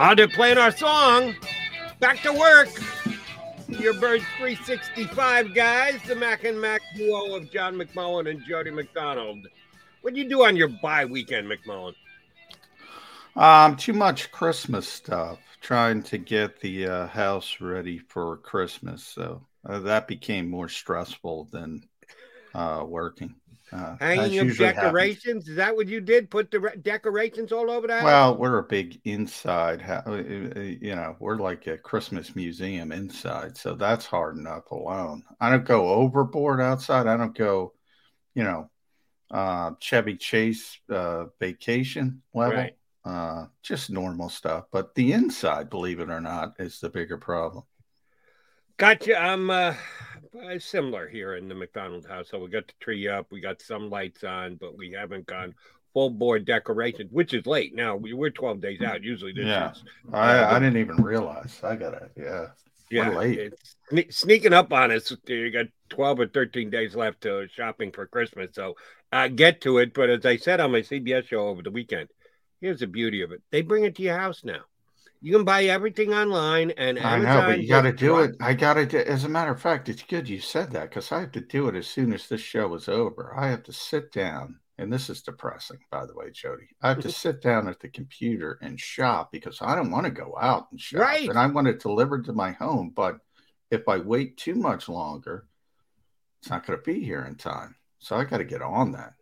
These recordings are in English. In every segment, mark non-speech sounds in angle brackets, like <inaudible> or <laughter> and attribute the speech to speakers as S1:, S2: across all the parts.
S1: To playing our song. Back to work. Your Birds 365 guys, the Mac and Mac duo of John McMullen and Jody McDonald. What do you do on your bye weekend, McMullen?
S2: Um, too much Christmas stuff. Trying to get the uh, house ready for Christmas, so uh, that became more stressful than uh, working. Uh,
S1: Hanging of
S2: usually happens.
S1: decorations? Is that what you did? Put the re- decorations all over the house?
S2: Well, we're a big inside, uh, uh, you know, we're like a Christmas museum inside, so that's hard enough alone. I don't go overboard outside. I don't go, you know, uh, Chevy Chase uh, vacation level.
S1: Right.
S2: Uh, just normal stuff. But the inside, believe it or not, is the bigger problem.
S1: Gotcha. I'm uh, uh, similar here in the McDonald house. So we got the tree up, we got some lights on, but we haven't gone full board decoration, which is late. Now we, we're 12 days out. Usually this
S2: Yeah.
S1: is
S2: I, I didn't even realize. I got it. Yeah.
S1: yeah,
S2: We're late.
S1: it's sneaking up on us. You got 12 or 13 days left to shopping for Christmas. So uh, get to it. But as I said on my CBS show over the weekend, here's the beauty of it. They bring it to your house now. You can buy everything online and
S2: I know, but you got to do it. I got to do. As a matter of fact, it's good you said that because I have to do it as soon as this show is over. I have to sit down, and this is depressing, by the way, Jody. I have to <laughs> sit down at the computer and shop because I don't want to go out and shop,
S1: Right.
S2: and I want it delivered to my home. But if I wait too much longer, it's not going to be here in time. So I got to get on that.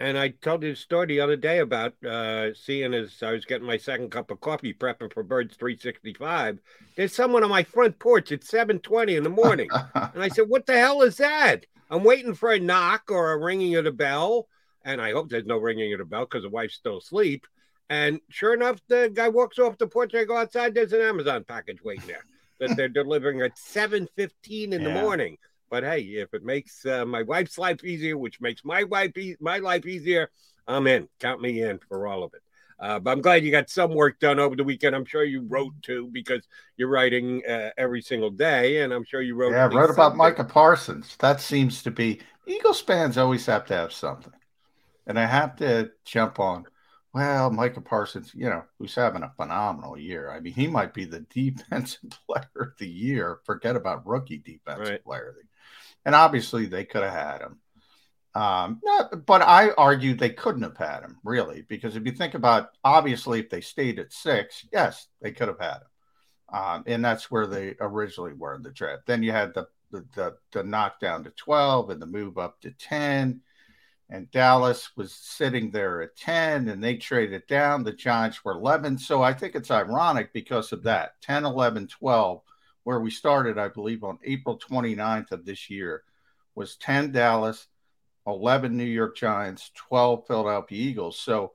S1: And I told you a story the other day about uh, seeing as I was getting my second cup of coffee, prepping for Birds 365. There's someone on my front porch at 7:20 in the morning, and I said, "What the hell is that?" I'm waiting for a knock or a ringing of the bell, and I hope there's no ringing of the bell because the wife's still asleep. And sure enough, the guy walks off the porch. I go outside. There's an Amazon package waiting there that they're delivering at 7:15 in the morning. But hey, if it makes uh, my wife's life easier, which makes my wife e- my life easier, I'm in. Count me in for all of it. Uh, but I'm glad you got some work done over the weekend. I'm sure you wrote too because you're writing uh, every single day, and I'm sure you wrote.
S2: Yeah, I wrote about
S1: something.
S2: Micah Parsons. That seems to be Eagles fans always have to have something. And I have to jump on, well, Micah Parsons, you know, who's having a phenomenal year. I mean, he might be the <laughs> defensive player of the year. Forget about rookie defensive
S1: Right.
S2: player of the year. And obviously they could have had him. Um, not, but I argue they couldn't have had him, really, because if you think about obviously if they stayed at six, yes, they could have had him. Um, and that's where they originally were in the draft. Then you had the the, the the knockdown to 12 and the move up to 10 and Dallas was sitting there at 10 and they traded down the Giants were 11 so I think it's ironic because of that 10 11 12 where we started I believe on April 29th of this year was 10 Dallas 11 New York Giants 12 Philadelphia Eagles so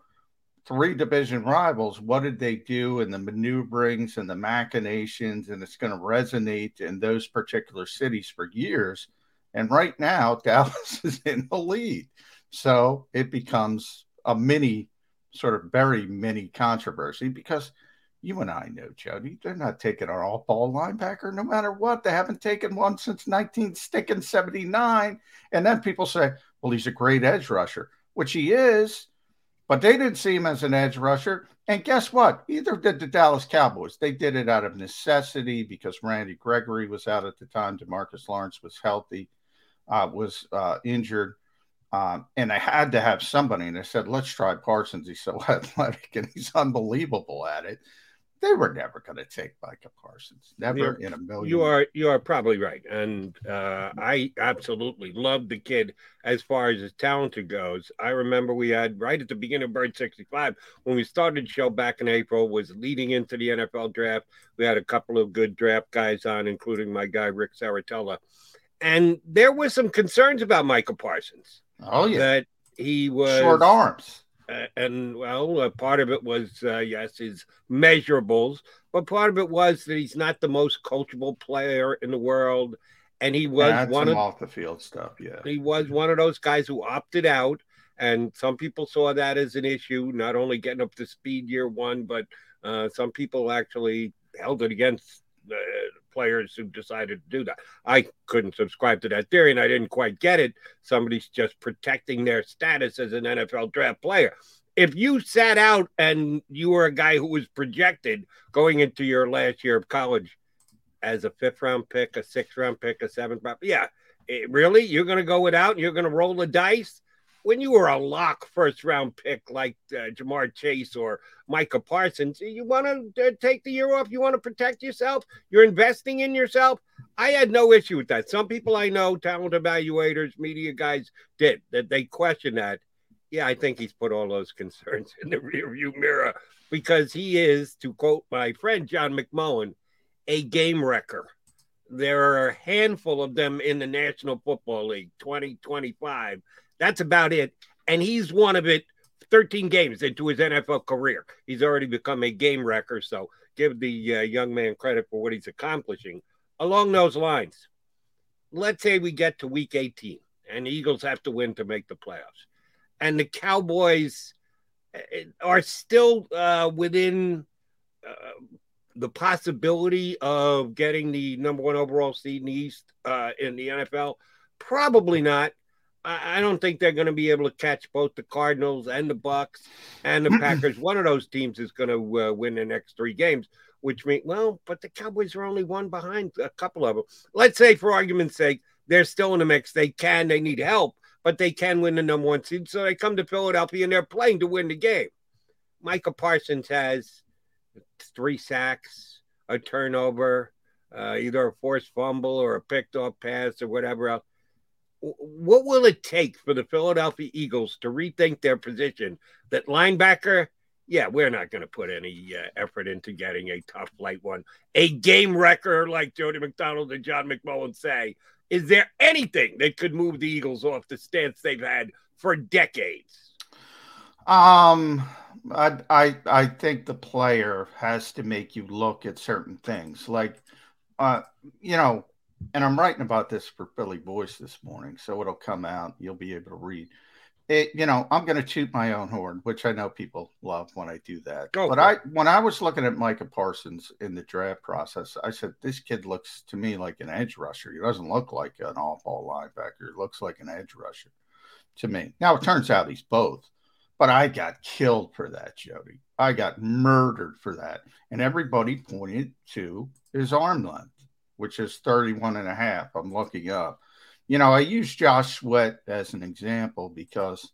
S2: three division rivals, what did they do in the maneuverings and the machinations? And it's going to resonate in those particular cities for years. And right now, <laughs> Dallas is in the lead. So it becomes a mini, sort of very mini controversy because you and I know, Jody, they're not taking our off-ball linebacker no matter what. They haven't taken one since 1979. And then people say, well, he's a great edge rusher, which he is but they didn't see him as an edge rusher. And guess what? Either did the Dallas Cowboys. They did it out of necessity because Randy Gregory was out at the time. Demarcus Lawrence was healthy, uh, was uh, injured. Um, and I had to have somebody, and I said, let's try Parsons. <laughs> He's so athletic and he's unbelievable at it they were never going to take Micah Parsons. Never You're, in a million.
S1: You are you are probably right, and uh, I absolutely love the kid as far as his talent goes. I remember we had right at the beginning of Bird sixty five when we started the show back in April was leading into the NFL draft. We had a couple of good draft guys on, including my guy Rick Saratella, and there was some concerns about Micah Parsons.
S2: Oh yeah,
S1: that he was
S2: short arms
S1: and well, uh, part of it was uh, yes, his measurables, but part of it was that he's not the most coachable player in the world, and he was
S2: That's
S1: one of
S2: off the field stuff. Yeah,
S1: he was one of those guys who opted out, and some people saw that as an issue, not only getting up to speed year one, but uh, some people actually held it against the players who decided to do that. I couldn't subscribe to that theory and I didn't quite get it. Somebody's just protecting their status as an NFL draft player. If you sat out and you were a guy who was projected going into your last year of college as a fifth round pick, a sixth round pick, a seventh round, yeah, it, really, you're going to go without? You're going to roll the dice? When you were a lock first round pick like uh, Ja'Marr Chase or Micah Parsons, you want to uh, take the year off. You want to protect yourself. You're investing in yourself. I had no issue with that. Some people I know, talent evaluators, media guys, did that. They question that. Yeah, I think he's put all those <laughs> concerns in the rearview mirror because he is, to quote my friend John McMullen, a game wrecker. There are a handful of them in the National Football League, 2025. That's about it. And he's one of it 13 games into his NFL career. He's already become a game wrecker. So give the uh, young man credit for what he's accomplishing. Along those lines, let's say we get to week 18 and the Eagles have to win to make the playoffs. And the Cowboys uh, are still uh, within uh, the possibility of getting the number one overall seed in the East uh, in the NFL. Probably not. I don't think they're going to be able to catch both the Cardinals and the Bucks and the Packers. One of those teams is going to uh, win the next three games, which means well, but the Cowboys are only one behind a couple of them. Let's say, for argument's sake, they're still in the mix. They can, they need help, but they can win the number one seed. So they come to Philadelphia and they're playing to win the game. Micah Parsons has three sacks, a turnover, uh, either a forced fumble or a picked off pass or whatever else what will it take for the Philadelphia Eagles to rethink their position? That linebacker, yeah, we're not going to put any uh, effort into getting a tough light one, a game wrecker like Jody McDonald and John McMullen say. Is there anything that could move the Eagles off the stance they've had for decades?
S2: Um, I I I think the player has to make you look at certain things, like, uh, you know, and I'm writing about this for Philly Voice this morning, so it'll come out. You'll be able to read. It, you know, I'm going to toot my own horn, which I know people love when I do that. Go but I, when I was looking at Micah Parsons in the draft process, I said this kid looks to me like an edge rusher. He doesn't look like an off-ball linebacker. He looks like an edge rusher to me. Now it turns out he's both, but I got killed for that, Jody. I got murdered for that, and everybody pointed to his arm length which is 31 and a half. I'm looking up. You know, I use Josh Sweat as an example because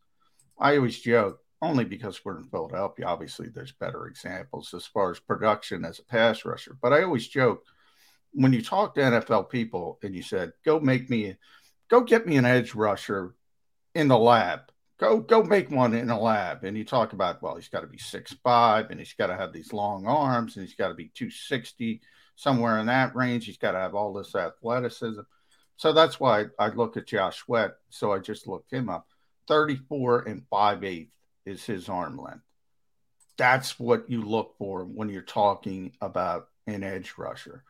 S2: I always joke, only because we're in Philadelphia. Obviously, there's better examples as far as production as a pass rusher. But I always joke when you talk to NFL people and you said, go make me, go get me an edge rusher in the lab. Go, go make one in a lab. And you talk about, well, he's got to be six five and he's got to have these long arms and he's got to be 260 somewhere in that range. He's got to have all this athleticism. So that's why I look at Josh Sweat. So I just looked him up. 34 and 5 8 is his arm length. That's what you look for when you're talking about an edge rusher.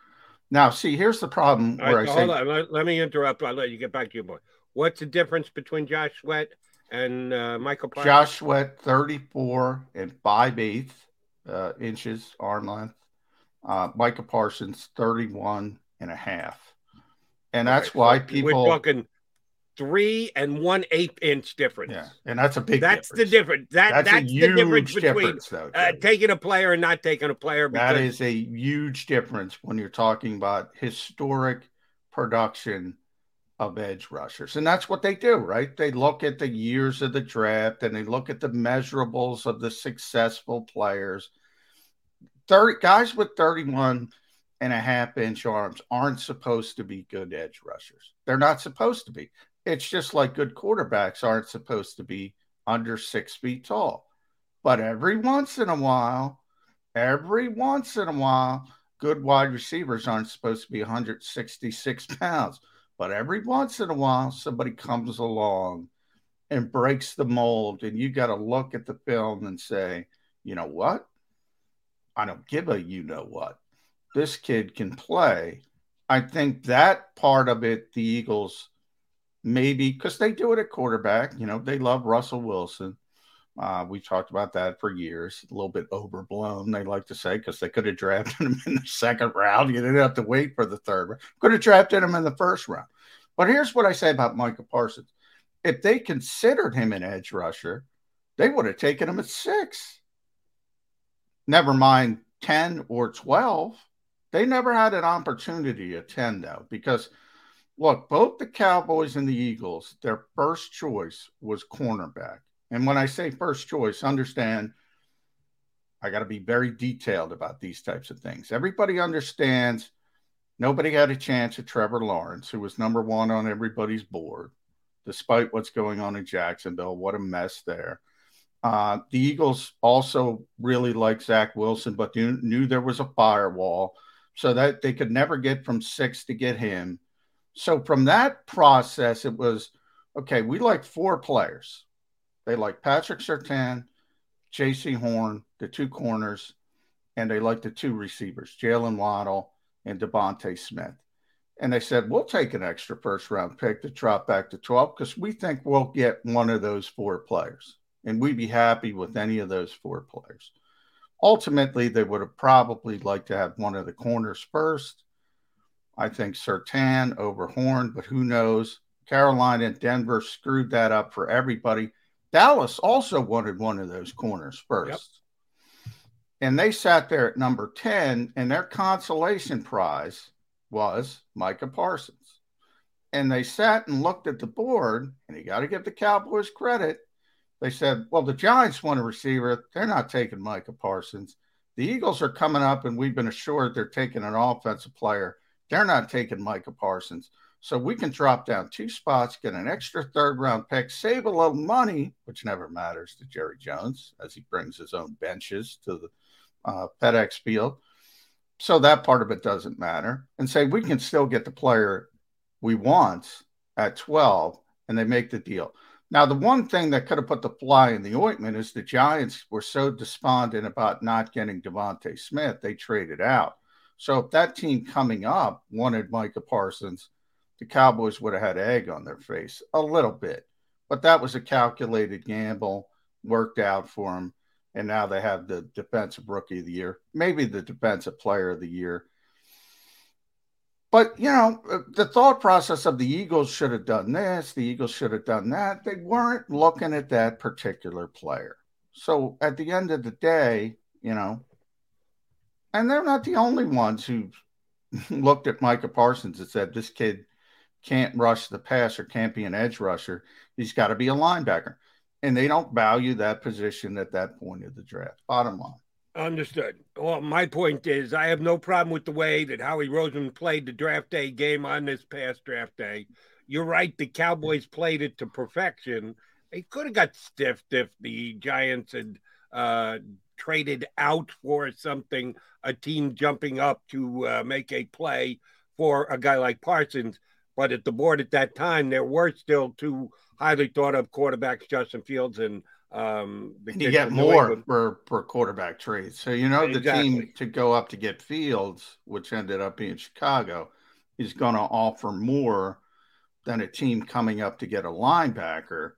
S2: Now, see, here's the problem where right, I say,
S1: on. Let, let, me interrupt. I'll let you get back to your boy. What's the difference between Josh Sweat and uh, Michael
S2: Parsons? Josh Sweat, 34 and 5 8 uh, inches arm length. Uh, Micah Parsons, 31 and a half. And that's why so people.
S1: We're talking three and one eighth inch difference.
S2: Yeah, and that's a big.
S1: That's
S2: difference.
S1: the difference. That that's, that's the difference between difference, though, uh, taking a player and not taking a player.
S2: Because... That is a huge difference when you're talking about historic production of edge rushers. And that's what they do, right? They look at the years of the draft and they look at the measurables of the successful players. 30 guys with 31 and a half inch arms aren't supposed to be good edge rushers. They're not supposed to be. It's just like good quarterbacks aren't supposed to be under six feet tall. But every once in a while, every once in a while, good wide receivers aren't supposed to be 166 pounds. But every once in a while, somebody comes along and breaks the mold, and you got to look at the film and say, you know what? I don't give a you know what. This kid can play. I think that part of it, the Eagles maybe because they do it at quarterback, you know, they love Russell Wilson. Uh, we talked about that for years. A little bit overblown, they like to say, because they could have drafted <laughs> him in the second round. You didn't have to wait for the third round. Could have drafted him in the first round. But here's what I say about Micah Parsons: if they considered him an edge rusher, they would have taken him at six. Never mind ten or twelve. They never had an opportunity at ten though, because look, both the Cowboys and the Eagles, their first choice was cornerback. And when I say first choice, understand I got to be very detailed about these types of things. Everybody understands nobody had a chance at Trevor Lawrence, who was number one on everybody's board, despite what's going on in Jacksonville. What a mess there. Uh, the Eagles also really liked Zach Wilson, but knew, knew there was a firewall so that they could never get from six to get him. So from that process, it was okay. We like four players. They like Patrick Surtain, Jaycee Horn, the two corners, and they like the two receivers, Jaylen Waddle and DeVonta Smith. And they said, we'll take an extra first round pick to drop back to 12 because we think we'll get one of those four players. And we'd be happy with any of those four players. Ultimately, they would have probably liked to have one of the corners first. I think Surtain over Horn, but who knows? Carolina and Denver screwed that up for everybody. Dallas also wanted one of those corners first. Yep. And they sat there at number 10, and their consolation prize was Micah Parsons. And they sat and looked at the board, and you got to give the Cowboys credit. They said, well, the Giants want a receiver. They're not taking Micah Parsons. The Eagles are coming up, and we've been assured they're taking an offensive player. They're not taking Micah Parsons. So we can drop down two spots, get an extra third round pick, save a little money, which never matters to Jerry Jones as he brings his own benches to the uh, FedEx field. So that part of it doesn't matter. And say we can still get the player we want at 12 and they make the deal. Now, the one thing that could have put the fly in the ointment is the Giants were so despondent about not getting DeVonta Smith, they traded out. So if that team coming up wanted Micah Parsons, the Cowboys would have had egg on their face a little bit. But that was a calculated gamble, worked out for them. And now they have the defensive rookie of the year, maybe the defensive player of the year. But, you know, uh, the thought process of the Eagles should have done this, the Eagles should have done that. They weren't looking at that particular player. So at the end of the day, you know, and they're not the only ones who <laughs> looked at Micah Parsons and said, this kid can't rush the passer, can't be an edge rusher. He's got to be a linebacker. And they don't value that position at that point of the draft. Bottom line.
S1: Understood. Well, my point is, I have no problem with the way that Howie Roseman played the draft day game on this past draft day. You're right. The Cowboys played it to perfection. They could have got stiffed if the Giants had uh, traded out for something, a team jumping up to uh, make a play for a guy like Parsons. But at the board at that time, there were still two highly thought of quarterbacks, Justin Fields and um,
S2: you get more for per quarterback trade. So you know the team to go up to get Fields, which ended up being Chicago, is going to offer more than a team coming up to get a linebacker.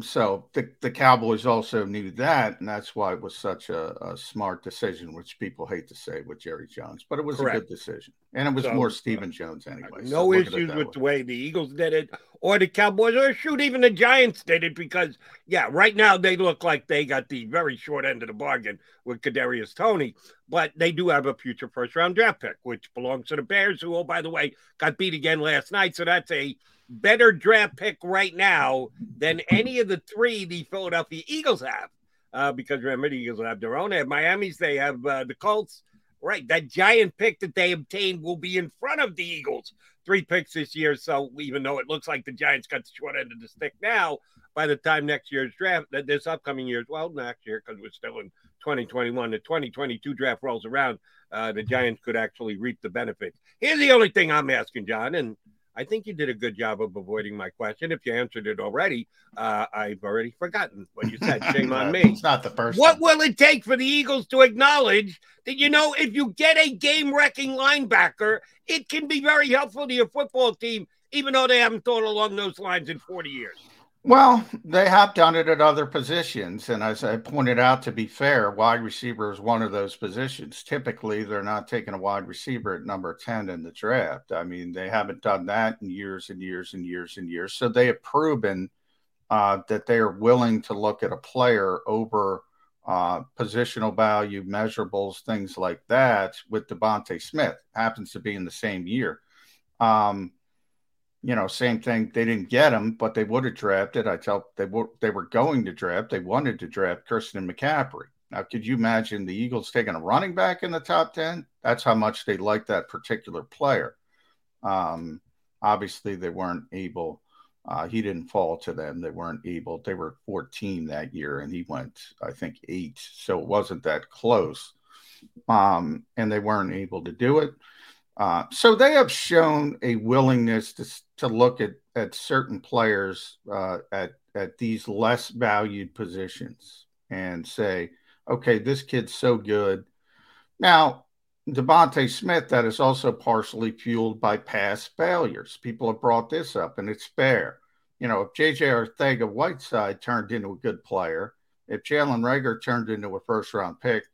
S2: So the, the Cowboys also knew that, and that's why it was such a, a smart decision, which people hate to say with Jerry Jones, but it was Correct. a good decision. And it was so, more Stephen uh, Jones anyway.
S1: No so issues with way. the way the Eagles did it or the Cowboys, or shoot, even the Giants did it because, yeah, right now they look like they got the very short end of the bargain with Kadarius Toney, but they do have a future first round draft pick, which belongs to the Bears, who, oh, by the way, got beat again last night. So that's a better draft pick right now than any of the three the Philadelphia Eagles have. Uh, because remember, the Eagles have their own. Have Miami's, they have uh, the Colts. Right. That giant pick that they obtained will be in front of the Eagles. Three picks this year. So even though it looks like the Giants got the short end of the stick now, by the time next year's draft, this upcoming year's, well, next year, because we're still in 2021, the 2022 draft rolls around, uh, the Giants could actually reap the benefits. Here's the only thing I'm asking, John, and I think you did a good job of avoiding my question. If you answered it already, uh, I've already forgotten what you said. Shame on <laughs> me.
S2: It's not the first.
S1: What will it take for the Eagles to acknowledge that, you know, if you get a game wrecking linebacker, it can be very helpful to your football team, even though they haven't thought along those lines in 40 years?
S2: Well, they have done it at other positions. And as I pointed out, to be fair, wide receiver is one of those positions. Typically, they're not taking a wide receiver at number 10 in the draft. I mean, they haven't done that in years and years and years and years. So they have proven uh, that they are willing to look at a player over uh, positional value, measurables, things like that with DeVonta Smith. Happens to be in the same year. Um, you know, same thing. They didn't get him, but they would have drafted. I tell they were they were going to draft. They wanted to draft Christian McCaffrey. Now, could you imagine the Eagles taking a running back in the top ten? That's how much they like that particular player. Um, obviously, they weren't able. Uh, he didn't fall to them. They weren't able. They were 14 that year, and he went, I think, eight. So it wasn't that close. Um, and they weren't able to do it. Uh, so they have shown a willingness to, to look at, at certain players uh, at, at these less valued positions and say, okay, this kid's so good. Now, DeVonta Smith, that is also partially fueled by past failures. People have brought this up, and it's fair. You know, if JJ Arcega Whiteside turned into a good player, if Jalen Reagor turned into a first round pick,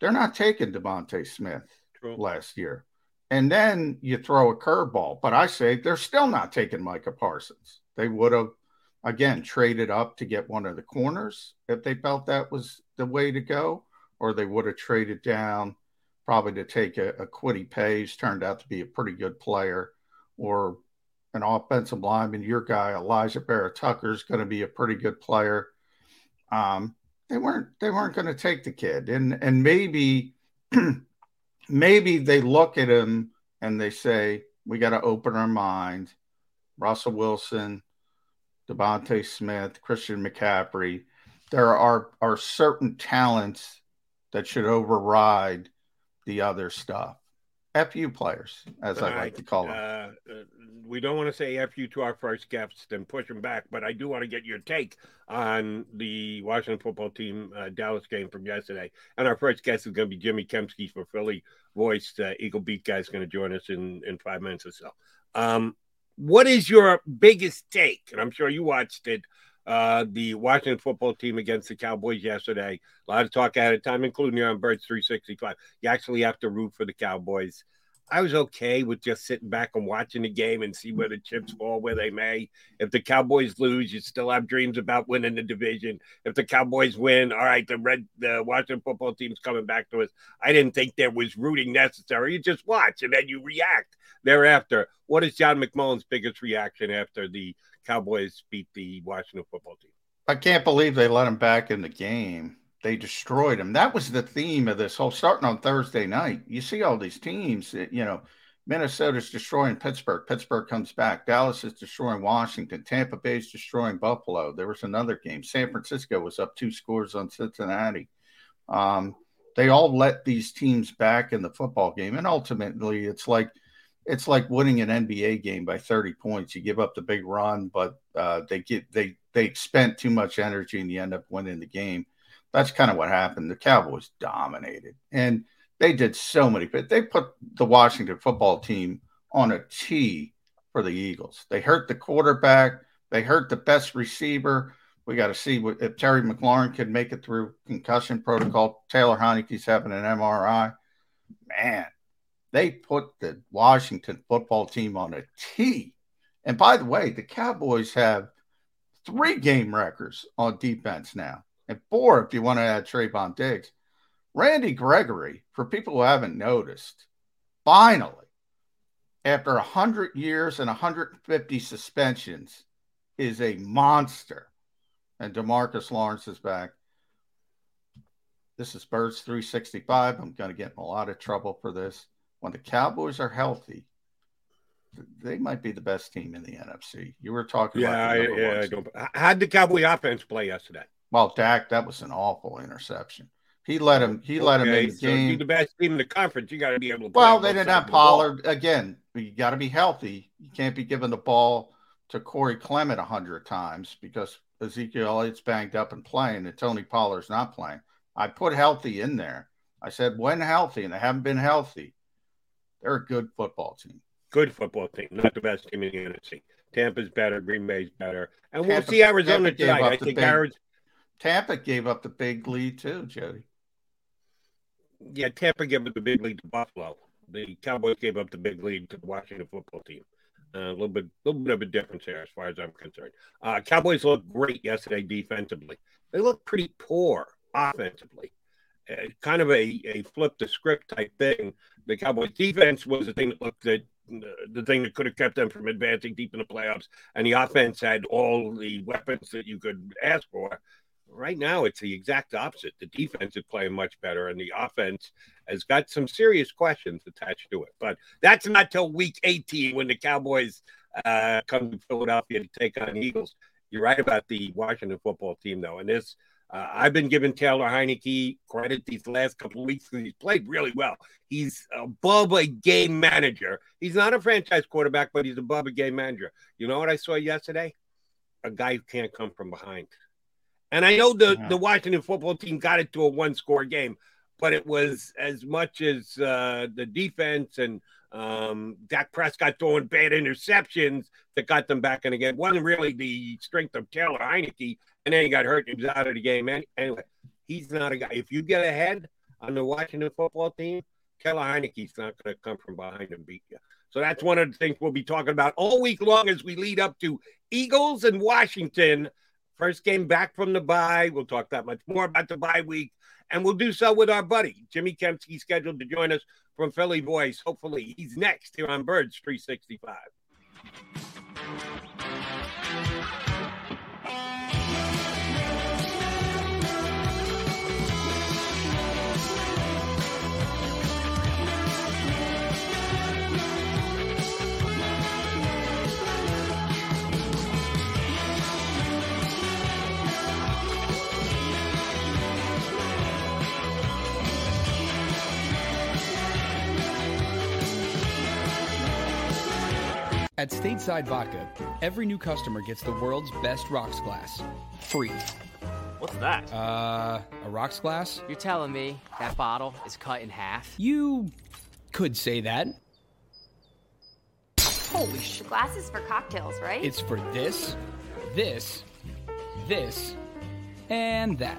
S2: they're not taking DeVonta Smith True. last year. And then you throw a curveball. But I say they're still not taking Micah Parsons. They would have, again, traded up to get one of the corners if they felt that was the way to go, or they would have traded down probably to take a, a Kwity Paye, turned out to be a pretty good player, or an offensive lineman. Your guy, Alijah Vera-Tucker is going to be a pretty good player. Um, they weren't they weren't going to take the kid, and and maybe <clears throat> maybe they look at him and they say, we got to open our mind. Russell Wilson, DeVonta Smith, Christian McCaffrey. There are, are certain talents that should override the other stuff. FU players, as I like to call them. Uh,
S1: we don't want to say FU to our first guests and push them back, but I do want to get your take on the Washington football team uh, Dallas game from yesterday. And our first guest is going to be Jimmy Kempski for Philly voiced uh, Eagle Beat guy is going to join us in, in five minutes or so. Um, what is your biggest take? And I'm sure you watched it. Uh, the Washington football team against the Cowboys yesterday. A lot of talk at a time, including here on Birds 365. You actually have to root for the Cowboys. I was okay with just sitting back and watching the game and see where the chips fall where they may. If the Cowboys lose, you still have dreams about winning the division. If the Cowboys win, all right, the red the Washington football team's coming back to us. I didn't think there was rooting necessary. You just watch and then you react thereafter. What is John McMullen's biggest reaction after the Cowboys beat the Washington football team?
S2: I can't believe they let him back in the game they destroyed them. That was the theme of this whole starting on Thursday night. You see all these teams, you know, Minnesota's destroying Pittsburgh. Pittsburgh comes back. Dallas is destroying Washington. Tampa Bay is destroying Buffalo. There was another game. San Francisco was up two scores on Cincinnati. Um, they all let these teams back in the football game, and ultimately, it's like it's like winning an NBA game by 30 points. You give up the big run, but uh, they get they they spent too much energy and you end up winning the game that's kind of what happened. The Cowboys dominated, and they did so many. But they put the Washington football team on a tee for the Eagles. They hurt the quarterback. They hurt the best receiver. We got to see what, if Terry McLaurin can make it through concussion protocol. Taylor Heinicke's having an MRI. Man, they put the Washington football team on a tee. And by the way, the Cowboys have three game records on defense now, and four if you want to add Trevon Diggs. Randy Gregory, for people who haven't noticed, finally, after 100 years and 150 suspensions, is a monster. And Demarcus Lawrence is back. This is Birds 365. I'm going to get in a lot of trouble for this. When the Cowboys are healthy, they might be the best team in the NFC. You were talking
S1: yeah,
S2: about
S1: I, yeah. I how'd the Cowboy offense play yesterday?
S2: Well, Dak, that was an awful interception. He let him. He okay, let him in the so game.
S1: the best team in the conference. You got to be able to.
S2: Well, they didn't have Pollard again. You got to be healthy. You can't be giving the ball to Corey Clement a hundred times because Ezekiel Elliott's banged up and playing, and Tony Pollard's not playing. I put healthy in there. I said when healthy, and they haven't been healthy. They're a good football team.
S1: Good football team, not the best team in the NFC. Tampa's better, Green Bay's better, and Tampa, we'll see Arizona tonight. I think big,
S2: Tampa gave up the big lead too, Jody.
S1: Yeah, Tampa gave up the big lead to Buffalo. The Cowboys gave up the big lead to the Washington football team. Uh, a little bit, little bit of a difference there, as far as I'm concerned. Uh, Cowboys looked great yesterday defensively. They looked pretty poor offensively. Uh, kind of a, a flip the script type thing. The Cowboys defense was the thing that looked at the thing that could have kept them from advancing deep in the playoffs, and the offense had all the weapons that you could ask for. Right now, it's the exact opposite. The defense is playing much better, and the offense has got some serious questions attached to it. But that's not till week 18 when the Cowboys uh, come to Philadelphia to take on Eagles. You're right about the Washington football team, though, and this uh, I've been giving Taylor Heinicke credit these last couple of weeks because he's played really well. He's above a game manager. He's not a franchise quarterback, but he's above a game manager. You know what I saw yesterday? A guy who can't come from behind. And I know the, yeah. the Washington football team got it to a one score game, but it was as much as uh, the defense and um, Dak Prescott throwing bad interceptions that got them back in again. It wasn't really the strength of Taylor Heinicke and then he got hurt. He was out of the game. Anyway, he's not a guy. If you get ahead on the Washington football team, Taylor Heinicke's not going to come from behind and beat you. So that's one of the things we'll be talking about all week long as we lead up to Eagles and Washington. First game back from the bye. We'll talk that much more about the bye week. And we'll do so with our buddy, Jimmy Kempski, scheduled to join us from Philly Voice. Hopefully, he's next here on Birds 365.
S3: At Stateside Vodka, every new customer gets the world's best rocks glass. Free.
S4: What's that?
S3: Uh, a rocks glass?
S4: You're telling me that bottle is cut in half?
S3: You could say that.
S5: Holy sh! Glasses for cocktails, right?
S3: It's for this, this, this, and that.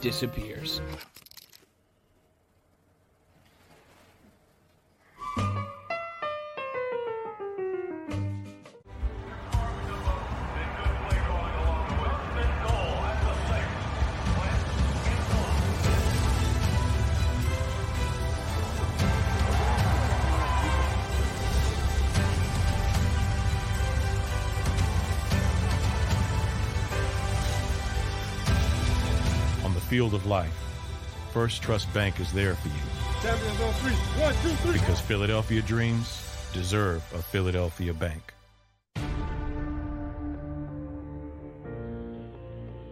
S3: disappears.
S6: Field of life, First Trust Bank is there for you.
S1: One, two, three.
S6: Because Philadelphia dreams deserve a Philadelphia bank.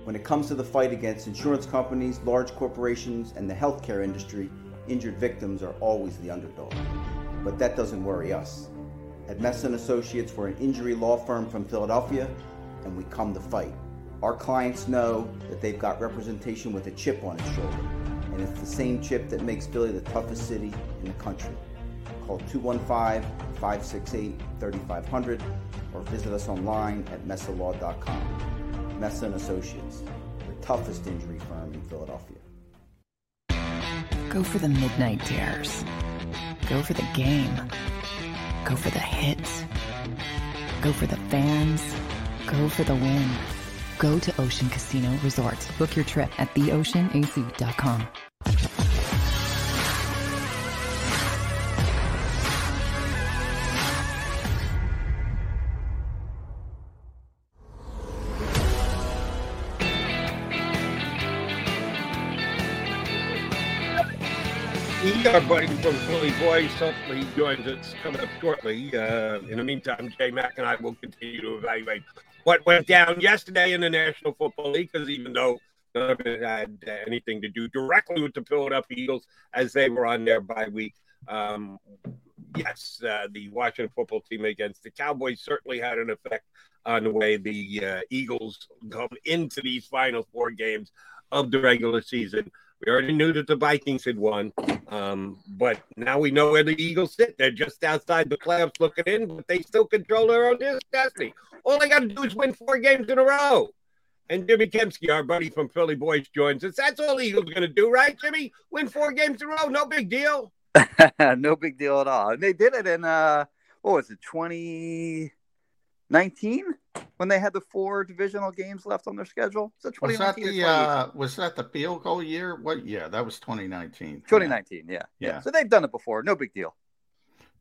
S7: When it comes to the fight against insurance companies, large corporations, and the healthcare industry, injured victims are always the underdog. But that doesn't worry us. At Messa and Associates, we're an injury law firm from Philadelphia, and we come to fight. Our clients know that they've got representation with a chip on its shoulder, and it's the same chip that makes Philly the toughest city in the country. Call 215-568-3500 or visit us online at messalaw.com. Messa and Associates, the toughest injury firm in Philadelphia.
S8: Go for the midnight dares. Go for the game. Go for the hits. Go for the fans. Go for the win. Go to Ocean Casino Resort. Book your trip at theoceanac.com.
S1: our buddy from Philly Voice. Hopefully, he joins us coming up shortly. Uh, in the meantime, J Mack and I will continue to evaluate what went down yesterday in the National Football League. Because even though none of it had anything to do directly with the Philadelphia Eagles, as they were on their bye week, um, yes, uh, the Washington football team against the Cowboys certainly had an effect on the way the uh, Eagles come into these final four games of the regular season. We already knew that the Vikings had won, um, but now we know where the Eagles sit. They're just outside the playoffs looking in, but they still control their own destiny. All they got to do is win four games in a row. And Jimmy Kempski, our buddy from Philly Voice, joins us. That's all Eagles going to do, right, Jimmy? Win four games in a row. No big deal. <laughs>
S9: no big deal at all. And they did it in, uh, what was it, twenty nineteen, when they had the four divisional games left on their schedule. So
S2: was that the uh, was that the field goal year? What? Yeah, that was 2019.
S9: 2019. Yeah. yeah. yeah. So they've done it before. No big deal.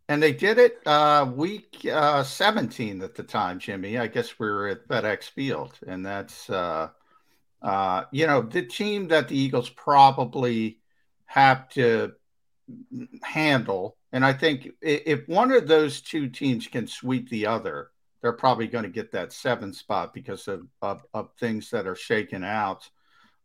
S2: And they did it uh, week uh, 17 at the time, Jimmy. I guess we were at FedEx Field, and that's uh, uh, you know the team that the Eagles probably have to handle. And I think if one of those two teams can sweep the other, they're probably going to get that seven spot because of, of, of things that are shaken out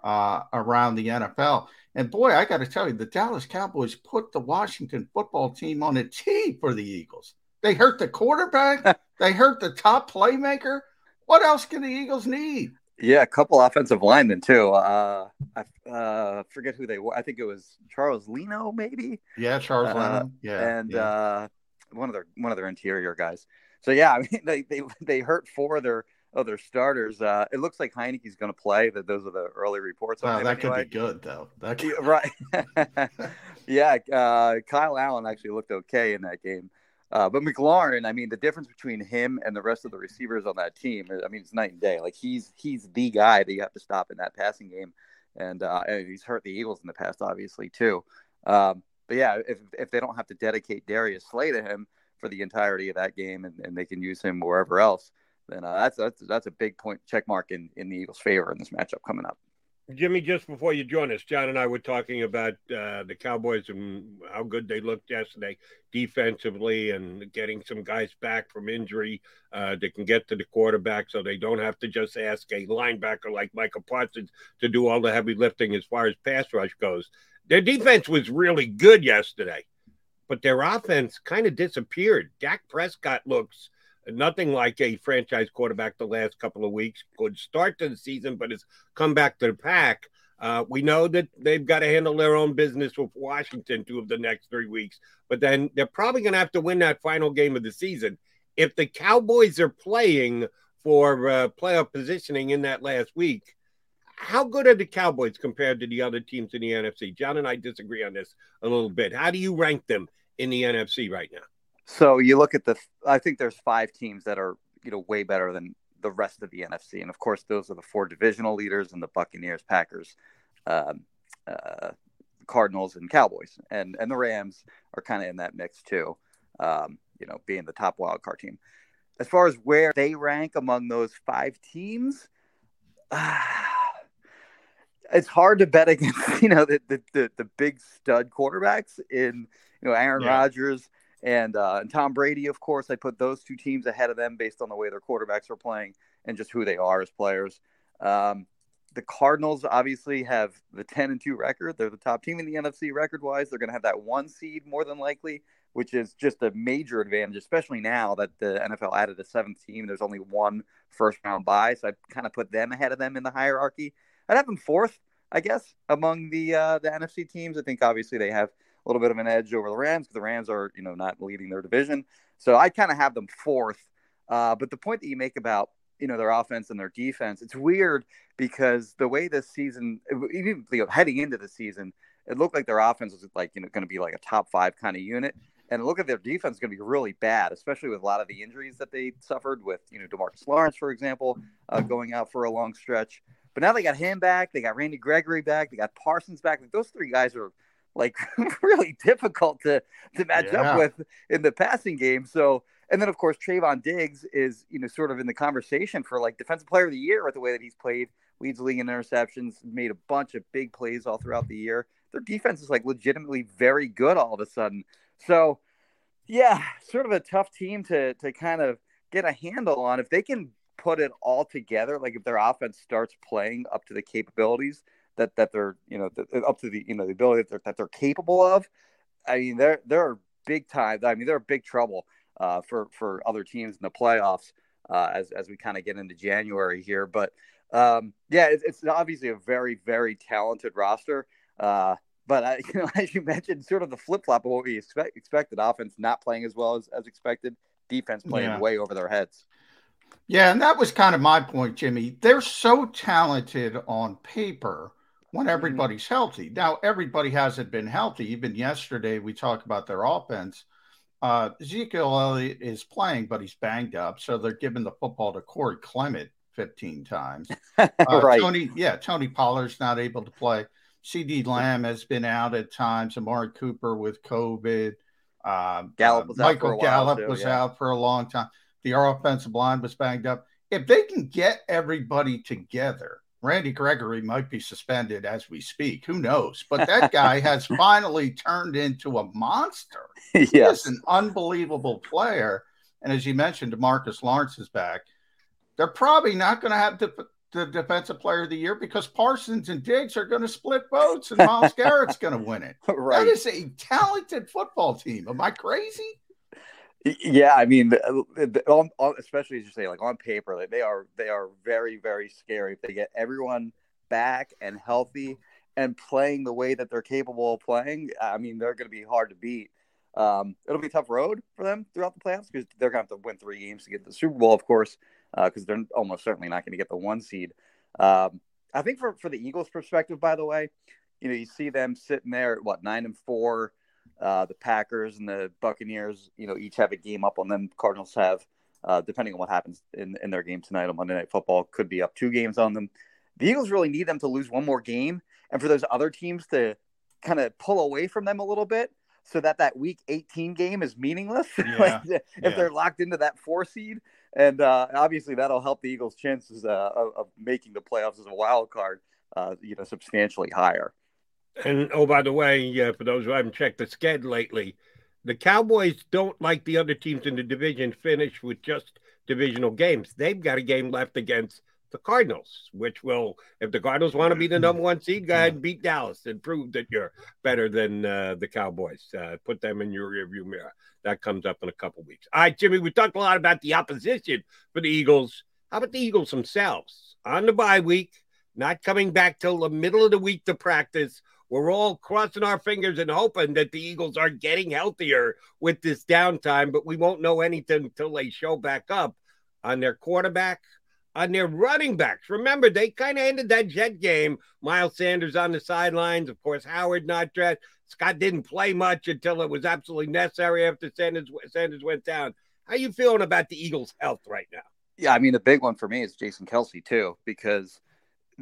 S2: uh, around the NFL. And boy, I got to tell you, the Dallas Cowboys put the Washington football team on a tee for the Eagles. They hurt the quarterback, <laughs> they hurt the top playmaker. What else can the Eagles need?
S9: Yeah, a couple offensive linemen too. Uh, I uh, forget who they were. I think it was Charles Leno, maybe.
S2: Yeah, Charles uh, Leno. Yeah,
S9: and
S2: yeah.
S9: Uh, one of their one of their interior guys. So yeah, <laughs> I mean they they they hurt four of their of their starters. Uh, it looks like Heinicke's going to play. That those are the early reports.
S2: Wow, that anyway. could be good though. That could...
S9: right. <laughs> <laughs> yeah, uh, Kyle Allen actually looked okay in that game. Uh, but McLaurin, I mean, the difference between him and the rest of the receivers on that team, I mean, it's night and day. Like he's he's the guy that you have to stop in that passing game, and, uh, and he's hurt the Eagles in the past, obviously too. Um, but yeah, if if they don't have to dedicate Darius Slay to him, for the entirety of that game, and, and they can use him wherever else, then uh, that's that's that's a big point check mark in in the Eagles' favor in this matchup coming up.
S1: Jimmy, just before you join us, John and I were talking about uh, the Cowboys and how good they looked yesterday defensively and getting some guys back from injury uh, that can get to the quarterback so they don't have to just ask a linebacker like Michael Parsons to do all the heavy lifting as far as pass rush goes. Their defense was really good yesterday but their offense kind of disappeared. Dak Prescott looks nothing like a franchise quarterback the last couple of weeks. Good start to the season, but has come back to the pack. Uh, we know that they've got to handle their own business with Washington two of the next three weeks, but then they're probably going to have to win that final game of the season. If the Cowboys are playing for uh, playoff positioning in that last week, how good are the Cowboys compared to the other teams in the NFC? John and I disagree on this a little bit. How do you rank them in the NFC right now?
S9: So you look at the, I think there's five teams that are, you know, way better than the rest of the NFC. And of course, those are the four divisional leaders and the Buccaneers, Packers, um, uh, Cardinals, and Cowboys. And, and the Rams are kind of in that mix too, um, you know, being the top wild card team. As far as where they rank among those five teams, uh, <sighs> it's hard to bet against, <laughs> you know, the, the, the, the big stud quarterbacks in – you know, Aaron yeah. Rodgers and uh, and Tom Brady, of course. I put those two teams ahead of them based on the way their quarterbacks are playing and just who they are as players. Um, the Cardinals obviously have the 10 and 2 record. They're the top team in the NFC record wise. They're going to have that one seed more than likely, which is just a major advantage, especially now that the NFL added a seventh team. There's only one first round bye. So I kind of put them ahead of them in the hierarchy. I'd have them fourth, I guess, among the uh, the NFC teams. I think obviously they have little bit of an edge over the Rams the Rams are, you know, not leading their division. So I kind of have them fourth. Uh, but the point that you make about you know their offense and their defense, it's weird because the way this season, even you know, heading into the season, it looked like their offense was like you know going to be like a top five kind of unit. And look at their defense is going to be really bad, especially with a lot of the injuries that they suffered with, you know, Demarcus Lawrence, for example, uh, going out for a long stretch. But now they got him back. They got Randy Gregory back. They got Parsons back. Like those three guys are like <laughs> really difficult to to match yeah. up with in the passing game. So, and then of course Trevon Diggs is you know sort of in the conversation for like defensive player of the year with the way that he's played. Leads the league in interceptions. Made a bunch of big plays all throughout the year. Their defense is like legitimately very good all of a sudden. So, yeah, sort of a tough team to to kind of get a handle on. If they can put it all together, like if their offense starts playing up to the capabilities that that they're you know up to the you know the ability that they're, that they're capable of, I mean they're they're big time. I mean they're big trouble uh, for for other teams in the playoffs uh, as as we kind of get into January here. But um, yeah, it's, it's obviously a very very talented roster. Uh, but uh, <laughs> you know, as you mentioned, sort of the flip flop of what we expect, expected: offense not playing as well as, as expected, defense playing yeah. way over their heads.
S2: Yeah, and that was kind of my point, Jimmy. They're so talented on paper when mm-hmm. everybody's mm-hmm. healthy. Now, everybody hasn't been healthy. Even yesterday, we talked about their offense. Uh, Ezekiel Elliott is playing, but he's banged up. So they're giving the football to Corey Clement 15 times. <laughs> Uh, right. Tony, yeah, Tony Pollard's not able to play. CeeDee Lamb has been out at times. Amari Cooper with COVID. Um, Gallup was uh, Michael Gallup too, was yeah. out for a long time. The offensive line was banged up. If they can get everybody together, Randy Gregory might be suspended as we speak. Who knows? But that guy has <laughs> finally turned into a monster. yes. He's an unbelievable player. And as you mentioned, Demarcus Lawrence is back. They're probably not going to have the, the defensive player of the year because Parsons and Diggs are going to split votes and Myles <laughs> Garrett's going to win it. Right. That is a talented football team. Am I crazy?
S9: Yeah, I mean, especially as you say, like on paper, like they are they are very very scary. If they get everyone back and healthy and playing the way that they're capable of playing, I mean, they're going to be hard to beat. Um, it'll be a tough road for them throughout the playoffs because they're going to have to win three games to get the Super Bowl, of course, because uh, they're almost certainly not going to get the one seed. Um, I think for for the Eagles' perspective, by the way, you know, you see them sitting there at what nine and four uh, the Packers and the Buccaneers, you know, each have a game up on them. Cardinals have, uh, depending on what happens in, in their game tonight on Monday Night Football, could be up two games on them. The Eagles really need them to lose one more game and for those other teams to kind of pull away from them a little bit so that that week 18 game is meaningless <laughs> yeah. like, if yeah. they're locked into that four seed. And uh, obviously that'll help the Eagles' chances uh, of, of, making the playoffs as a wild card, uh, you know, substantially higher.
S1: And oh, by the way, uh, for those who haven't checked the sked lately, the Cowboys don't like the other teams in the division finish with just divisional games. They've got a game left against the Cardinals, which will, if the Cardinals want to be the mm-hmm. number one seed, go ahead and beat Dallas and prove that you're better than uh, the Cowboys. Uh, put them in your rearview mirror. That comes up in a couple weeks. All right, Jimmy, we talked a lot about the opposition for the Eagles. How about the Eagles themselves on the bye week, not coming back till the middle of the week to practice? We're all crossing our fingers and hoping that the Eagles are getting healthier with this downtime, but we won't know anything until they show back up on their quarterback, on their running backs. Remember, they kind of ended that Jet game. Miles Sanders on the sidelines. Of course, Howard not dressed. Scott didn't play much until it was absolutely necessary after Sanders, Sanders went down. How you feeling about the Eagles' health right now?
S9: Yeah, I mean, the big one for me is Jason Kelce, too, because –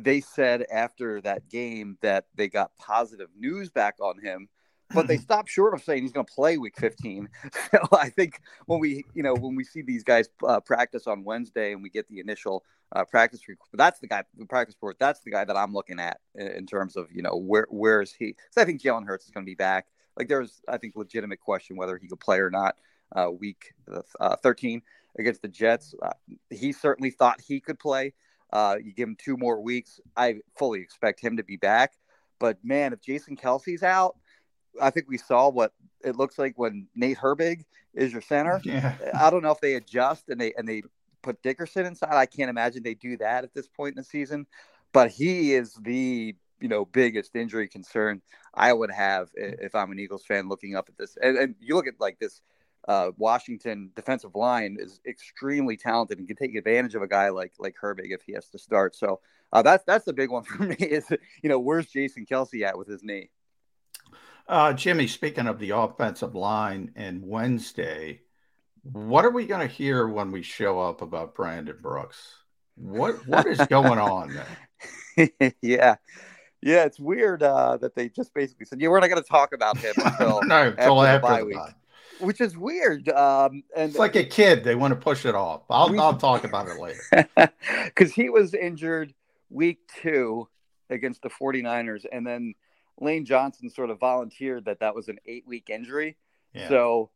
S9: they said after that game that they got positive news back on him, but they stopped short of saying he's going to play week 15. <laughs> So I think when we, you know, when we see these guys uh, practice on Wednesday and we get the initial uh, practice report, that's the guy, the practice report. That's the guy that I'm looking at in, in terms of, you know, where where is he? So I think Jalen Hurts is going to be back. Like there's, I think, legitimate question whether he could play or not. Uh, week uh, 13 against the Jets, uh, he certainly thought he could play. Uh, you give him two more weeks. I fully expect him to be back. But man, if Jason Kelce's out, I think we saw what it looks like when Nate Herbig is your center. <laughs>
S2: Yeah.
S9: I don't know if they adjust and they and they put Dickerson inside. I can't imagine they do that at this point in the season. But he is the you know biggest injury concern I would have if I'm an Eagles fan looking up at this. And, and you look at like this uh, Washington defensive line is extremely talented and can take advantage of a guy like like Herbig if he has to start. So uh, that's that's the big one <laughs> for me is you know where's Jason Kelce at with his knee.
S2: Uh, Jimmy, speaking of the offensive line and Wednesday, what are we going to hear when we show up about Brandon Brooks? What what is going on <laughs>
S9: there? yeah, yeah, it's weird uh, that they just basically said, "Yeah, we're not going to talk about him <laughs> until
S2: no, until after,
S9: after the bye week." Which is weird. Um, and
S2: it's like a kid; they want to push it off. I'll, we, I'll talk about it later. <laughs>
S9: Because he was injured week two against the 49ers, and then Lane Johnson sort of volunteered that that was an eight-week injury. Yeah. So,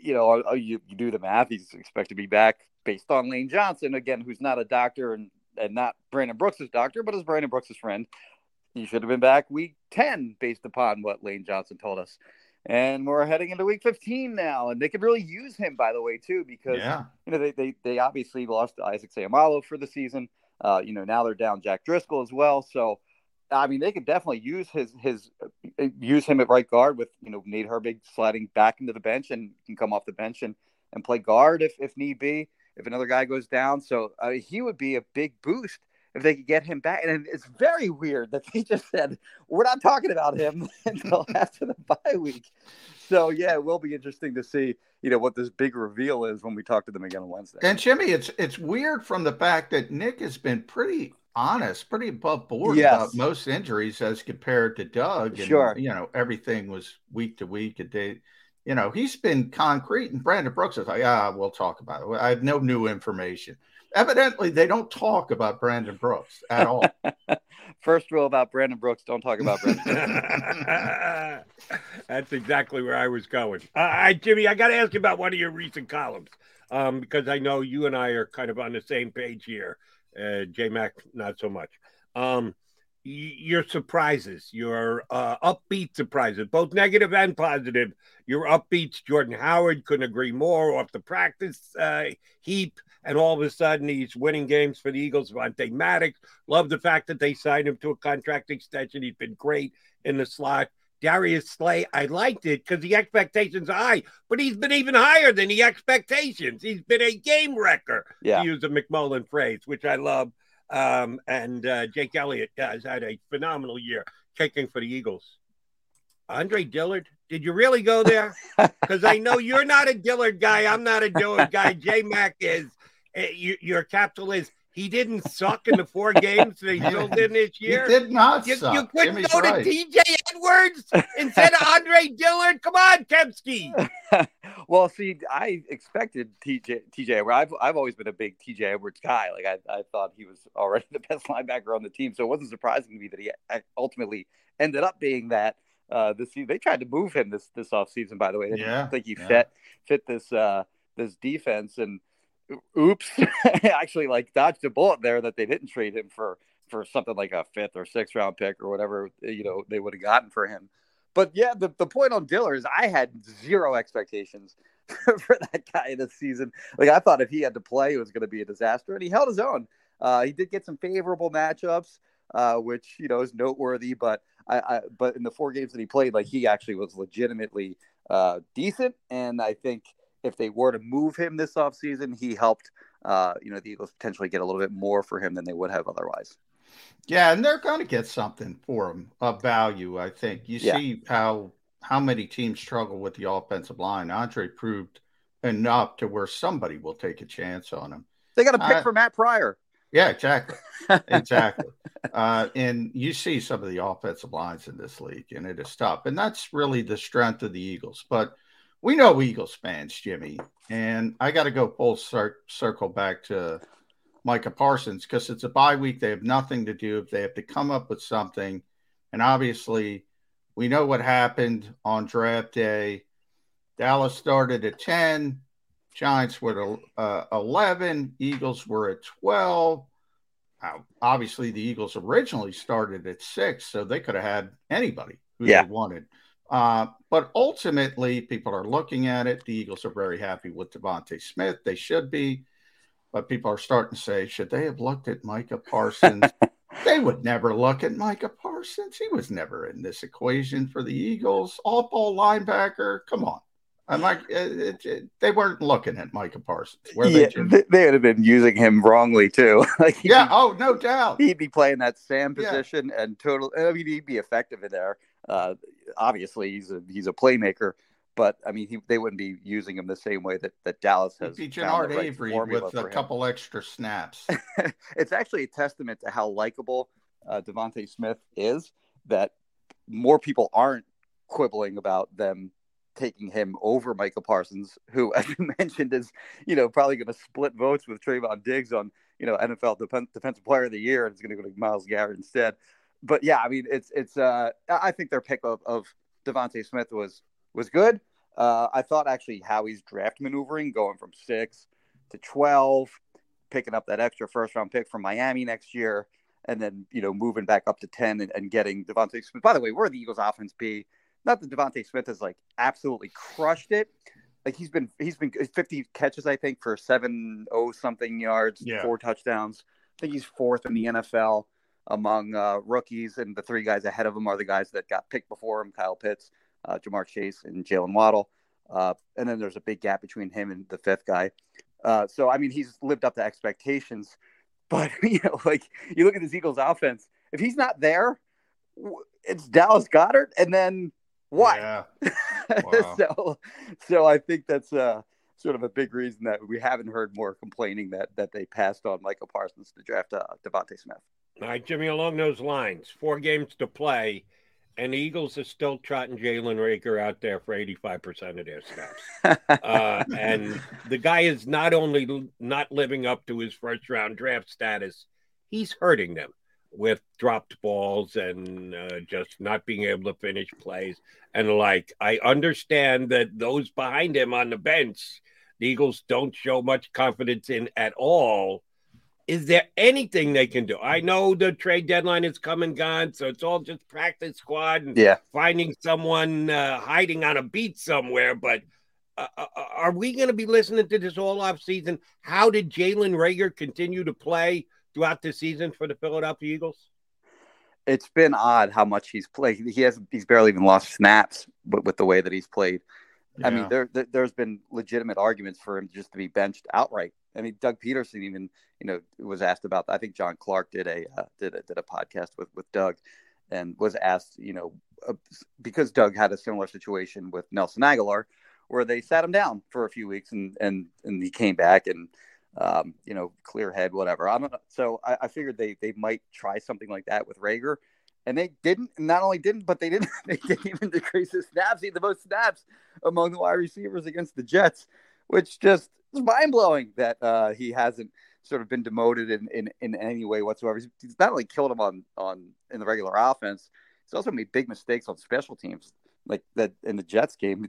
S9: you know, you, you do the math; he's expected to be back based on Lane Johnson again, who's not a doctor and and not Brandon Brooks' doctor, but is Brandon Brooks' friend. He should have been back week 10 based upon what Lane Johnson told us. And we're heading into week 15 now, and they could really use him, by the way, too, because
S2: yeah.
S9: you know they, they they obviously lost Isaac Seumalo for the season. Uh, you know now they're down Jack Driscoll as well, so I mean they could definitely use his his uh, use him at right guard with you know Nate Herbig sliding back into the bench and can come off the bench and and play guard if if need be if another guy goes down. So uh, he would be a big boost if they could get him back. And it's very weird that they just said we're not talking about him <laughs> until <laughs> after the bye week. So yeah, it will be interesting to see, you know, what this big reveal is when we talk to them again on Wednesday.
S2: And Jimmy, it's it's weird from the fact that Nick has been pretty honest, pretty above board
S9: yes.
S2: about most injuries as compared to Doug. And,
S9: sure.
S2: You know, everything was week to week, a day. You know, he's been concrete, and Brandon Brooks is like, ah, we'll talk about it. I have no new information evidently they don't talk about Brandon Brooks at all. <laughs>
S9: First rule about Brandon Brooks: don't talk about Brandon. <laughs>
S1: That's exactly where I was going. Uh, Jimmy, I got to ask you about one of your recent columns um, because I know you and I are kind of on the same page here. Uh, J Mac, not so much. Um, your surprises, your uh, upbeat surprises, both negative and positive. Your upbeats, Jordan Howard couldn't agree more off the practice uh, heap and all of a sudden he's winning games for the Eagles. Avonte Maddox, love the fact that they signed him to a contract extension. He's been great in the slot. Darius Slay, I liked it because the expectations are high, but he's been even higher than the expectations. He's been a game wrecker,
S9: yeah.
S1: to use a McMullen phrase, which I love. Um, and uh, Jake Elliott has had a phenomenal year kicking for the Eagles. Andre Dillard, did you really go there? <laughs> Because I know you're not a Dillard guy. I'm not a Dillard guy. J Mac is. Eh, you, your capital is he didn't suck in the four <laughs> games they still did this year.
S2: He did not
S1: you,
S2: suck.
S1: You couldn't
S2: Jimmy's
S1: go
S2: right.
S1: to TJ Edwards instead of <laughs> Andre Dillard. Come on, Kempski. <laughs>
S9: well, see, I expected TJ TJ Edwards. I've I've always been a big TJ Edwards guy. Like I, I thought he was already the best linebacker on the team, so it wasn't surprising to me that he ultimately ended up being that. Uh, this they tried to move him this this offseason, by the way. They
S2: yeah,
S9: didn't think he
S2: yeah.
S9: fit fit this uh, this defense and oops, <laughs> actually like dodged a bullet there that they didn't trade him for for something like a fifth or sixth round pick or whatever you know they would have gotten for him. But yeah, the, the point on Dillard is I had zero expectations <laughs> for that guy this season. Like I thought if he had to play, it was going to be a disaster, and he held his own. Uh, he did get some favorable matchups, uh, which you know is noteworthy. But I, I, but in the four games that he played, like he actually was legitimately uh, decent, and I think if they were to move him this offseason, he helped, uh, you know, the Eagles potentially get a little bit more for him than they would have otherwise.
S2: Yeah, and they're going to get something for him of value. I think you
S9: Yeah.
S2: see how how many teams struggle with the offensive line. Andre proved enough to where somebody will take a chance on him.
S9: They got a pick
S2: Uh,
S9: for Matt Pryor.
S2: Yeah, exactly, <laughs> exactly. uh, and you see some of the offensive lines in this league, and it is tough. And that's really the strength of the Eagles. But we know Eagles fans, Jimmy, and I got to go full cir- circle back to Micah Parsons because it's a bye week. They have nothing to do. If they have to come up with something. And obviously, we know what happened on draft day. Dallas started at 10, Giants were at uh, 11, Eagles were at 12. Now, obviously, the Eagles originally started at six, so they could have had anybody who
S9: Yeah.
S2: they wanted. Uh, but ultimately, people are looking at it. The Eagles are very happy with DeVonta Smith. They should be. But people are starting to say, should they have looked at Micah Parsons? <laughs> they would never look at Micah Parsons. He was never in this equation for the Eagles. All ball linebacker. Come on. I'm like, it, it, it- they weren't looking at Micah Parsons. Were
S9: yeah, they, they would have been using him wrongly too. <laughs> like
S2: Yeah.
S9: be-
S2: Oh, no doubt.
S9: he'd be playing that Sam
S2: Yeah.
S9: position and total. I mean, he'd be effective in there. Uh, obviously, he's a he's a playmaker, but I mean, he, they wouldn't be using him the same way that, that Dallas has.
S2: Be
S9: Genard right
S2: Avery with a couple extra snaps. <laughs>
S9: it's actually a testament to how likable uh, DeVonta Smith is that more people aren't quibbling about them taking him over Micah Parsons, who, <laughs> as you mentioned, is you know probably going to split votes with Trevon Diggs on you know NFL Defen- Defensive Player of the Year, and it's going to go to Myles Garrett instead. But yeah, I mean, it's it's. Uh, I think their pick of, of DeVonta Smith was was good. Uh, I thought actually Howie's draft maneuvering, going from six to twelve, picking up that extra first round pick from Miami next year, and then you know moving back up to ten and, and getting DeVonta Smith. By the way, where the Eagles' offense be? Not that DeVonta Smith has like absolutely crushed it. Like he's been he's been fifty catches I think for seven oh something yards,
S2: Yeah.
S9: four touchdowns. I think he's fourth in the NFL among uh, rookies, and the three guys ahead of him are the guys that got picked before him: Kyle Pitts, uh, Ja'Marr Chase, and Jaylen Waddle. Uh, and then there's a big gap between him and the fifth guy. Uh, so I mean, he's lived up to expectations. <laughs> But <laughs> you know, like you look at this Eagles offense, if he's not there, it's Dallas Goedert, and then what?
S2: Yeah. <laughs> Wow.
S9: so, so I think that's uh, sort of a big reason that we haven't heard more complaining that that they passed on Micah Parsons to draft uh, DeVonta Smith.
S1: All right, Jimmy, along those lines, four games to play, and the Eagles are still trotting Jalen Reagor out there for 85% of their snaps. <laughs> uh, and the guy is not only not living up to his first round draft status, he's hurting them with dropped balls and uh, just not being able to finish plays. And like, I understand that those behind him on the bench, the Eagles don't show much confidence in at all. Is there anything they can do? I know the trade deadline is come and gone, so it's all just practice squad and
S9: Yeah.
S1: finding someone uh, hiding on a beach somewhere. But uh, uh, are we going to be listening to this all off season? How did Jalen Reagor continue to play throughout the season for the Philadelphia Eagles?
S9: it's been odd how much he's played. He has he's barely even lost snaps with, with the way that he's played. I mean, there, there there's been legitimate arguments for him just to be benched outright. I mean, Doug Pederson even you know was asked about. I think John Clark did a uh, did a did a podcast with with Doug, and was asked you know uh, because Doug had a similar situation with Nelson Agholor, where they sat him down for a few weeks and and and he came back and um, you know clear head whatever. I don't know. So I, I figured they they might try something like that with Reagor. And they didn't. Not only didn't, but they didn't. <laughs> They didn't even decrease his snaps. He had the most snaps among the wide receivers against the Jets, which just is mind blowing that uh, he hasn't sort of been demoted in, in, in any way whatsoever. He's, he's not only killed him on on in the regular offense, he's also made big mistakes on special teams, like that in the Jets game.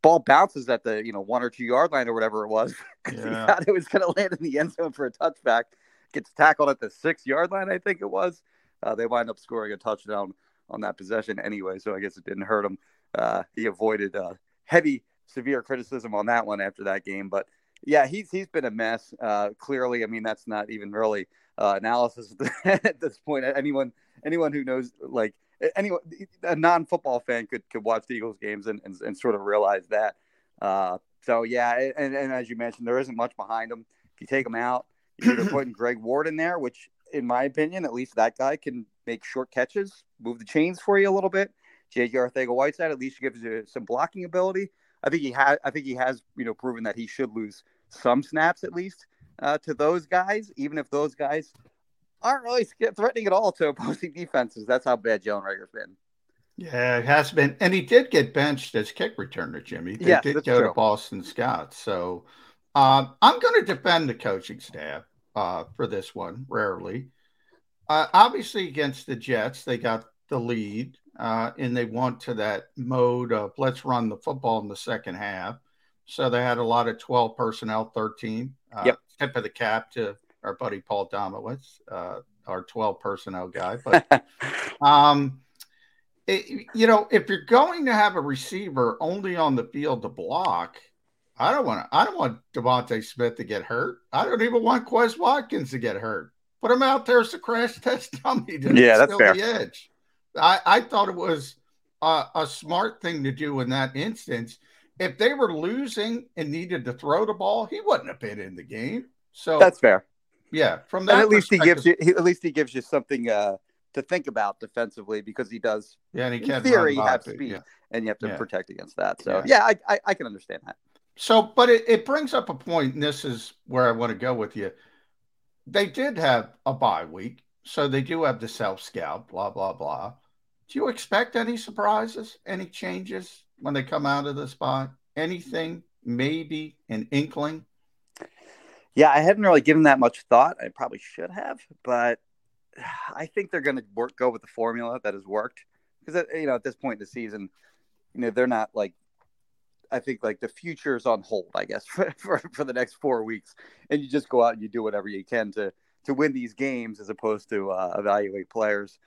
S9: Ball bounces at the you know one or two yard line or whatever it was. <laughs> 'cause he
S2: Yeah.
S9: thought it was going to land in the end zone for a touchback. Gets tackled at the six yard line, I think it was. Uh, they wind up scoring a touchdown on that possession anyway, so I guess it didn't hurt him. Uh, he avoided uh, heavy, severe criticism on that one after that game. But yeah, he's he's been a mess. Uh, clearly, I mean that's not even really uh, analysis <laughs> at this point. Anyone anyone who knows like anyone a non football fan could could watch the Eagles games and, and, and sort of realize that. Uh, so yeah, and, and as you mentioned, there isn't much behind him. If you take him out, you're <clears throat> putting Greg Ward in there, which in my opinion, at least that guy can make short catches, move the chains for you a little bit. JJ Arcega-Whiteside at least gives you some blocking ability. I think he has. I think he has, you know, proven that he should lose some snaps at least uh, to those guys, even if those guys aren't really threatening at all to opposing <laughs> defenses. That's how bad Jalen Reagor's been.
S2: Yeah, it has been, and he did get benched as kick returner, Jimmy. They
S9: Yes,
S2: did go
S9: true.
S2: to Boston Scott. So um, I'm going to defend the coaching staff uh, for this one. Rarely, uh, obviously against the Jets, they got the lead, uh, and they went to that mode of let's run the football in the second half. So they had a lot of 12 personnel, 13. Uh,
S9: Yep.
S2: Tip of the cap to our buddy Paul Domowitch, uh, our 12 personnel guy. But, <laughs> um, it, you know, if you're going to have a receiver only on the field to block, I don't want to. I don't want DeVonta Smith to get hurt. I don't even want Quez Watkins to get hurt. Put him out there as a crash test dummy. To
S9: yeah, that's fair.
S2: The edge. I, I thought it was a, a smart thing to do in that instance. If they were losing and needed to throw the ball, he wouldn't have been in the game. So
S9: that's fair.
S2: Yeah, from that,
S9: and at least he gives you. He, at least he gives you something uh, to think about defensively because he does.
S2: Yeah, and he can
S9: theory have speed,
S2: yeah.
S9: and you have to
S2: Yeah.
S9: protect against that. So yeah,
S2: Yeah.
S9: I, I I can understand that.
S2: So, but it, it brings up a point, and this is where I want to go with you. They did have a bye week, so they do have the self scout, blah, blah, blah. Do you expect any surprises, any changes when they come out of this bye? Anything, maybe an inkling?
S9: Yeah, I hadn't really given that much thought. I probably should have, but I think they're going to work go with the formula that has worked because you know at this point in the season, you know they're not like I think like the future is on hold, I guess, <laughs> for, for, for the next four weeks, and you just go out and you do whatever you can to to win these games as opposed to uh, evaluate players.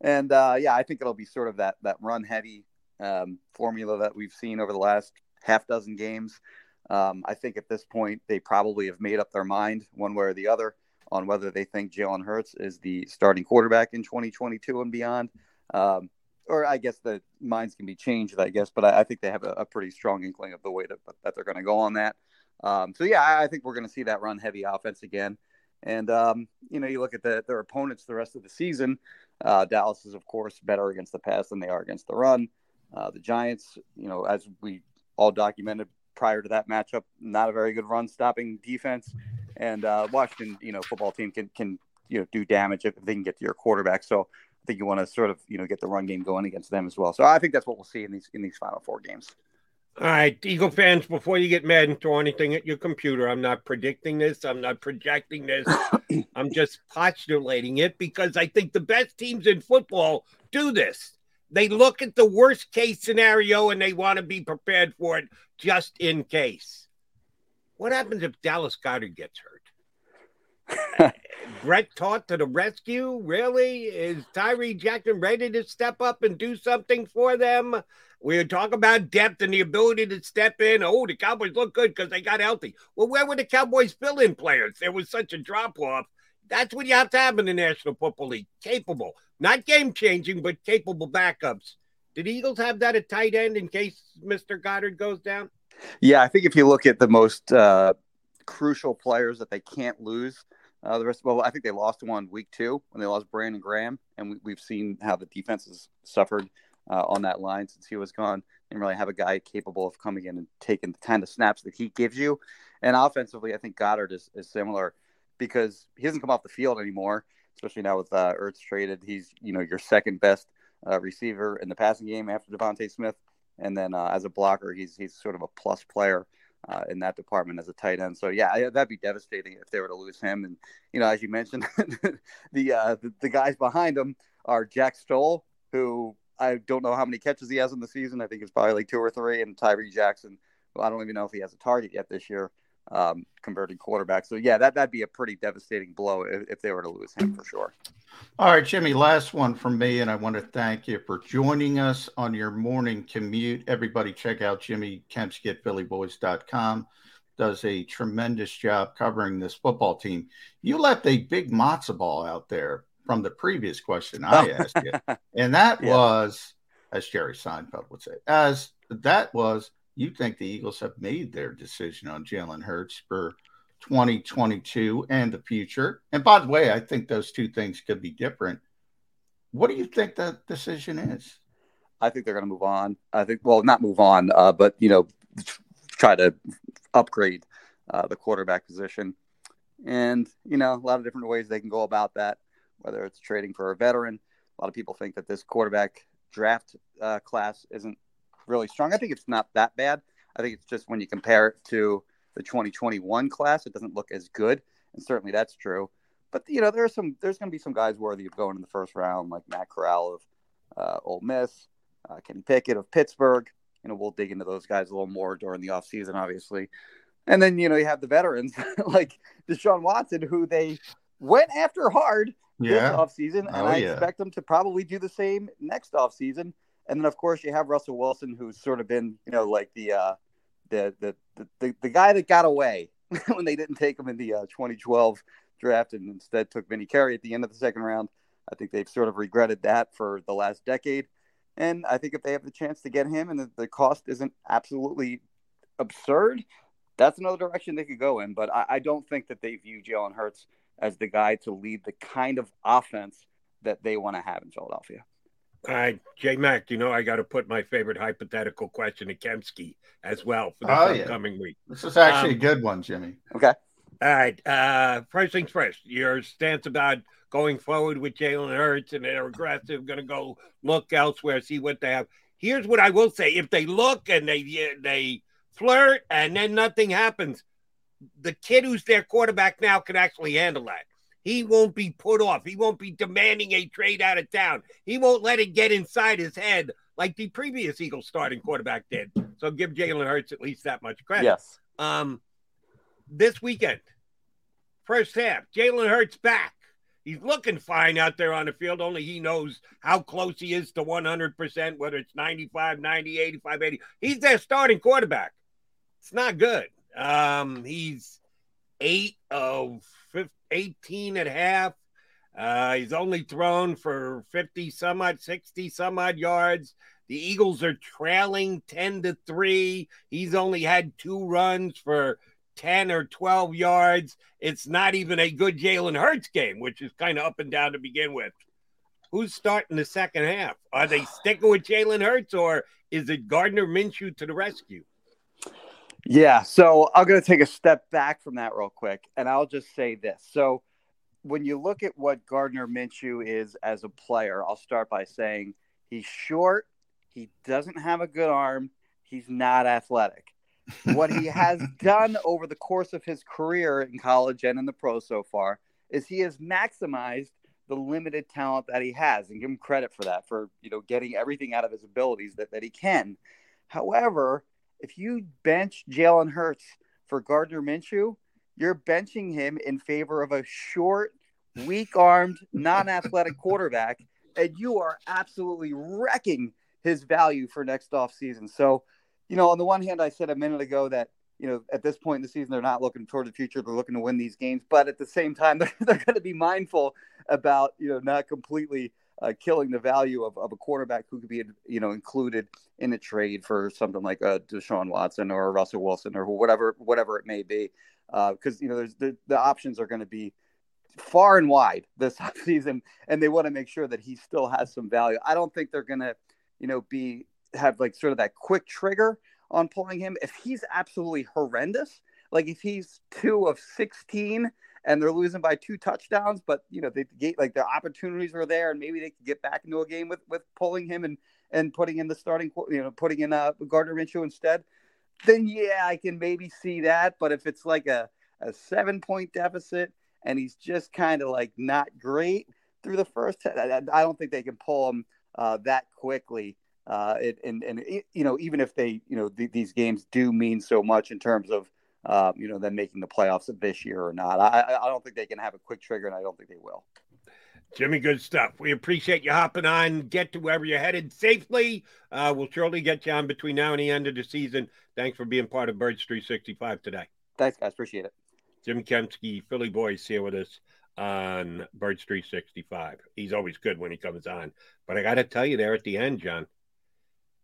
S9: And uh, yeah, I think it'll be sort of that that run heavy um, formula that we've seen over the last half dozen games. Um, I think at this point they probably have made up their mind one way or the other on whether they think Jalen Hurts is the starting quarterback in 2022 and beyond. Um, or I guess the minds can be changed, I guess, but I, I think they have a, a pretty strong inkling of the way that, that they're going to go on that. Um, so yeah, I, I think we're going to see that run heavy offense again. And um, you know, you look at the, their opponents the rest of the season. Uh, Dallas is, of course, better against the pass than they are against the run. Uh, the Giants, you know, as we all documented prior to that matchup, not a very good run stopping defense. And uh, Washington, you know, football team can can you know do damage if they can get to your quarterback. So I think you want to sort of you know get the run game going against them as well. So I think that's what we'll see in these in these final four games.
S1: All right, Eagle fans, before you get mad and throw anything at your computer, I'm not predicting this. I'm not projecting this. <coughs> I'm just postulating it because I think the best teams in football do this. They look at the worst case scenario and they want to be prepared for it just in case. What happens if Dallas Goedert gets hurt? <laughs> Brett taught to the rescue? Really? Is Tyree Jackson ready to step up and do something for them? We talk about depth and the ability to step in. Oh, the Cowboys look good because they got healthy. Well, where were the Cowboys fill in players? There was such a drop off. That's what you have to have in the National Football League. Capable, not game changing, but capable backups. Did Eagles have that at tight end in case Mr. Goedert goes down?
S9: Yeah, I think if you look at the most uh, crucial players that they can't lose, uh, the rest. Well, I think they lost one week two when they lost Brandon Graham, and we, have seen how the defense has suffered uh, on that line since he was gone. Didn't really have a guy capable of coming in and taking the kind of snaps that he gives you. And offensively, I think Goedert is, is similar because he doesn't come off the field anymore, especially now with uh, Ertz traded. He's you know your second best uh, receiver in the passing game after DeVonta Smith, and then uh, as a blocker, he's he's sort of a plus player uh, in that department as a tight end. So yeah, that'd be devastating if they were to lose him. And you know, as you mentioned, <laughs> the, uh, the the guys behind him are Jack Stoll, who I don't know how many catches he has in the season. I think it's probably like two or three, and Tyree Jackson. Well, I don't even know if he has a target yet this year, um, converting quarterback. So yeah, that that'd be a pretty devastating blow if, if they were to lose him for sure.
S2: All right, Jimmy, last one from me, and I want to thank you for joining us on your morning commute. Everybody, check out Jimmy PhillyVoice.com. Does a tremendous job covering this football team. You left a big matzo ball out there from the previous question I asked you, and that <laughs>
S9: Yeah.
S2: was, as Jerry Seinfeld would say, as that was, you think the Eagles have made their decision on Jalen Hurts for 2022 and the future. And by the way, I think those two things could be different. What do you think that decision is?
S9: I think they're going to move on. I think, well, not move on, uh, but you know, try to upgrade uh, the quarterback position. And you know, a lot of different ways they can go about that. Whether it's trading for a veteran, a lot of people think that this quarterback draft uh, class isn't really strong. I think it's not that bad. I think it's just when you compare it to the 2021 class, it doesn't look as good, and certainly that's true. But you know, there are some. There's going to be some guys worthy of going in the first round, like Matt Corral of uh, Ole Miss, uh, Kenny Pickett of Pittsburgh. You know, we'll dig into those guys a little more during the offseason, obviously. And then, you know, you have the veterans <laughs> like Deshaun Watson, who they went after hard
S2: Yeah.
S9: this offseason. And
S2: Oh,
S9: I
S2: yeah.
S9: expect them to probably do the same next offseason. And then, of course, you have Russell Wilson, who's sort of been, you know, like the, uh, the, the, the, the, guy that got away <laughs> when they didn't take him in the uh, 2012 draft and instead took Vinny Curry at the end of the second round. I think they've sort of regretted that for the last decade. And I think if they have the chance to get him and the, the cost isn't absolutely absurd, that's another direction they could go in. But I, I don't think that they view Jalen Hurts as the guy to lead the kind of offense that they want to have in Philadelphia.
S1: All right, J Mac, you know I got to put my favorite hypothetical question to Kempski as well for this
S2: Oh, yeah.
S1: upcoming week.
S2: This is actually
S1: Um,
S2: a good one, Jimmy.
S9: Okay.
S1: All right. Uh, first things first, your stance about going forward with Jalen Hurts and they're aggressive, going to go look elsewhere, see what they have. Here's what I will say: if they look and they they flirt and then nothing happens, the kid who's their quarterback now can actually handle that. He won't be put off. He won't be demanding a trade out of town. He won't let it get inside his head like the previous Eagles starting quarterback did. So give Jalen Hurts at least that much credit.
S9: Yes.
S1: Um, this weekend, first half, Jalen Hurts back. He's looking fine out there on the field. Only he knows how close he is to 100%, whether it's 95, 90, 85, 80. He's their starting quarterback. It's not good. Um, he's eight of 15, 18 and a half. Uh, he's only thrown for 50 some odd, 60 some odd yards. The Eagles are trailing 10 to 3. He's only had two runs for 10 or 12 yards. It's not even a good Jalen Hurts game, which is kind of up and down to begin with. Who's starting the second half? Are they sticking with Jalen Hurts or is it Gardner Minshew to the rescue?
S9: Yeah, so I'm going to take a step back from that real quick, and I'll just say this. So, when you look at what Gardner Minshew is as a player, I'll start by saying he's short, he doesn't have a good arm, he's not athletic. what he has <laughs> done over the course of his career in college and in the pro so far is he has maximized the limited talent that he has and give him credit for that for you know getting everything out of his abilities that, that he can however if you bench Jalen Hurts for Gardner Minshew, you're benching him in favor of a short, weak armed, non athletic <laughs> quarterback, and you are absolutely wrecking his value for next offseason. So, you know, on the one hand, I said a minute ago that, you know, at this point in the season, they're not looking toward the future. They're looking to win these games. But at the same time, <laughs> they're, they're going to be mindful about, you know, not completely uh, killing the value of, of a quarterback who could be, you know, included in a trade for something like a Deshaun Watson or Russell Wilson or whatever, whatever it may be. Because, you know, there's the, the options are going to be far and wide this <laughs> season, and they want to make sure that he still has some value. I don't think they're going to, you know, be have like sort of that quick trigger on pulling him. If he's absolutely horrendous, like if he's two of 16 and they're losing by two touchdowns, but you know, they get like the opportunities were there and maybe they could get back into a game with, with pulling him and, and putting in the starting, you know, putting in uh, Gardner Minshew instead, then yeah, I can maybe see that. But if it's like a, a seven point deficit and he's just kind of like not great through the first, I, I don't think they can pull him uh, that quickly. Uh, it, and, and it, you know, even if they, you know, th- these games do mean so much in terms of, uh, you know, them making the playoffs this year or not. I, I don't think they can have a quick trigger, and I don't think they will.
S1: Jimmy, good stuff. We appreciate you hopping on. Get to wherever you're headed safely. Uh, we'll surely get you on between now and the end of the season. Thanks for being part of Birds 365 today.
S9: Thanks, guys. Appreciate it.
S1: Jim Kempski, Philly Voice, here with us on Birds 365. He's always good when he comes on. But I got to tell you there at the end, John,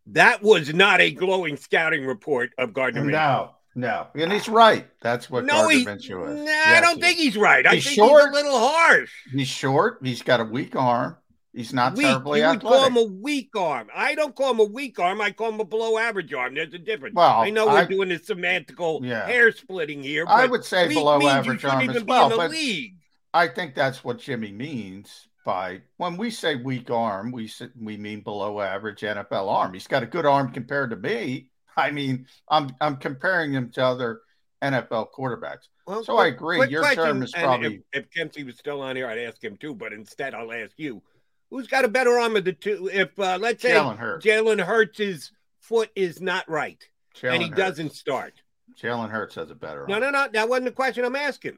S1: that was not a glowing scouting report of Gardner Minshew.
S2: No, no, and he's right. That's what
S1: No,
S2: Gardner
S1: he-
S2: Minshew is.
S1: Nah,
S2: Yes,
S1: I don't
S2: he
S1: think he's right. I
S2: He's
S1: think
S2: short.
S1: he's a little harsh.
S2: He's short. He's got a weak arm. He's not
S1: Weak.
S2: terribly
S1: You would
S2: athletic.
S1: call him a weak arm. I don't call him a weak arm. I call him a below average arm. There's a difference.
S2: Well,
S1: I know we're
S2: I-
S1: doing this semantical
S2: Yeah.
S1: hair splitting here.
S2: I would say below average arm as well, but
S1: league.
S2: I think that's what Jimmy means by when we say weak arm, we we mean below average NFL arm. He's got a good arm compared to me. <laughs> I mean, I'm I'm comparing him to other NFL quarterbacks.
S1: Well,
S2: so I agree. Your
S1: question,
S2: term is probably
S1: If, if Kempski was still on here, I'd ask him too. But instead, I'll ask you: Who's got a better arm of the two? If uh, let's say
S2: Jalen Hurts.
S1: Jalen Hurts' foot is not right and he
S2: Hurts.
S1: doesn't start,
S2: Jalen Hurts has a better.
S1: No,
S2: arm.
S1: no, no. That wasn't the question I'm asking.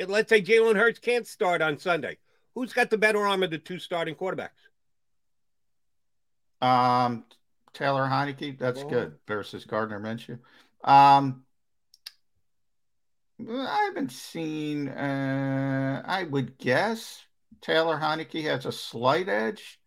S1: And let's say Jalen Hurts can't start on Sunday. Who's got the better arm of the two starting quarterbacks?
S2: Um, Taylor Heinicke, that's good versus Gardner Minshew. Um, I haven't seen. Uh, I would guess Taylor Heinicke has a slight edge,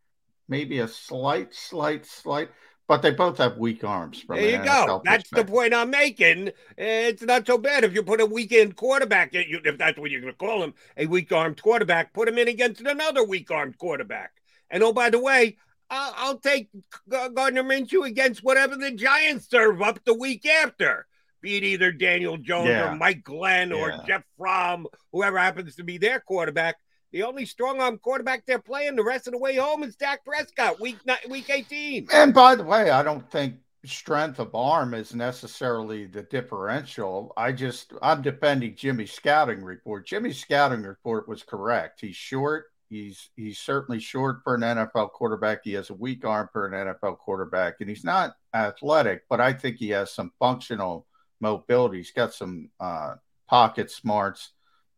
S2: maybe a slight, slight, slight. But they both have weak arms. From
S1: There you go. That's the point I'm making. It's not so bad if you put a weekend quarterback, if that's what you're going to call him, a weak armed quarterback, put him in against another weak armed quarterback. And oh, by the way, I'll, I'll take Gardner Minshew against whatever the Giants serve up the week after, be it either Daniel Jones
S2: Yeah.
S1: or Mike Glenn or
S2: Yeah.
S1: Jeff Fromm, whoever happens to be their quarterback. The only strong arm quarterback they're playing the rest of the way home is Dak Prescott, week week 18.
S2: And by the way, I don't think strength of arm is necessarily the differential. I just I'm defending Jimmy's scouting report. Jimmy's scouting report was correct. He's short. He's he's certainly short for an NFL quarterback. He has a weak arm for an NFL quarterback, and he's not athletic, but I think he has some functional mobility. He's got some uh, pocket smarts,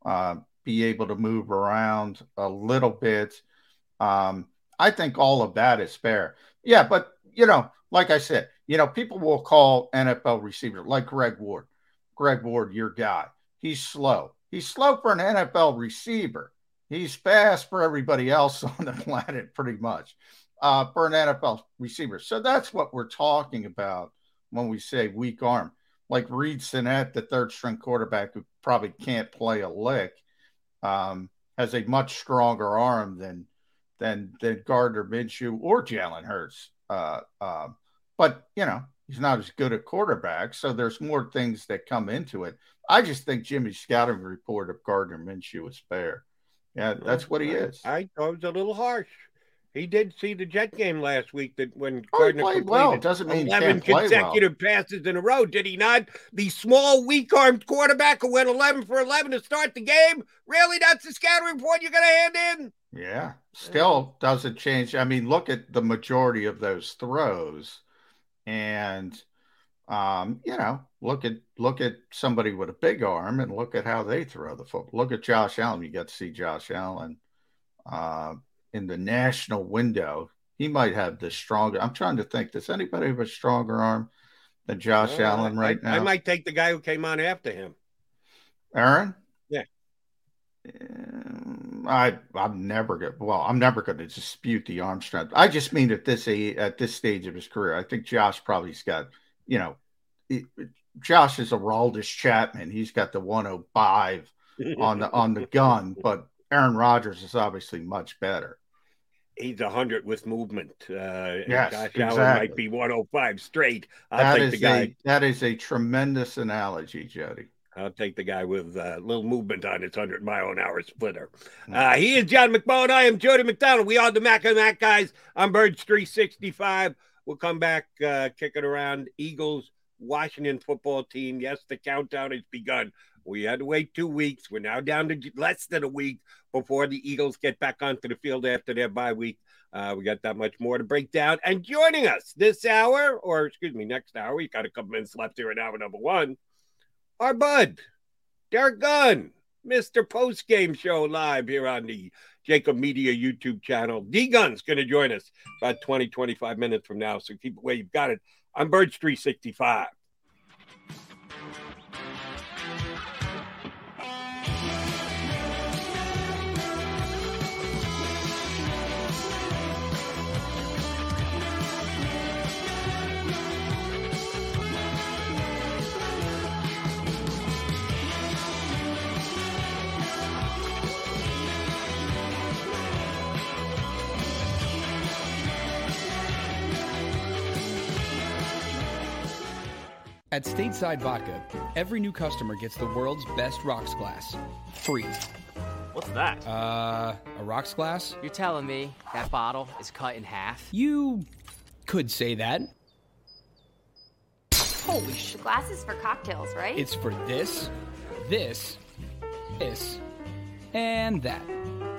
S2: uh, be able to move around a little bit. Um, I think all of that is fair. Yeah, but you know, like I said, you know, people will call NFL receiver like Greg Ward. Greg Ward, your guy. He's slow. He's slow for an NFL receiver. He's fast for everybody else <laughs> on the planet, pretty much, uh, for an NFL receiver. So that's what we're talking about when we say weak arm. Like Reid Sinnett, the third string quarterback who probably can't play a lick, um, has a much stronger arm than than than Gardner Minshew or Jalen Hurts. Uh, uh, but you know he's not as good a quarterback, so there's more things that come into it. I just think Jimmy's scouting report of Gardner Minshew is fair. Yeah, that's what he is.
S1: I thought it was a little harsh. He did see the Jet game last week that when
S2: Oh,
S1: Gardner
S2: played well. Doesn't mean he
S1: 11
S2: can't play well.
S1: consecutive passes in a row, did he not? The small, weak-armed quarterback who went 11 for 11 to start the game? Really? That's the scattering point you're going to hand in?
S2: Yeah, still doesn't change. I mean, look at the majority of those throws, and um, you know, look at look at somebody with a big arm and look at how they throw the football. Look at Josh Allen. You get to see Josh Allen uh, in the national window. He might have the stronger. I'm trying to think. Does anybody have a stronger arm than Josh
S1: Uh,
S2: Allen right
S1: I,
S2: now?
S1: I might take the guy who came on after him.
S2: Aaron.
S1: Yeah.
S2: Um, I I'm never going. Well, I'm never going to dispute the arm strength. I just mean at this a- at this stage of his career, I think Josh probably's got. You know, it, Josh is a Aroldis Chapman. He's got the 105 <laughs> on the on the gun, but Aaron Rodgers is obviously much better.
S1: He's a 100 with movement. Uh,
S2: Yes,
S1: Josh Allen might be 105 straight. I'll
S2: That
S1: take
S2: is
S1: the guy.
S2: a that is a tremendous analogy, Jody.
S1: I'll take the guy with a little movement on his 100 mile an hour splitter. Uh, he is John McMullen. I am Jody McDonald. We are the Mac and Mac guys. I'm Birds 365. We'll come back, uh, kicking around Eagles, Washington football team. Yes, the countdown has begun. We had to wait two weeks. We're now down to less than a week before the Eagles get back onto the field after their bye week. Uh, we got that much more to break down. And joining us this hour, or excuse me, next hour, we got a couple minutes left here in hour number one our bud, Derrick Gunn, Mr. Post Game Show live here on the Jakib Media YouTube channel. D Gun's going to join us about 20, 25 minutes from now. So keep it where you've got it. I'm Birds 365.
S3: At Stateside Vodka, every new customer gets the world's best rocks glass. Free.
S4: What's that?
S3: Uh, a rocks glass?
S4: You're telling me that bottle is cut in half?
S3: You could say that.
S5: Holy sh! Glasses for cocktails, right?
S3: It's for this, this, this, and that.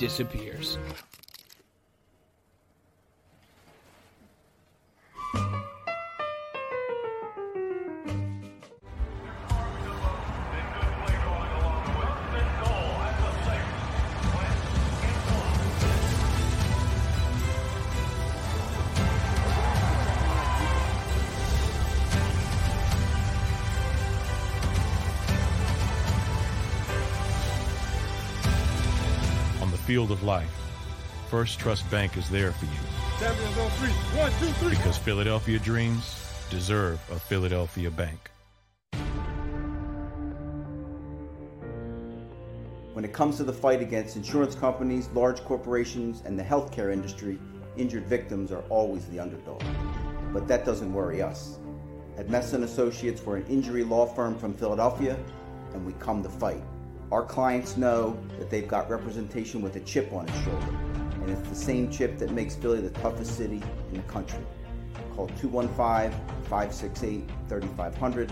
S3: disappears.
S6: Field of life, First Trust Bank is there for you.
S10: On three. One, two, three.
S6: Because Philadelphia dreams deserve a Philadelphia bank.
S7: When it comes to the fight against insurance companies, large corporations, and the healthcare industry, injured victims are always the underdog. But that doesn't worry us. At Messa Associates, we're an injury law firm from Philadelphia, and we come to fight. Our clients know that they've got representation with a chip on its shoulder, and it's the same chip that makes Philly the toughest city in the country. Call 215-568-3500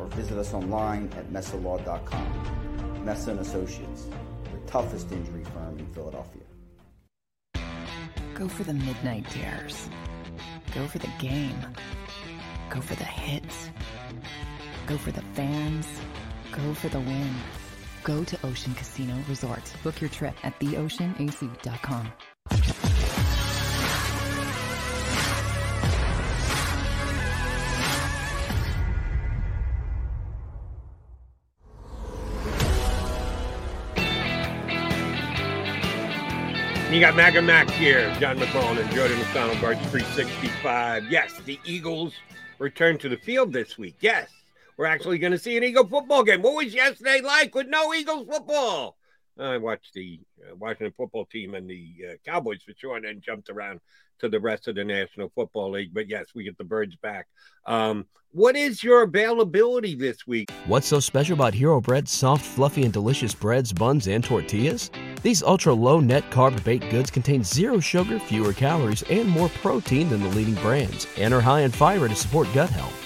S7: or visit us online at messalaw.com. Messa and Associates, the toughest injury firm in Philadelphia.
S8: Go for the midnight dares. Go for the game. Go for the hits. Go for the fans. Go for the win. Go to Ocean Casino Resort. Book your trip at theoceanac.com.
S1: You got Mac and Mac here, John McMullen and Jordan McDonald, Birds 365. Yes, the Eagles return to the field this week. Yes, we're actually going to see an Eagle football game. What was yesterday like with no Eagles football? I watched the uh, Washington football team and the uh, Cowboys for sure, and then jumped around to the rest of the National Football League. But yes, we get the Birds back. Um, what is your availability this week?
S11: What's so special about Hero Bread's soft, fluffy, and delicious breads, buns, and tortillas? These ultra low net carb baked goods contain zero sugar, fewer calories, and more protein than the leading brands, and are high in fiber to support gut health.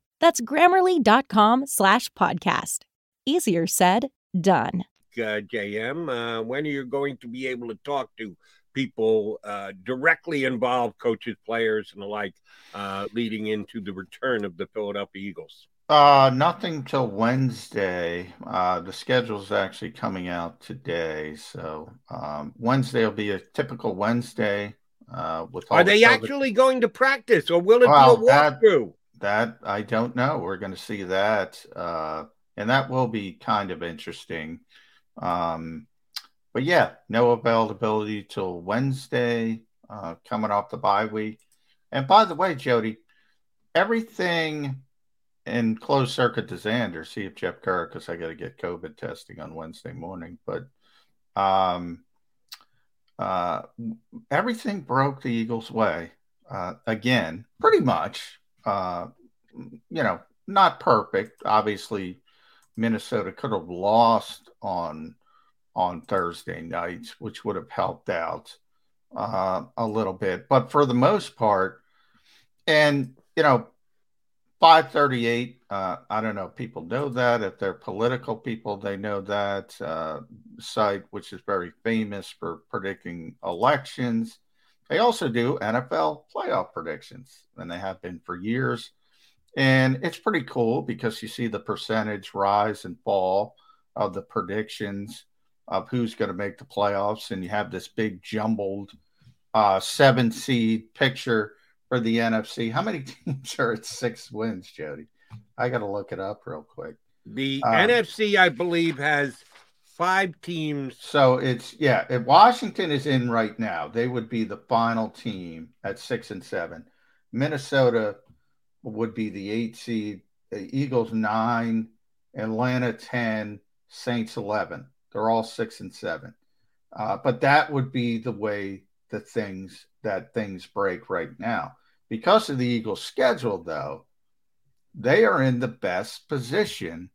S12: That's grammarly.com slash podcast. Easier said, done.
S1: uh, JM. Uh, when are you going to be able to talk to people uh, directly involved, coaches, players, and the like, uh, leading into the return of the Philadelphia Eagles?
S2: Uh, nothing till Wednesday. Uh, the schedule's actually coming out today, so um, Wednesday will be a typical Wednesday. Uh, with all
S1: Are
S2: the
S1: they
S2: COVID
S1: actually going to practice, or will it
S2: Well,
S1: be a
S2: that-
S1: walkthrough?
S2: That I don't know. We're going to see that, uh, and that will be kind of interesting. Um, but yeah, no availability till Wednesday, uh, coming off the bye week. And by the way, Jody, everything in closed circuit to Xander. See if Jeff Kerr, because I got to get COVID testing on Wednesday morning. But um, uh, everything broke the Eagles' way uh, again, pretty much. Uh, you know, not perfect. Obviously, Minnesota could have lost on on Thursday night, which would have helped out uh, a little bit. But for the most part, and you know, 538. Uh, I don't know. if People know that. If they're political people, they know that uh, site, which is very famous for predicting elections. They also do NFL playoff predictions, and they have been for years. And it's pretty cool because you see the percentage rise and fall of the predictions of who's going to make the playoffs, and you have this big jumbled uh, seven seed picture for the NFC. How many <laughs> teams are at six wins, Jody? I got to look it up real quick.
S1: The
S2: Um,
S1: NFC, I believe, has five teams.
S2: So it's yeah, if Washington is in right now, they would be the final team at six and seven. Minnesota would be the eight seed, the Eagles nine, Atlanta ten, Saints eleven. They're all six and seven. Uh, but that would be the way the things that things break right now. Because of the Eagles' schedule, though, they are in the best position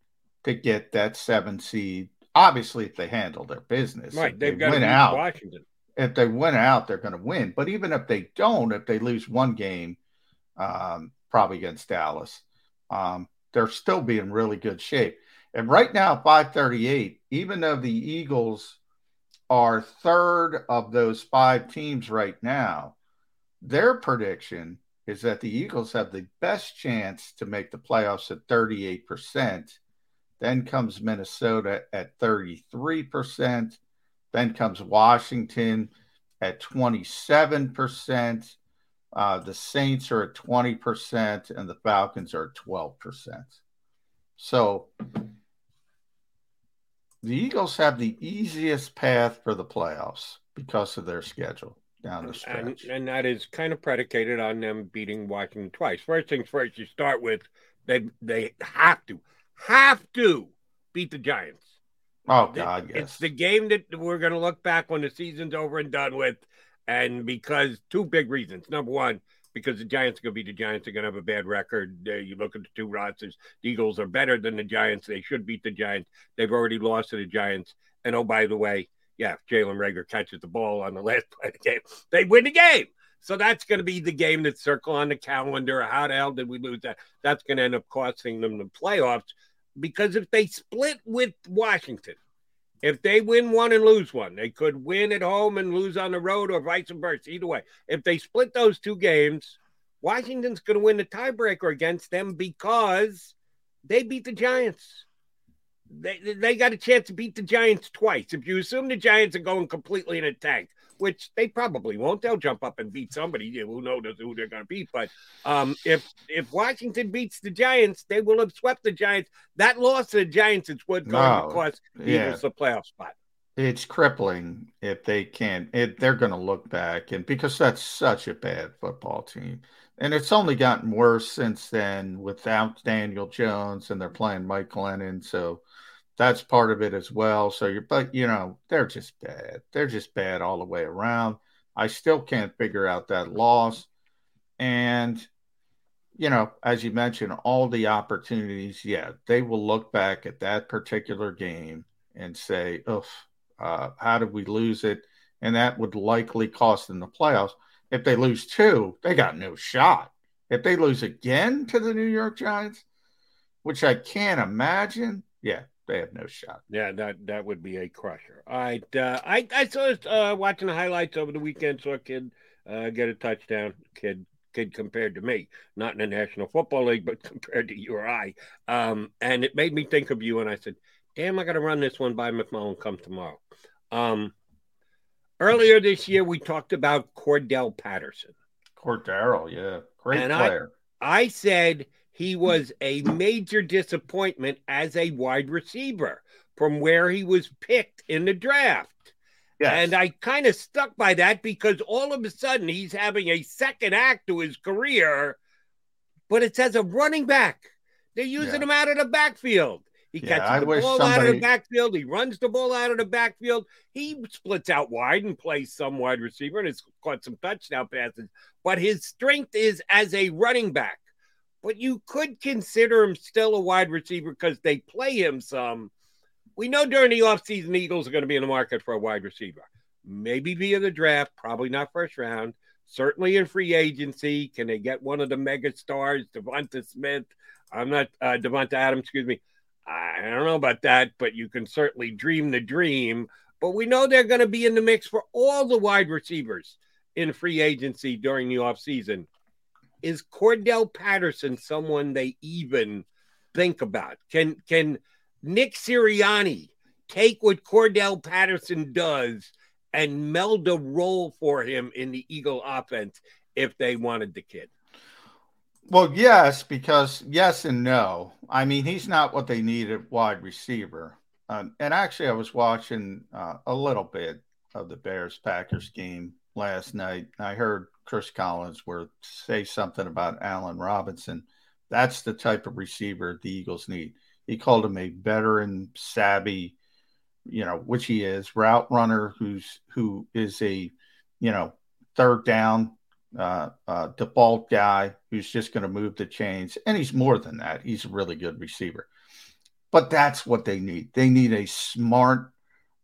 S2: to get that seven seed. Obviously, if they handle their business,
S1: right? They've
S2: they
S1: got to
S2: win out.
S1: Washington.
S2: If they win out, they're going to win. But even if they don't, if they lose one game, um, probably against Dallas, um, they're still be in really good shape. And right now, 538, even though the Eagles are third of those five teams right now, their prediction is that the Eagles have the best chance to make the playoffs at 38%. Then comes Minnesota at 33%. Then comes Washington at 27%. Uh, the Saints are at 20%, and the Falcons are at 12%. So the Eagles have the easiest path for the playoffs because of their schedule down the stretch.
S1: And, and that is kind of predicated on them beating Washington twice. First things first, you start with they they have to have to beat the Giants.
S2: Oh God, yes.
S1: It's the game that we're going to look back when the season's over and done with, and because two big reasons. Number one, because the Giants are going to be the Giants. They're going to have a bad record. Uh, you look at the two rosters. The Eagles are better than the Giants. They should beat the Giants. They've already lost to the Giants. And oh, by the way, yeah, if Jalen Reagor catches the ball on the <laughs> last play of the game, they win the game. So that's going to be the game that circle on the calendar. How the hell did we lose that? That's going to end up costing them the playoffs because if they split with Washington, if they win one and lose one, they could win at home and lose on the road or vice versa. Either way, if they split those two games, Washington's going to win the tiebreaker against them because they beat the Giants. They, they got a chance to beat the Giants twice. If you assume the Giants are going completely in a tank, which they probably won't. They'll jump up and beat somebody. Who knows who they're going to beat? But um, if if Washington beats the Giants, they will have swept the Giants. That loss to the Giants is what
S2: No,
S1: cost the
S2: yeah.
S1: Eagles the playoff spot.
S2: It's crippling if they can't. It, they're going to look back, and because that's such a bad football team, and it's only gotten worse since then without Daniel Jones, and they're playing Mike Glennon, so that's part of it as well. So you're, but you know, they're just bad. They're just bad all the way around. I still can't figure out that loss, and you know, as you mentioned, all the opportunities. Yeah, they will look back at that particular game and say, "Oh, uh, how did we lose it?" And that would likely cost them the playoffs. If they lose two, they got no shot. If they lose again to the New York Giants, which I can't imagine, yeah, they have no shot.
S1: Yeah, that that would be a crusher. All right, uh, I I saw uh, watching the highlights over the weekend. Saw a kid uh, get a touchdown. Kid kid compared to me, not in the National Football League, but <laughs> compared to you or I. Um, and it made me think of you. And I said, "Damn, I got to run this one by McMullen come tomorrow." Um, earlier this year, we talked about Cordarrelle Patterson.
S2: Cordarrelle, yeah, great
S1: And I- I said he was a major disappointment as a wide receiver from where he was picked in the draft. And I kind of stuck by that because all of a sudden he's having a second act to his career, but it's as a running back. They're using
S2: Yeah.
S1: him out of the backfield. He
S2: Yeah,
S1: catches
S2: I
S1: the ball out of the backfield. He runs the ball out of the backfield. He splits out wide and plays some wide receiver and has caught some touchdown passes. But his strength is as a running back. But you could consider him still a wide receiver because they play him some. We know during the offseason, Eagles are going to be in the market for a wide receiver. Maybe via the draft, probably not first round. Certainly in free agency. Can they get one of the mega stars, DeVonta Smith? I'm not uh, Davante Adams, excuse me. I don't know about that, but you can certainly dream the dream. But we know they're going to be in the mix for all the wide receivers in free agency during the offseason. Is Cordarrelle Patterson someone they even think about? Can can Nick Sirianni take what Cordarrelle Patterson does and meld a role for him in the Eagle offense if they wanted the kid?
S2: Well, yes, because yes and no. I mean, he's not what they need at wide receiver. Um, and actually, I was watching uh, a little bit of the Bears Packers game last night. I heard Chris Collins Collinsworth say something about Allen Robinson. That's the type of receiver the Eagles need. He called him a veteran, savvy, you know, which he is, route runner who's who is a, you know, third down uh, uh, default guy who's just going to move the chains, and he's more than that. He's a really good receiver. But that's what they need. They need a smart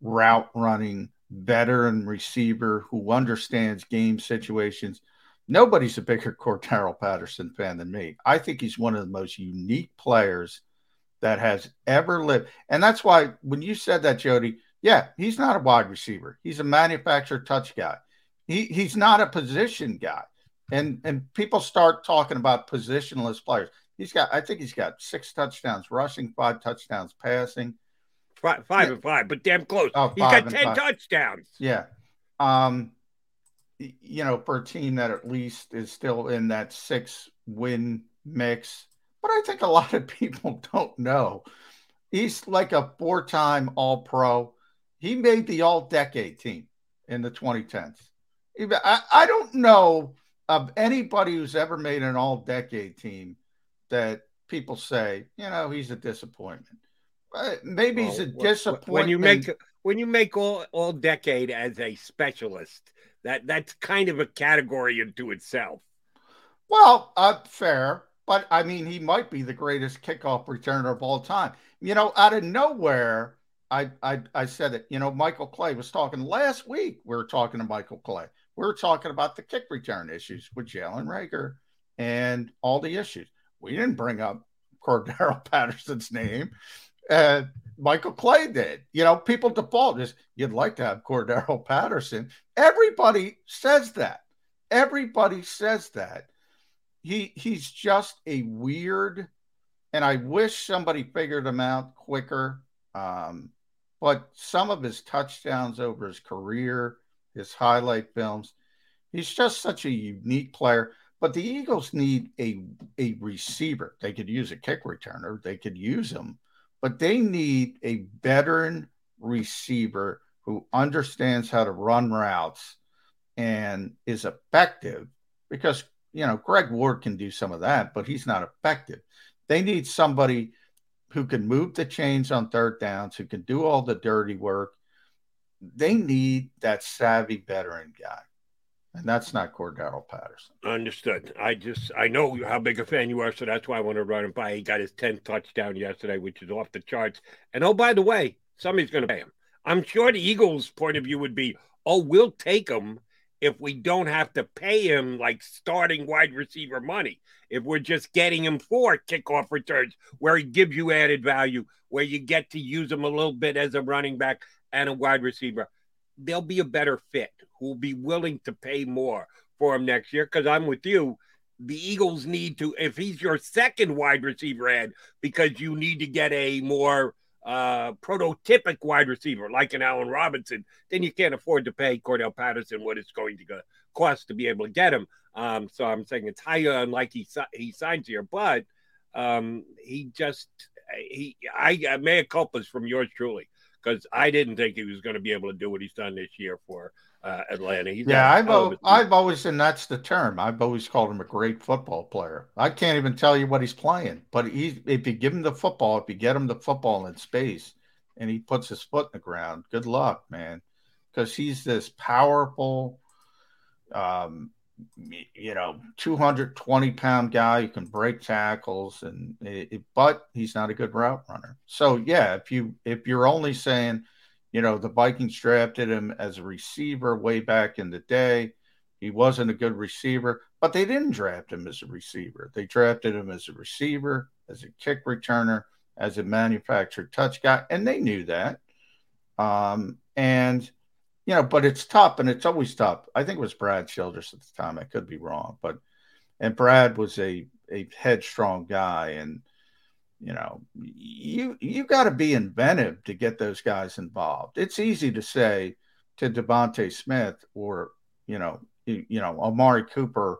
S2: route running veteran receiver who understands game situations. Nobody's a bigger <laughs> Cordarrelle Patterson fan than me. I think he's one of the most unique players that has ever lived. And that's why when you said that, Jody, yeah, he's not a wide receiver. He's a manufactured touch guy. He he's not a position guy. And and people start talking about positionless players. He's got I think he's got six touchdowns rushing, five touchdowns passing.
S1: Five, five yeah. and five, but damn close. Oh, he's got 10 touchdowns.
S2: Yeah. Um you know, for a team that at least is still in that six win mix. But I think a lot of <laughs> people don't know. He's like a four time All Pro. He made the All Decade team in the 2010s. I, I don't know of anybody who's ever made an all decade team that people say, you know, he's a disappointment. Maybe well, he's a disappointment.
S1: When you make when you make all all decade as a specialist, that that's kind of a category into itself.
S2: Well, uh, fair, but I mean, he might be the greatest kickoff returner of all time. You know, out of nowhere, I I, I said it. You know, Michael Clay was talking last week. We were talking to Michael Clay we are talking about the kick return issues with Jalen Reagor and all the issues. We didn't bring up Cordarrelle <laughs> Patterson's name. Uh, Michael Clay did. You know, people default is you'd like to have Cordarrelle <laughs> Patterson. Everybody says that. Everybody says that. He he's just a weird, and I wish somebody figured him out quicker. Um, but some of his touchdowns over his career his highlight films. He's just such a unique player. But the Eagles need a a receiver. They could use a kick returner. They could use him, but they need a veteran receiver who understands how to run routes and is effective. Because you know Greg Ward can do some of that, but he's not effective. They need somebody who can move the chains on third downs, who can do all the dirty work, they need that savvy veteran guy. And that's not Cordarrelle Patterson.
S1: Understood. I just I know how big a fan you are, so that's why I want to run him by. He got his 10th touchdown yesterday, which is off the charts. And oh, by the way, somebody's going to pay him. I'm sure the Eagles' point of view would be, oh, we'll take him if we don't have to pay him like starting wide receiver money. If we're just getting him for kickoff returns, where he gives you added value, where you get to use him a little bit as a running back and a wide receiver, they'll be a better fit will be willing to pay more for him next year. Because I'm with you. The Eagles need to, if he's your second wide receiver ad, because you need to get a more uh, prototypic wide receiver like an Allen Robinson, then you can't afford to pay Cordarrelle Patterson what it's going to cost to be able to get him. Um, so I'm saying it's highly unlikely he, he signs here, but um, he just he I, I mea culpas from yours truly because I didn't think he was going to be able to do what he's done this year for uh, Atlanta. He's
S2: yeah, I've, o- I've always, and that's the term, I've always called him a great football player. I can't even tell you what he's playing, but he's, if you give him the football, if you get him the football in space and he puts his foot in the ground, good luck, man. Because he's this powerful, um, you know, 220 pound guy who can break tackles and it, but he's not a good route runner. So yeah, if you if you're only saying, you know, the Vikings drafted him as a receiver way back in the day, he wasn't a good receiver, but they didn't draft him as a receiver. They drafted him as a receiver, as a kick returner, as a manufactured touch guy, and they knew that. Um, and you know, but it's tough and it's always tough. I think it was Brad Childress at the time. I could be wrong, but and Brad was a a headstrong guy, and you know, you you got to be inventive to get those guys involved. It's easy to say to DeVonta Smith or you know, you, you know, Amari Cooper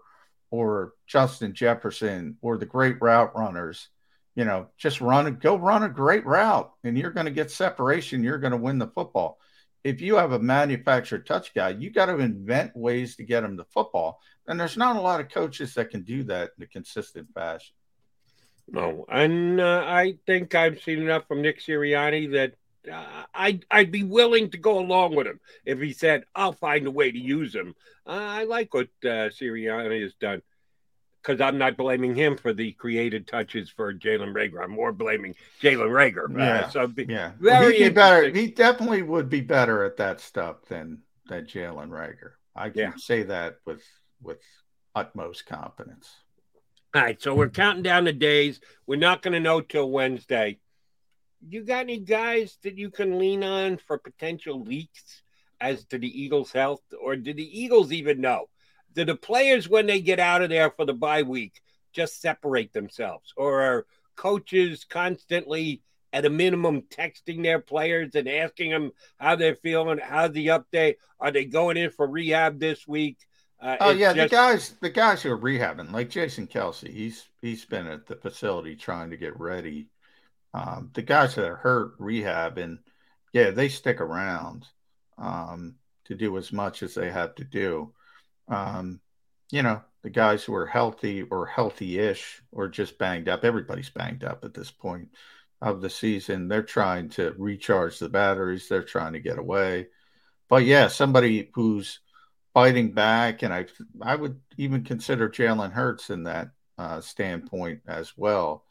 S2: or Justin Jefferson or the great route runners, you know, just run go run a great route and you're going to get separation. You're going to win the football. If you have a manufactured touch guy, you got to invent ways to get him the football. And there's not a lot of coaches that can do that in a consistent fashion.
S1: No, and uh, I think I've seen enough from Nick Sirianni that uh, I'd I'd be willing to go along with him if he said I'll find a way to use him. Uh, I like what uh, Sirianni has done because I'm not blaming him for the created touches for Jalen Reagor. I'm more blaming Jalen Reagor. Uh,
S2: Yeah,
S1: so be,
S2: yeah,
S1: very
S2: He'd be better. He definitely would be better at that stuff than than Jalen Reagor. I can
S1: Yeah.
S2: say that with with utmost confidence.
S1: All right, so we're counting down the days. We're not going to know till Wednesday. You got any guys that you can lean on for potential leaks as to the Eagles' health, or do the Eagles even know? Do the players, when they get out of there for the bye week, just separate themselves, or are coaches constantly, at a minimum, texting their players and asking them how they're feeling, how's the update? Are they going in for rehab this week? Uh,
S2: Oh yeah,
S1: just-
S2: the guys, the guys who are rehabbing, like Jason Kelce, he's he's been at the facility trying to get ready. Um, the guys that are hurt rehabbing, yeah, they stick around um, to do as much as they have to do. Um, you know, the guys who are healthy or healthy-ish or just banged up, everybody's banged up at this point of the season. They're trying to recharge the batteries. They're trying to get away. But yeah, somebody who's fighting back, and I I would even consider Jalen Hurts in that uh, standpoint as well.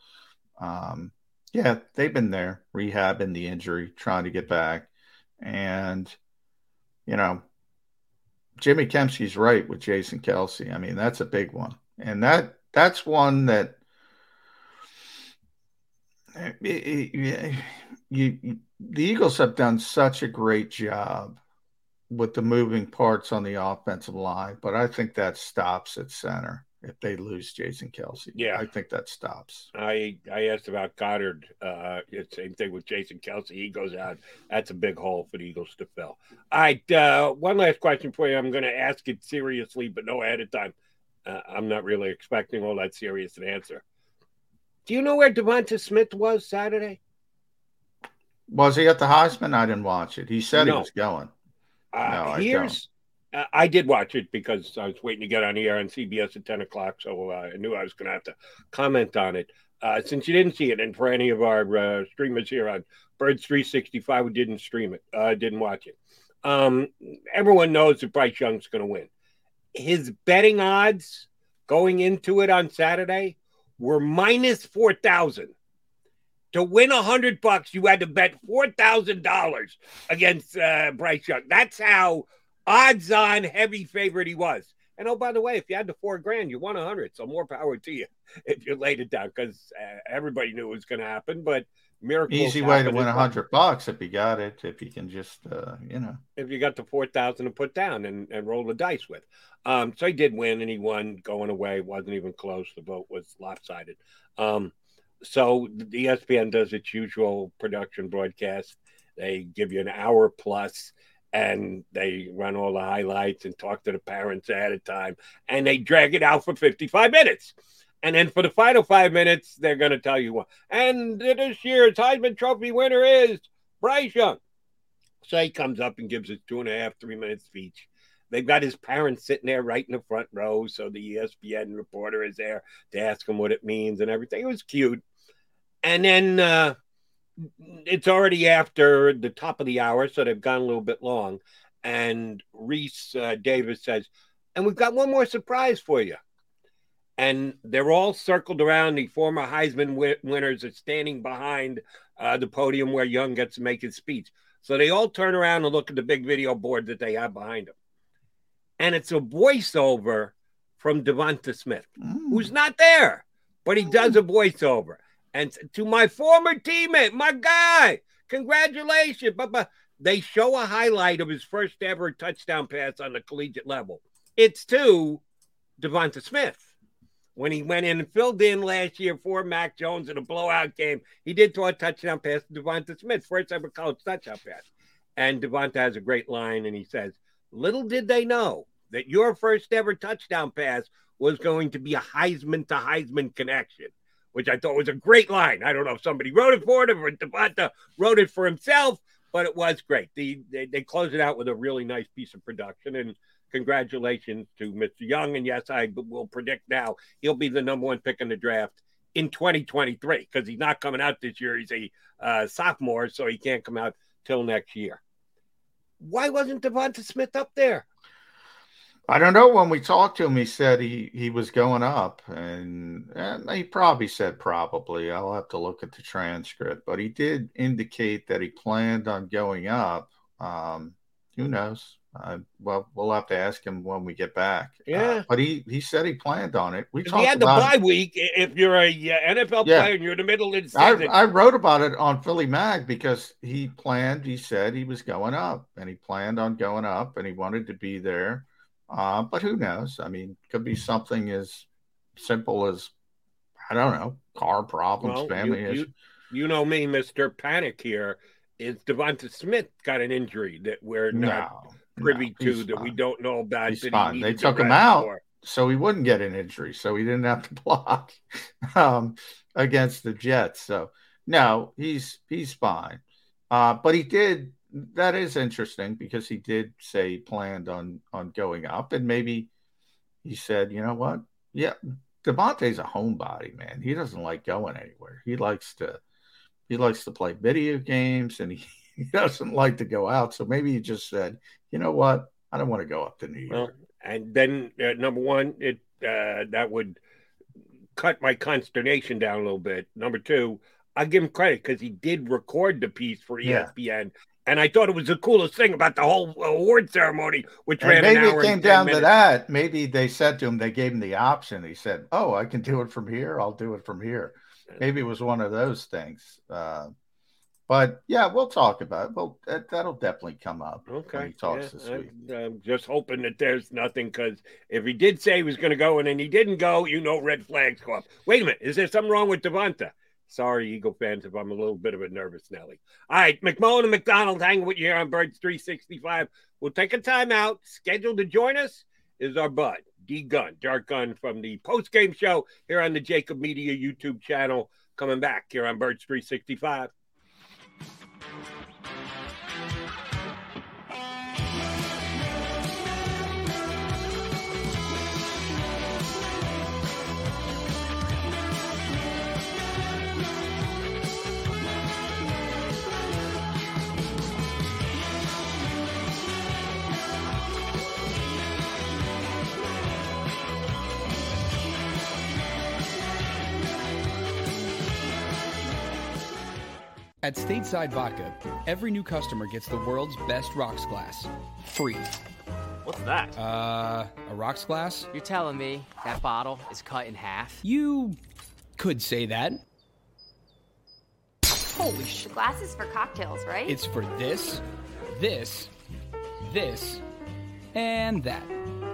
S2: Um, yeah, they've been there rehabbing the injury, trying to get back, and you know, Jimmy Kempski's right with Jason Kelce. I mean, that's a big one, and that that's one that you, you, the Eagles have done such a great job with the moving parts on the offensive line, but I think that stops at center if they lose Jason Kelce.
S1: Yeah.
S2: I think that stops.
S1: I I asked about Goedert. Uh, same thing with Jason Kelce. He goes out. That's a big hole for the Eagles to fill. All right. Uh, one last question for you. I'm going to ask it seriously, but no ahead of time. Uh, I'm not really expecting all that serious an answer. Do you know where DeVonta Smith was Saturday?
S2: Was he at the Heisman? I didn't watch it. He said
S1: No.
S2: he was going.
S1: Uh,
S2: No, I
S1: here's uh, I did watch it because I was waiting to get on the air on CBS at 10 o'clock, so uh, I knew I was going to have to comment on it. Uh, since you didn't see it, and for any of our uh, streamers here on Birds 365 who didn't stream it, uh, didn't watch it, um, everyone knows that Bryce Young's going to win. His betting odds going into it on Saturday were minus 4,000 to win a hundred bucks, you had to bet four thousand dollars against uh, Bryce Young. That's how odds-on heavy favorite he was. And oh, by the way, if you had the four grand, you won a hundred. So more power to you <laughs> if you laid it down, because uh, everybody knew it was going to happen. But miracles
S2: Easy way to win a hundred bucks if you got it. If you can just, uh, you know,
S1: if you got the four thousand to put down and, and roll the dice with. Um, so he did win, and he won going away. wasn't even close. The vote was lopsided. Um, so the ESPN does its usual production broadcast. They give you an hour plus, and they run all the highlights and talk to the parents ahead of time, and they drag it out for fifty-five minutes. And then for the final five minutes, they're going to tell you what. And this year's Heisman Trophy winner is Bryce Young. So he comes up and gives his two and a half, three minute speech. They've got his parents sitting there right in the front row. So the ESPN reporter is there to ask him what it means and everything. It was cute. And then uh, it's already after the top of the hour. So they've gone a little bit long. And Rece uh, Davis says, And we've got one more surprise for you. And they're all circled around. The former Heisman wi- winners are standing behind uh, the podium where Young gets to make his speech. So they all turn around and look at the big video board that they have behind them. And it's a voiceover from DeVonta Smith, who's not there, but he does a voiceover. And to my former teammate, my guy, congratulations. But, but they show a highlight of his first ever touchdown pass on the collegiate level. It's to DeVonta Smith when he went in and filled in last year for Mac Jones in a blowout game. He did throw a touchdown pass to DeVonta Smith, first ever college touchdown pass. And DeVonta has a great line, and he says, Little did they know that your first ever touchdown pass was going to be a Heisman to Heisman connection. Which I thought was a great line. I don't know if somebody wrote it for him or DeVonta wrote it for himself, but it was great. The, they, they closed it out with a really nice piece of production. And congratulations to Mr. Young. And yes, I will predict now he'll be the number one pick in the draft in 2023 because he's not coming out this year. He's a uh, sophomore, so he can't come out till next year. Why wasn't DeVonta Smith up there?
S2: I don't know. When we talked to him, he said he he was going up, and, and he probably said probably. I'll have to look at the transcript, but he did indicate that he planned on going up. Um, who knows? Uh, well, we'll have to ask him when we get back.
S1: Uh, yeah,
S2: uh, but he he said he planned on it.
S1: We he had the bye it. week. If you're a uh, NFL yeah. player and you're in the middle of the season,
S2: I, I, wrote about it on Philly Mag because he planned. He said he was going up, and he planned on going up, and he wanted to be there. Uh, but who knows? I mean, could be something as simple as I don't know, car problems, well, family
S1: you,
S2: issues.
S1: You, you know me, Mister Panic. Here is DeVonta Smith got an injury that we're not. No privy no, to that fine. we don't know about.
S2: He's fine. They took him out for. so he wouldn't get an injury, so he didn't have to <laughs> block um, against the Jets. So no, he's he's fine. Uh, but he did. That is interesting because he did say he planned on on going up, and maybe he said, you know what? Yeah, DeVonta's a homebody, man. He doesn't like going anywhere. He likes to he likes to play video games, and he <laughs> he doesn't like to go out. So maybe he just said, you know what? I don't want to go up to New York. Well,
S1: and then uh, number one, it uh, that would cut my consternation down a little bit. Number two, I give him credit because he did record the piece for ESPN. Yeah. And I thought it was the coolest thing about the whole award ceremony, which and ran
S2: maybe
S1: it
S2: came down minutes. to that. Maybe they said to him, they gave him the option. He said, "Oh, I can do it from here. I'll do it from here." Maybe it was one of those things. Uh, but yeah, we'll talk about it. Well, that, that'll definitely come up.
S1: Okay.
S2: When he talks yeah, this week.
S1: I'm, I'm, just hoping that there's nothing because if he did say he was going to go and then he didn't go, you know, red flags go up. Wait a minute. Is there something wrong with DeVonta? Sorry, Eagle fans, if I'm a little bit of a nervous Nelly. All right, McMullen and McDonald hanging with you here on Birds 365. We'll take a timeout. Scheduled to join us is our bud, D Gunn, Derrick Gunn from the post game show here on the Jakib Media YouTube channel. Coming back here on Birds 365.
S3: At Stateside Vodka, every new customer gets the world's best rocks glass. Free.
S4: What's that?
S3: Uh, a rocks glass?
S4: You're telling me that bottle is cut in half?
S3: You could say that.
S5: Holy shit. Glasses for cocktails, right?
S3: It's for this, this, this, and that.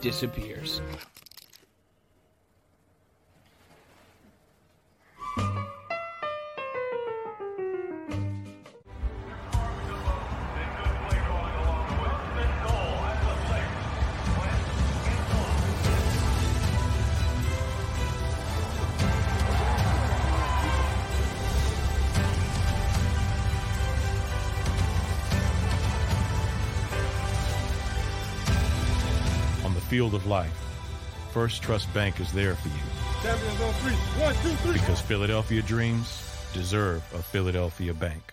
S3: disappears.
S6: Field of life, First Trust Bank is there for you.
S10: On three. One, two, three.
S6: Because Philadelphia dreams deserve a Philadelphia bank.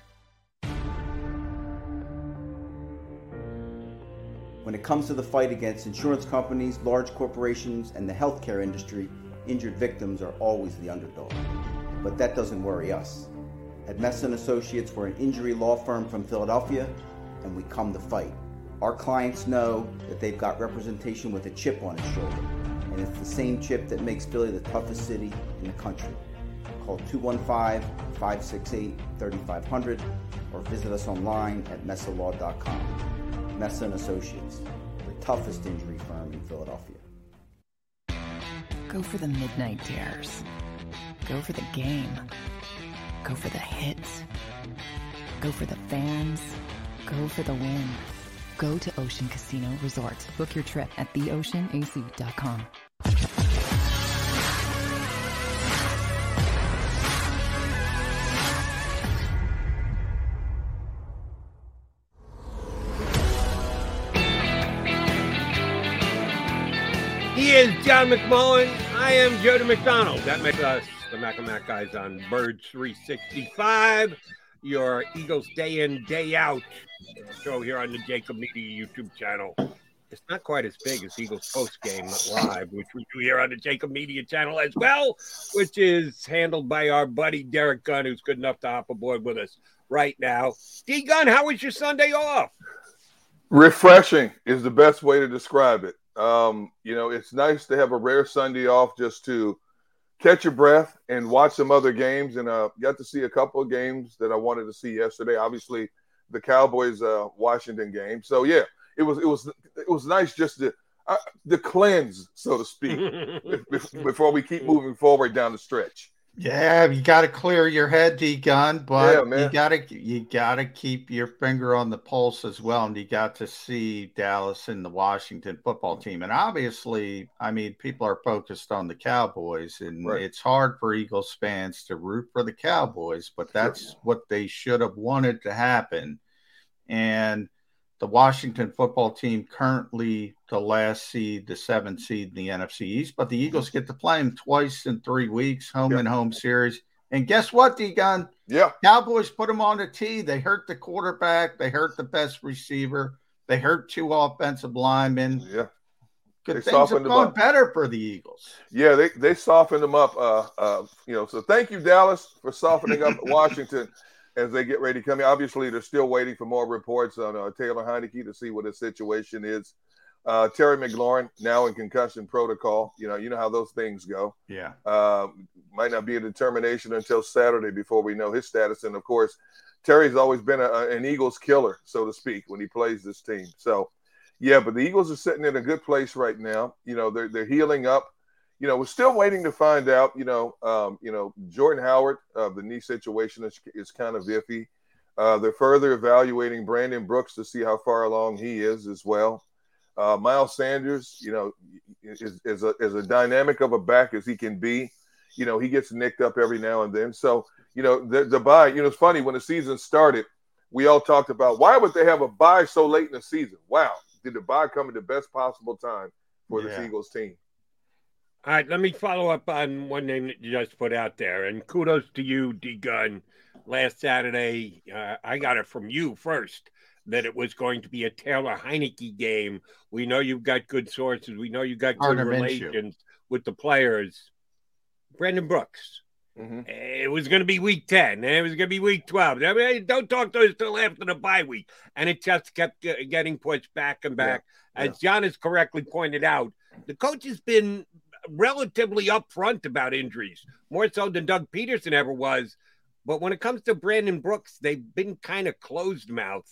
S7: When it comes to the fight against insurance companies, large corporations, and the healthcare industry, injured victims are always the underdog. But that doesn't worry us. At Messon Associates, we're an injury law firm from Philadelphia, and we come to fight. Our clients know that they've got representation with a chip on its shoulder, and it's the same chip that makes Philly the toughest city in the country. Call 215 568 3500 or visit us online at messalaw.com. Messa and Associates, the toughest injury firm in Philadelphia.
S8: Go for the midnight dares. Go for the game. Go for the hits. Go for the fans. Go for the win. Go to Ocean Casino Resort. Book your trip at theoceanac.com.
S1: He is John McMullen. I am Jody McDonald. That makes us the Mac guys on Birds 365, your Eagles day in, day out show here on the Jakib Media YouTube channel. It's not quite as big as Eagles Post Game Live, which we do here on the Jakib Media channel as well, which is handled by our buddy Derrick Gunn, who's good enough to hop aboard with us right now. D Gunn, how was your Sunday off?
S13: Refreshing is the best way to describe it. Um, you know, it's nice to have a rare Sunday off just to catch your breath and watch some other games. And uh, got to see a couple of games that I wanted to see yesterday. Obviously, the Cowboys uh, Washington game. So yeah, it was it was it was nice just to uh, the cleanse, so to speak, <laughs> before we keep moving forward down the stretch.
S2: Yeah, you got to clear your head, D Gunn, but
S13: Yeah,
S2: you got to you got to keep your finger on the pulse as well. And you got to see Dallas and the Washington football mm-hmm. team, and obviously, I mean, people are focused on the Cowboys, and
S13: Right.
S2: it's hard for Eagles fans to root for the Cowboys, but that's what they should have wanted to happen. And the Washington football team currently the last seed, the seventh seed in the NFC East, but the Eagles get to play them twice in three weeks, home and home series. And guess what, D Gunn?
S13: Yeah.
S2: Cowboys put them on the tee. They hurt the quarterback, they hurt the best receiver, they hurt two offensive linemen.
S13: Yeah.
S2: Good
S13: They
S2: things have gone better for the Eagles.
S13: Yeah, they, they softened them up. Uh, uh, you know, so thank you, Dallas, for softening up <laughs> Washington as they get ready to come. in. Obviously, they're still waiting for more reports on uh, Taylor Heinicke to see what his situation is. Uh, Terry McLaurin now in concussion protocol. You know, you know how those things go.
S2: Yeah.
S13: Uh, might not be a determination until Saturday before we know his status. And of course, Terry's always been a, a- an Eagles killer, so to speak, when he plays this team. So, yeah, but the Eagles are sitting in a good place right now. You know, they're they're healing up. You know, we're still waiting to find out. You know, um, you know, Jordan Howard, uh, the knee situation is, is kind of iffy. Uh, they're further evaluating Brandon Brooks to see how far along he is as well. Uh, Miles Sanders, you know, is, is, a, is a dynamic of a back as he can be. You know, he gets nicked up every now and then. So, you know, the, the bye, you know, it's funny when the season started, we all talked about why would they have a bye so late in the season? Wow. Did the bye come at the best possible time for this
S1: Yeah.
S13: Eagles team?
S1: All right, let me follow up on one name that you just put out there, and kudos to you, D Gunn. Last Saturday, uh, I got it from you first that it was going to be a Taylor Heinicke game. We know you've got good sources. We know you've got good relations with the players. Brandon Brooks. It was going to be week 10, and it was going to be week 12. I mean, don't talk to us till after the bye week. And it just kept getting pushed back and back. As John has correctly pointed out, the coach has been relatively upfront about injuries, more so than Doug Pederson ever was. But when it comes to Brandon Brooks, they've been kind of closed mouth.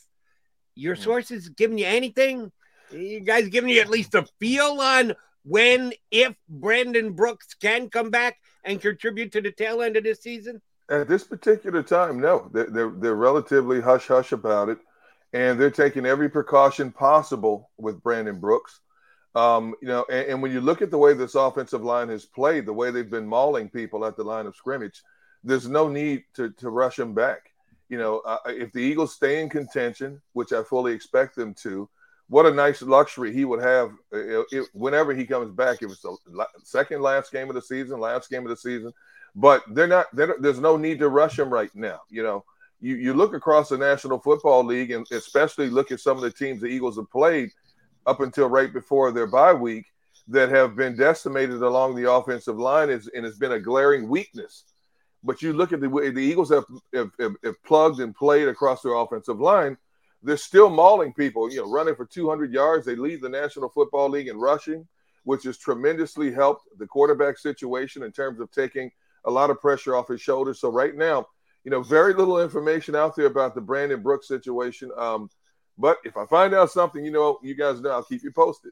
S1: Your hmm. sources giving you anything? You guys giving you at least a feel on when, if Brandon Brooks can come back and contribute to the tail end of this season?
S13: At this particular time, no. They're, they're, they're relatively hush hush about it. And they're taking every precaution possible with Brandon Brooks. Um, you know, and, and when you look at the way this offensive line has played, the way they've been mauling people at the line of scrimmage, there's no need to, to rush him back. You know, uh, if the Eagles stay in contention, which I fully expect them to, what a nice luxury he would have uh, if, whenever he comes back. If it's the second last game of the season, last game of the season, but they're not. They're, there's no need to rush him right now. You know, you you look across the National Football League, and especially look at some of the teams the Eagles have played up until right before their bye week that have been decimated along the offensive line, is, and it's been a glaring weakness. But you look at the the Eagles have, have, have, have plugged and played across their offensive line. They're still mauling people, you know, running for 200 yards. They lead the National Football League in rushing, which has tremendously helped the quarterback situation in terms of taking a lot of pressure off his shoulders. So right now, you know, very little information out there about the Brandon Brooks situation. Um, but if I find out something, you know, you guys know, I'll keep you posted.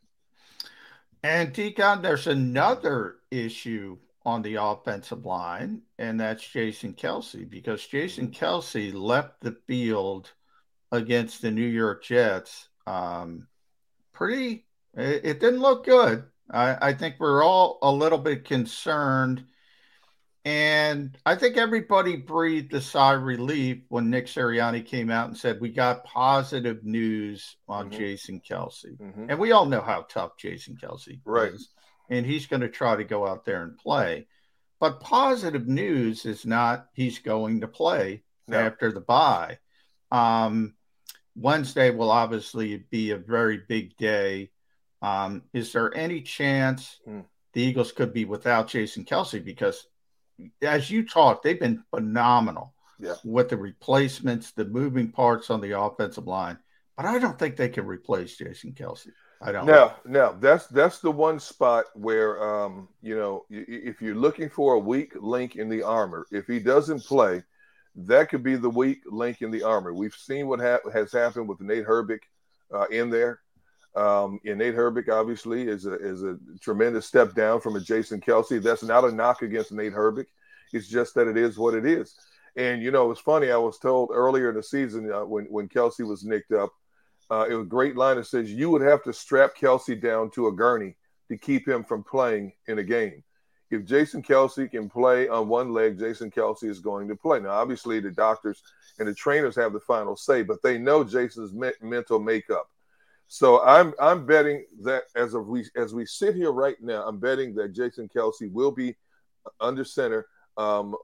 S2: And Deacon, there's another issue on the offensive line, and that's Jason Kelce, because Jason Kelce left the field against the New York Jets. Um, pretty, it, it, didn't look good. I, I think we're all a little bit concerned and I think everybody breathed a sigh of relief when Nick Sirianni came out and said, We got positive news on mm-hmm. Jason Kelce. Mm-hmm. And we all know how tough Jason Kelce
S13: right.
S2: is. And he's going to try to go out there and play. But positive news is not he's going to play no. after the bye. Um, Wednesday will obviously be a very big day. Um, is there any chance mm. the Eagles could be without Jason Kelce? Because as you talk, they've been phenomenal
S13: yeah.
S2: with the replacements, the moving parts on the offensive line. But I don't think they can replace Jason Kelce. I don't.
S13: No, no, that's that's the one spot where, um, you know, if you're looking for a weak link in the armor, if he doesn't play, that could be the weak link in the armor. We've seen what ha- has happened with Nate Herbig uh, in there. Um, and Nate Herbig obviously is a is a tremendous step down from a Jason Kelce. That's not a knock against Nate Herbig. It's just that it is what it is. And you know, it's funny. I was told earlier in the season uh, when when Kelce was nicked up, uh, it was a great line that says you would have to strap Kelce down to a gurney to keep him from playing in a game. If Jason Kelce can play on one leg, Jason Kelce is going to play. Now, obviously, the doctors and the trainers have the final say, but they know Jason's me- mental makeup. So I'm I'm betting that as of we as we sit here right now, I'm betting that Jason Kelce will be under center um,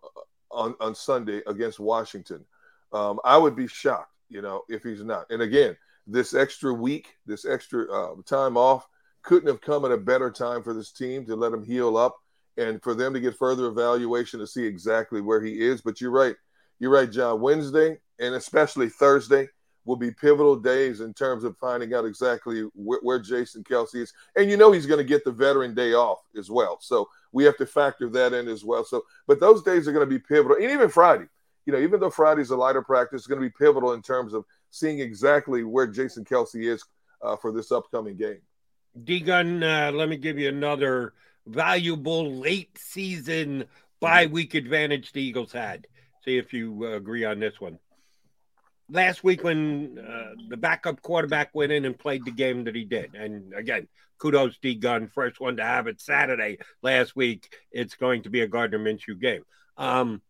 S13: on on Sunday against Washington. Um, I would be shocked, you know, if he's not. And again, this extra week, this extra uh, time off, couldn't have come at a better time for this team to let him heal up and for them to get further evaluation to see exactly where he is. But you're right, you're right, John. Wednesday and especially Thursday will be pivotal days in terms of finding out exactly wh- where Jason Kelce is. And you know he's going to get the veteran day off as well. So we have to factor that in as well. So, but those days are going to be pivotal. And even Friday, you know, even though Friday's a lighter practice, it's going to be pivotal in terms of seeing exactly where Jason Kelce is uh, for this upcoming game.
S1: D Gunn, uh, let me give you another valuable late season bye week advantage the Eagles had. See if you uh, agree on this one last week when uh, the backup quarterback went in and played the game that he did. And again, kudos D Gunn, first one to have it Saturday last week. It's going to be a Gardner Minshew game. Um,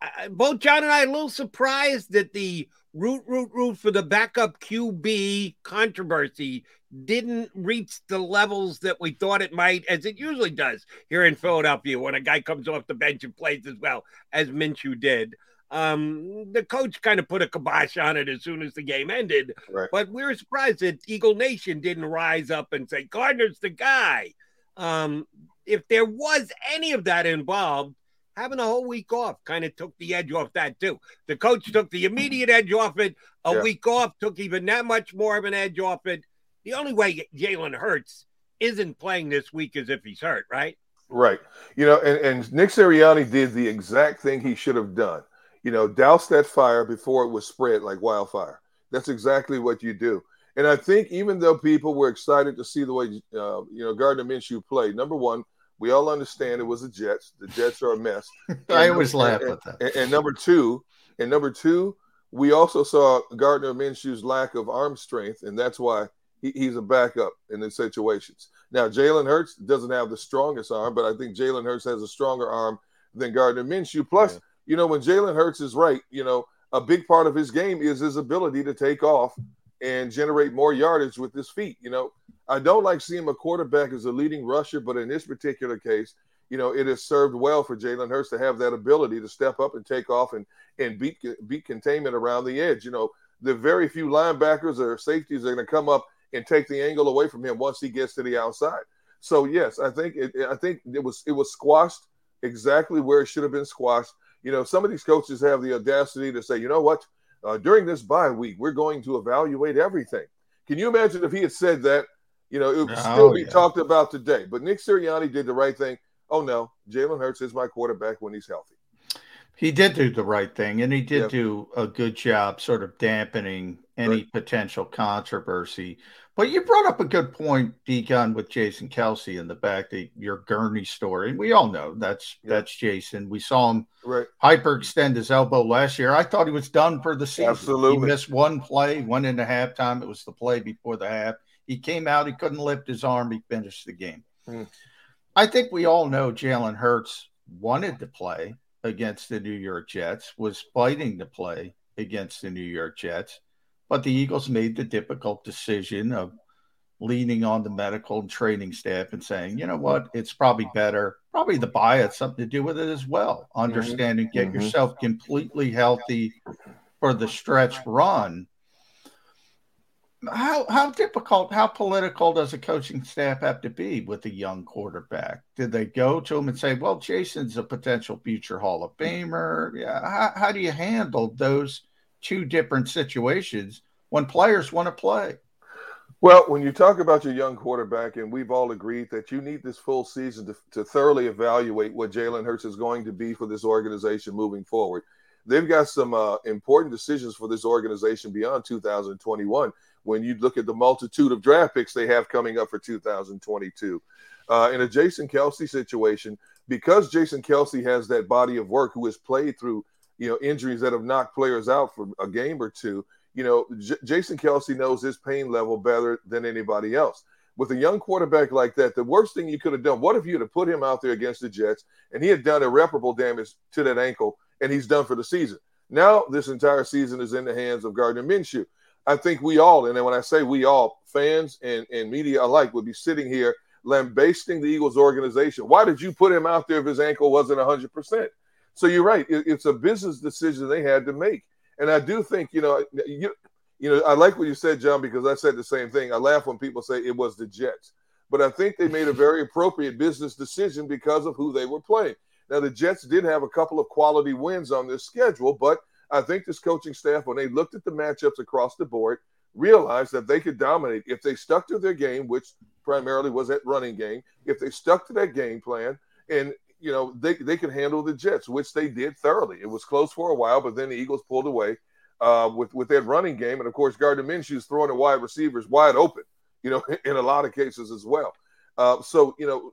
S1: I, both John and I are a little surprised that the root, root, root for the backup QB controversy didn't reach the levels that we thought it might, as it usually does here in Philadelphia when a guy comes off the bench and plays as well as Minshew did. Um, the coach kind of put a kibosh on it as soon as the game ended.
S13: Right.
S1: But we were surprised that Eagle Nation didn't rise up and say Gardner's the guy. Um, if there was any of that involved, having a whole week off kind of took the edge off that too. The coach took the immediate edge off it. A yeah. week off took even that much more of an edge off it. The only way Jalen Hurts isn't playing this week is if he's hurt, right?
S13: Right. You know, and, and Nick Sirianni did the exact thing he should have done you know, douse that fire before it was spread like wildfire. That's exactly what you do. And I think even though people were excited to see the way uh, you know Gardner Minshew played, number one, we all understand it was the Jets. The Jets are a mess. <laughs>
S2: I always laugh
S13: and,
S2: at that.
S13: And, and, number two, and number two, we also saw Gardner Minshew's lack of arm strength, and that's why he, he's a backup in these situations. Now, Jalen Hurts doesn't have the strongest arm, but I think Jalen Hurts has a stronger arm than Gardner Minshew. Plus, yeah you know, when Jalen Hurts is right, you know, a big part of his game is his ability to take off and generate more yardage with his feet. You know, I don't like seeing a quarterback as a leading rusher, but in this particular case, you know, it has served well for Jalen Hurts to have that ability to step up and take off and and beat beat containment around the edge. You know, the very few linebackers or safeties are going to come up and take the angle away from him once he gets to the outside. So yes, I think it, I think it was it was squashed exactly where it should have been squashed you know, some of these coaches have the audacity to say, you know what, uh, during this bye week, we're going to evaluate everything. Can you imagine if he had said that? You know, it would oh, still be yeah. talked about today. But Nick Sirianni did the right thing. oh no, Jalen Hurts is my quarterback when he's healthy.
S2: He did do the right thing, and he did
S13: Yep.
S2: do a good job sort of dampening any
S13: Right.
S2: potential controversy. But you brought up a good point, Deacon, with Jason Kelce in the back, the your Gurney story. And we all know that's that's Jason. We saw him
S13: Right.
S2: hyperextend his elbow last year. I thought he was done for the season.
S13: Absolutely.
S2: He missed one play, went into halftime. It was the play before the half. He came out, he couldn't lift his arm, he finished the game.
S13: Hmm.
S2: I think we all know Jalen Hurts wanted to play against the New York Jets, was fighting to play against the New York Jets, but the Eagles made the difficult decision of leaning on the medical and training staff and saying, you know what, it's probably better. Probably the bye had something to do with it as well. Understanding, get
S13: Mhm.
S2: yourself completely healthy for the stretch run. How how difficult, how political does a coaching staff have to be with a young quarterback? Did they go to him and say, "Well, Jason's a potential future Hall of Famer"? Yeah, how, how do you handle those two different situations when players want to play?
S13: Well, when you talk about your young quarterback, and we've all agreed that you need this full season to, to thoroughly evaluate what Jalen Hurts is going to be for this organization moving forward. They've got some uh, important decisions for this organization beyond 2021. When you look at the multitude of draft picks they have coming up for 2022, uh, in a Jason Kelce situation, because Jason Kelce has that body of work, who has played through you know injuries that have knocked players out for a game or two you know, J- Jason Kelce knows his pain level better than anybody else. With a young quarterback like that, the worst thing you could have done, what if you had put him out there against the Jets and he had done irreparable damage to that ankle and he's done for the season? Now, this entire season is in the hands of Gardner Minshew. I think we all, and when I say we all, fans and, and media alike, would be sitting here lambasting the Eagles organization. Why did you put him out there if his ankle wasn't 100%? So you're right. It- it's a business decision they had to make. And I do think, you know, you, you know, I like what you said, John, because I said the same thing. I laugh when people say it was the Jets, but I think they made a very <laughs> appropriate business decision because of who they were playing. Now, the Jets did have a couple of quality wins on their schedule, but I think this coaching staff, when they looked at the matchups across the board, realized that they could dominate if they stuck to their game, which primarily was that running game. If they stuck to that game plan, and you know they they could handle the Jets, which they did thoroughly. It was close for a while, but then the Eagles pulled away uh, with with that running game, and of course Gardner Minshew's throwing the wide receivers wide open, <laughs> you know, in a lot of cases as well. Uh, so you know,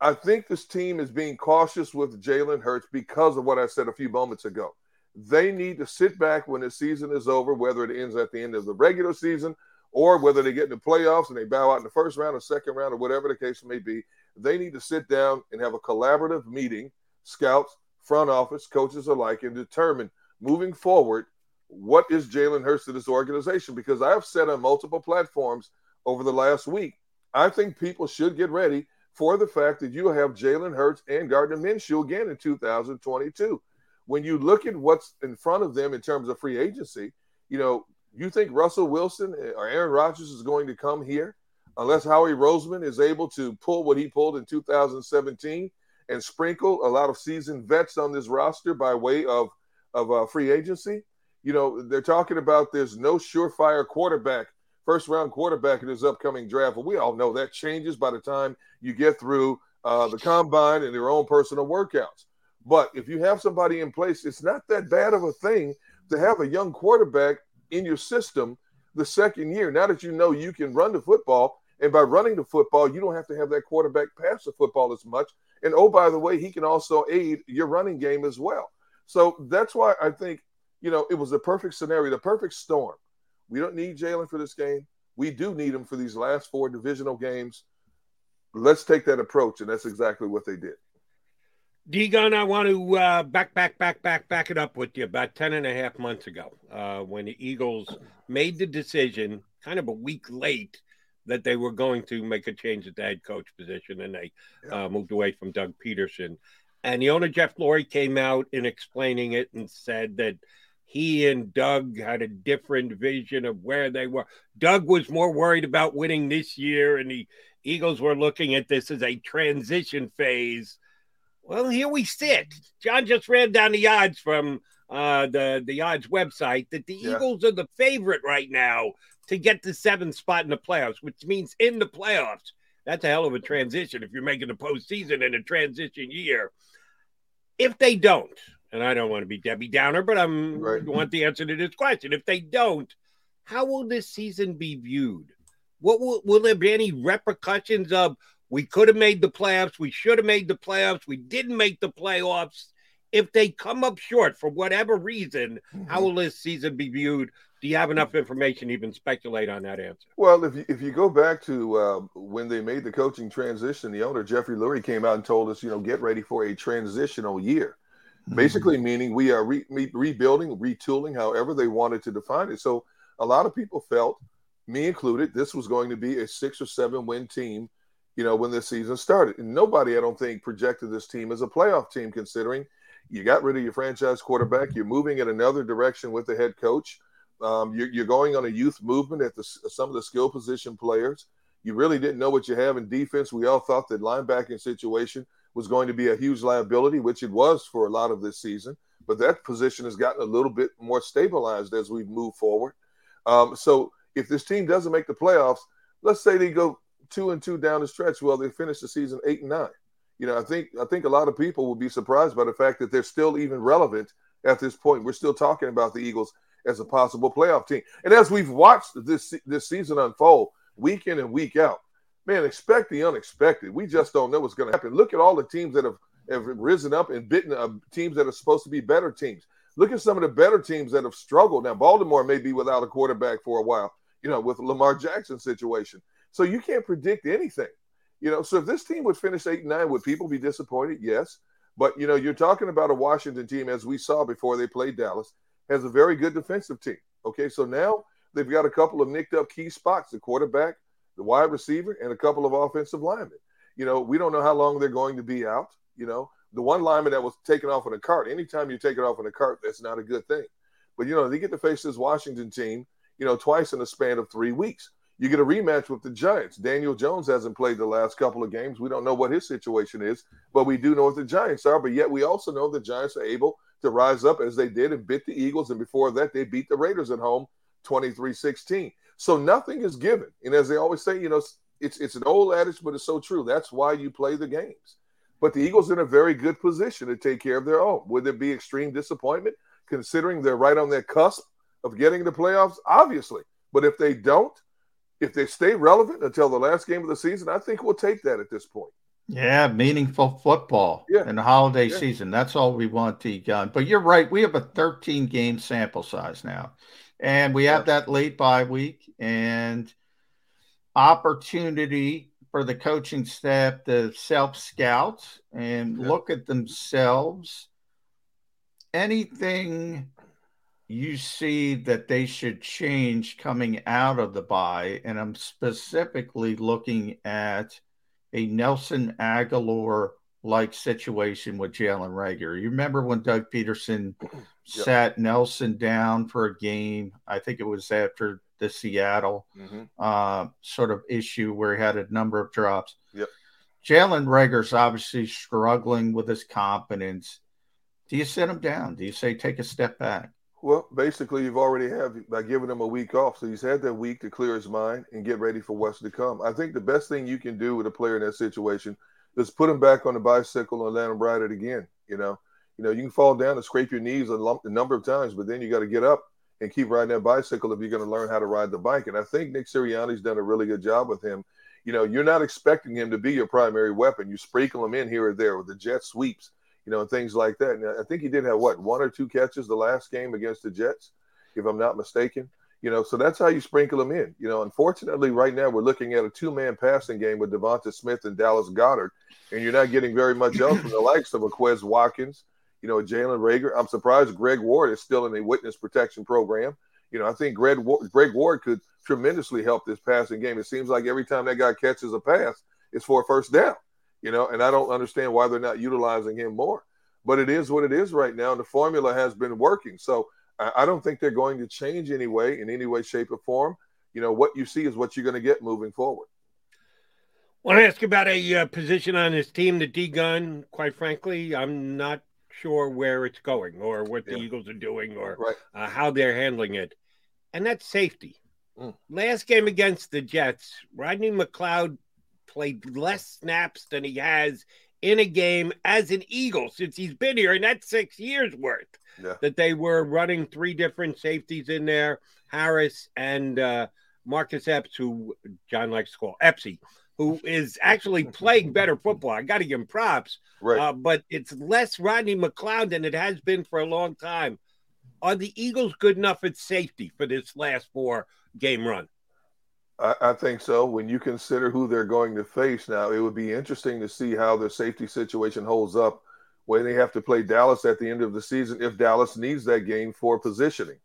S13: I think this team is being cautious with Jalen Hurts because of what I said a few moments ago. They need to sit back when the season is over, whether it ends at the end of the regular season or whether they get in the playoffs and they bow out in the first round or second round or whatever the case may be. They need to sit down and have a collaborative meeting, scouts, front office, coaches alike, and determine moving forward what is Jalen Hurts to this organization. Because I've said on multiple platforms over the last week, I think people should get ready for the fact that you have Jalen Hurts and Gardner Minshew again in 2022. When you look at what's in front of them in terms of free agency, you know, you think Russell Wilson uh, or Aaron Rodgers is going to come here unless Howie Roseman is able to pull what he pulled in 2017 and sprinkle a lot of seasoned vets on this roster by way of of uh, free agency. You know, they're talking about there's no surefire quarterback, first round quarterback in this upcoming draft. Well, we all know that changes by the time you get through uh, the combine and your own personal workouts. But if you have somebody in place, it's not that bad of a thing to have a young quarterback in your system the second year. Now that you know you can run the football, and by running the football, you don't have to have that quarterback pass the football as much. And oh, by the way, he can also aid your running game as well. So that's why I think, you know, it was the perfect scenario, the perfect storm. We don't need Jalen for this game. We do need him for these last four divisional games. Let's take that approach. And that's exactly what they did.
S1: D Gunn, I want to uh, back, back, back, back, back it up with you. About 10 and a half months ago, uh, when the Eagles made the decision, kind of a week late, that they were going to make a change at the head coach position, and they uh, moved away from Doug Pederson. And the owner, Jeff Lurie, came out in explaining it and said that he and Doug had a different vision of where they were. Doug was more worried about winning this year, and the Eagles were looking at this as a transition phase. Well, here we sit. John just ran down the odds from uh, the the odds website that the
S13: Yeah.
S1: Eagles are the favorite right now to get the seventh spot in the playoffs, which means in the playoffs That's a hell of a transition if you're making the postseason in a transition year. If they don't, and I don't want to be Debbie Downer, but I'm right. want the answer to this question. If they don't, how will this season be viewed? What will, will there be any repercussions of we could have made the playoffs, we should have made the playoffs, we didn't make the playoffs? If they come up short for whatever reason, mm-hmm. how will this season be viewed? Do you have enough information to even speculate on that answer?
S13: Well, if you, if you go back to uh, when they made the coaching transition, the owner Jeffrey Lurie came out and told us, you know, get ready for a transitional year. Mm-hmm. Basically, meaning we are re- rebuilding, retooling, however they wanted to define it. So, a lot of people felt, me included, this was going to be a six or seven win team, you know, when this season started. And nobody, I don't think, projected this team as a playoff team, considering you got rid of your franchise quarterback, you're moving in another direction with the head coach. Um, you're, you're, going on a youth movement at the, some of the skill position players. You really didn't know what you have in defense. We all thought that linebacking situation was going to be a huge liability, which it was for a lot of this season. But that position has gotten a little bit more stabilized as we move forward. Um, so if this team doesn't make the playoffs, let's say they go two and two down the stretch, well, they finish the season eight and nine. You know, I think I think a lot of people will be surprised by the fact that they're still even relevant at this point. We're still talking about the Eagles as a possible playoff team. And as we've watched this this season unfold week in and week out, man, expect the unexpected. We just don't know what's going to happen. Look at all the teams that have, have risen up and bitten uh, teams that are supposed to be better teams. Look at some of the better teams that have struggled. Now, Baltimore may be without a quarterback for a while, you know, with Lamar Jackson situation. So you can't predict anything. You know, so if this team would finish eight and nine, would people be disappointed? Yes. But you know, you're talking about a Washington team, as we saw before they played Dallas, has a very good defensive team. Okay, so now they've got a couple of nicked up key spots: the quarterback, the wide receiver, and a couple of offensive linemen. You know, we don't know how long they're going to be out. You know, the one lineman that was taken off in a cart. Anytime you take it off in a cart, that's not a good thing. But you know, they get to face this Washington team, you know, twice in a span of three weeks. You get a rematch with the Giants. Daniel Jones hasn't played the last couple of games. We don't know what his situation is, but we do know what the Giants are. But yet we also know the Giants are able to rise up as they did and beat the Eagles. And before that, they beat the Raiders at home 23 16. So nothing is given. And as they always say, you know, it's, it's an old adage, but it's so true. That's why you play the games. But the Eagles in a very good position to take care of their own. Would it be extreme disappointment considering they're right on that cusp of getting the playoffs? Obviously. But if they don't, if they stay relevant until the last game of the season, I think we'll take that at this point.
S2: Yeah, meaningful football yeah. in the holiday yeah. season. That's all we want to gun. But you're right. We have a 13 game sample size now. And we have that late bye week and opportunity for the coaching staff to self scout and look at themselves. Anything you see that they should change coming out of the bye, and I'm specifically looking at a Nelson Agholor like situation with Jalen Reagor. You remember when Doug Pederson <clears throat> yep. sat Nelson down for a game? I think it was after the Seattle mm-hmm. uh, sort of issue where he had a number of drops.
S13: Yep.
S2: Jalen Reagor's obviously struggling with his confidence. Do you sit him down? Do you say take a step back?
S13: Well, basically, you've already have by giving him a week off, so he's had that week to clear his mind and get ready for what's to come. I think the best thing you can do with a player in that situation is put him back on the bicycle and let him ride it again. You know, you know, you can fall down and scrape your knees a, lump, a number of times, but then you got to get up and keep riding that bicycle if you're going to learn how to ride the bike. And I think Nick Sirianni's done a really good job with him. You know, you're not expecting him to be your primary weapon. You sprinkle him in here or there with the jet sweeps you know, and things like that. And I think he did have what one or two catches the last game against the Jets, if I'm not mistaken. You know, so that's how you sprinkle them in. You know, unfortunately, right now we're looking at a two-man passing game with DeVonta Smith and Dallas Goedert, and you're not getting very much else from the <clears throat> likes of a Quez Watkins, you know, Jalen Reagor. I'm surprised Greg Ward is still in a witness protection program. You know, I think Greg Greg Ward could tremendously help this passing game. It seems like every time that guy catches a pass, it's for a first down you know, and I don't understand why they're not utilizing him more. But it is what it is right now, and the formula has been working. So I, I don't think they're going to change anyway, in any way, shape, or form. You know, what you see is what you're going to get moving forward.
S1: I want to ask about a uh, position on his team, the D Gunn. Quite frankly, I'm not sure where it's going or what the yeah. Eagles are doing or
S13: right.
S1: uh, how they're handling it. And that's safety. Mm. Last game against the Jets, Rodney McLeod played less snaps than he has in a game as an Eagle since he's been here, and that's six years worth.
S13: Yeah.
S1: That they were running three different safeties in there, Harris and uh, Marcus Epps, who John likes to call Epsy, who is actually <laughs> playing better football. I got to give him props,
S13: Right.
S1: uh, but it's less Rodney McLeod than it has been for a long time. Are the Eagles good enough at safety for this last four game run?
S13: I, I think so. When you consider who they're going to face now, it would be interesting to see how their safety situation holds up when they have to play Dallas at the end of the season if Dallas needs that game for positioning,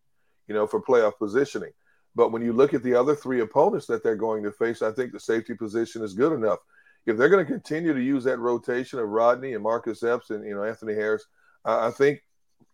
S13: you know, for playoff positioning. But when you look at the other three opponents that they're going to face, I think the safety position is good enough. If they're going to continue to use that rotation of Rodney and Marcus Epps and you know Anthony Harris, I I think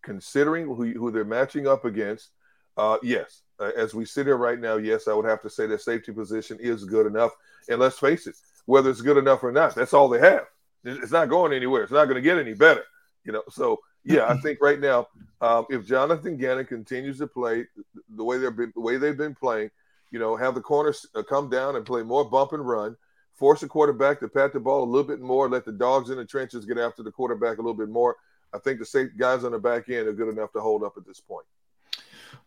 S13: considering who, who they're matching up against, uh, yes, uh, as we sit here right now, yes, I would have to say that safety position is good enough. And let's face it, whether it's good enough or not, that's all they have. It's not going anywhere. It's not going to get any better, you know. So yeah, I <laughs> think right now, um, if Jonathan Gannon continues to play the way they've been, the way they've been playing, you know, have the corners uh, come down and play more bump and run, force the quarterback to pat the ball a little bit more, let the dogs in the trenches get after the quarterback a little bit more. I think the safe guys on the back end are good enough to hold up at this point.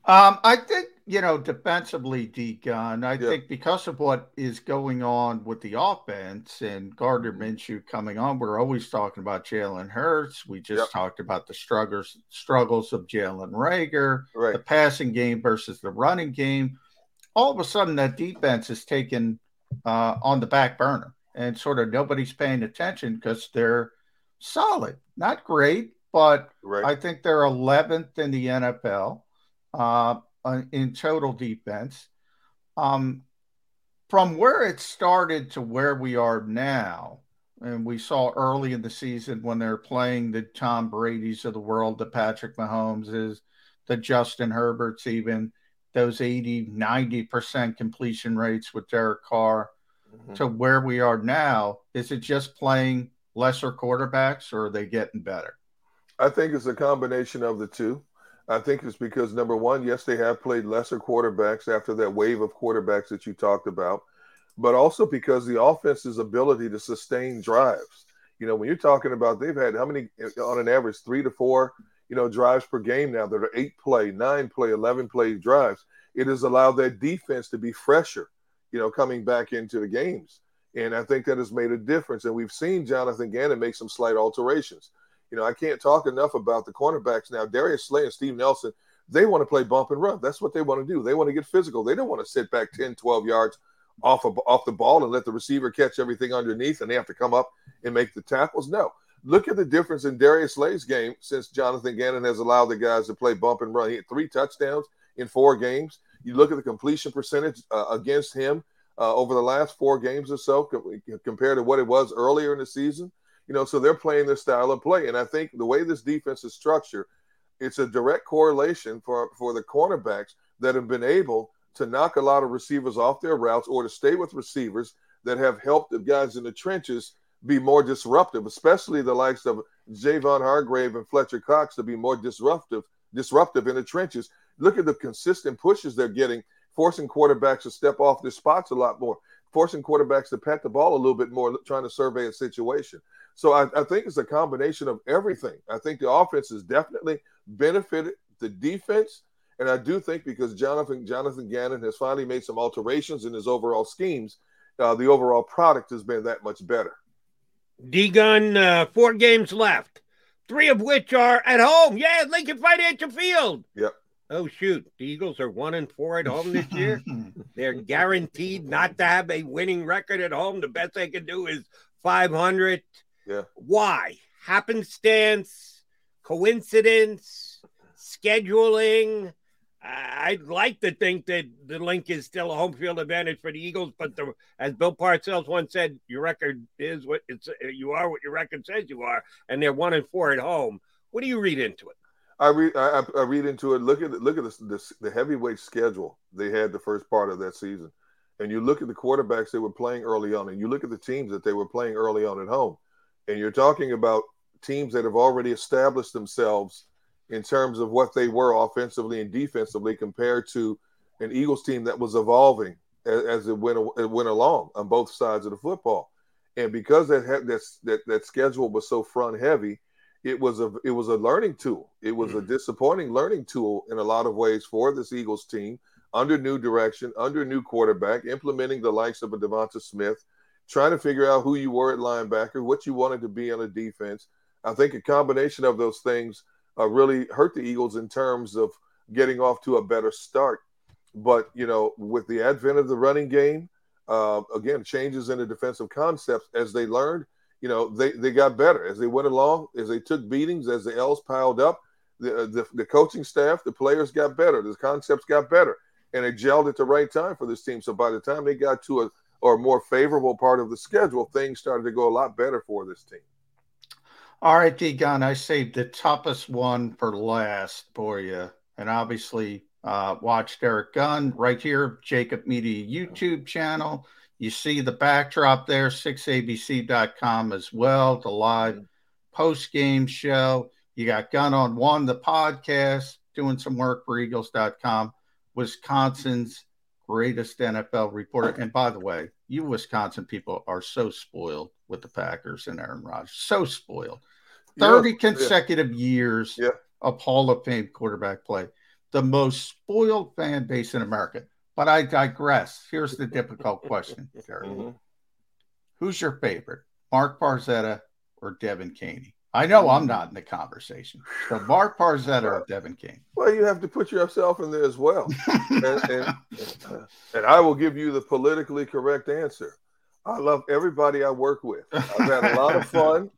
S2: Um, I think you know defensively, D Gunn. I think because of what is going on with the offense and Gardner
S13: Mm-hmm.
S2: Minshew coming on, we're always talking about Jalen Hurts. We just
S13: Yep.
S2: talked about the struggles struggles of Jalen Reagor,
S13: Right.
S2: the passing game versus the running game. All of a sudden, that defense is taken uh, on the back burner, and sort of nobody's paying attention because they're solid, not great, but
S13: Right.
S2: I think they're 11th in the NFL uh, uh, in total defense. Um, from where it started to where we are now, and we saw early in the season when they're playing the Tom Brady's of the world, the Patrick Mahomeses, the Justin Herberts, even those 80, 90% completion rates with Derek Carr, to where we are now, is it just playing lesser quarterbacks or are they getting better?
S13: I think it's a combination of the two. I think it's because number one, yes, they have played lesser quarterbacks after that wave of quarterbacks that you talked about, but also because the offense's ability to sustain drives. You know, when you're talking about they've had how many on an average three to four, you know, drives per game now that are eight play, nine play, eleven play drives. It has allowed that defense to be fresher, you know, coming back into the games. And I think that has made a difference. And we've seen Jonathan Gannon make some slight alterations. You know, I can't talk enough about the cornerbacks now. Darius Slay and Steve Nelson, they want to play bump and run. That's what they want to do. They want to get physical. They don't want to sit back 10, 12 yards off of, off the ball and let the receiver catch everything underneath and they have to come up and make the tackles. No. Look at the difference in Darius Slay's game since Jonathan Gannon has allowed the guys to play bump and run. He had three touchdowns in four games. You look at the completion percentage uh, against him uh, over the last four games or so co- compared to what it was earlier in the season. You know, so they're playing their style of play. And I think the way this defense is structured, it's a direct correlation for, for the cornerbacks that have been able to knock a lot of receivers off their routes or to stay with receivers that have helped the guys in the trenches be more disruptive, especially the likes of Javon Hargrave and Fletcher Cox to be more disruptive, disruptive in the trenches. Look at the consistent pushes they're getting, forcing quarterbacks to step off their spots a lot more, forcing quarterbacks to pat the ball a little bit more, trying to survey a situation. So I, I think it's a combination of everything. I think the offense has definitely benefited the defense. And I do think because Jonathan Jonathan Gannon has finally made some alterations in his overall schemes, uh, the overall product has been that much better.
S1: D Gunn, uh, four games left, three of which are at home. Yeah, Lincoln Financial Field.
S13: Yep.
S1: Oh shoot, the Eagles are one and four at home this year. <laughs> They're guaranteed not to have a winning record at home. The best they can do is 500.
S13: Yeah.
S1: Why? Happenstance, coincidence, scheduling. I'd like to think that the Linc is still a home field advantage for the Eagles, but the, as Bill Parcells once said, your record is what it's you are what your record says you are, and they're one and four at home. What do you read into it?
S13: I read I, I read into it. Look at look at this, this the heavyweight schedule they had the first part of that season, and you look at the quarterbacks they were playing early on, and you look at the teams that they were playing early on at home, and you're talking about teams that have already established themselves in terms of what they were offensively and defensively compared to an Eagles team that was evolving as, as it went it went along on both sides of the football. and because that had, that that schedule was so front heavy, it was a it was a learning tool. It was a mm-hmm. disappointing learning tool in a lot of ways for this Eagles team under new direction, under new quarterback, implementing the likes of a DeVonta Smith, trying to figure out who you were at linebacker, what you wanted to be on a defense. I think a combination of those things uh, really hurt the Eagles in terms of getting off to a better start. But you know, with the advent of the running game, uh, again, changes in the defensive concepts as they learned, you know, they they got better as they went along, as they took beatings, as the L's piled up. The, uh, the, the coaching staff, the players got better, the concepts got better, and it gelled at the right time for this team. So by the time they got to a or more favorable part of the schedule, things started to go a lot better for this team.
S2: All right, D Gunn, I saved the toughest one for last for you. And obviously, uh, watch Derrick Gunn right here, Jakib Media YouTube channel. You see the backdrop there, 6abc.com as well, the live post game show. You got Gunn on one, the podcast, doing some work for Eagles.com, Wisconsin's greatest NFL reporter. And by the way, you Wisconsin people are so spoiled with the Packers and Aaron Rodgers. So spoiled. 30 yeah, consecutive yeah. years
S13: yeah.
S2: of Hall of Fame quarterback play. The most spoiled fan base in America. But I digress. Here's the difficult <laughs> question, Gary. Mm-hmm. Who's your favorite, Mark Farzetta or Devin Caney? I know I'm not in the conversation. So Mark Farzetta or Devin King.
S13: Well, you have to put yourself in there as well. and, and, <laughs> and I will give you the politically correct answer. I love everybody I work with. I've had a lot of fun.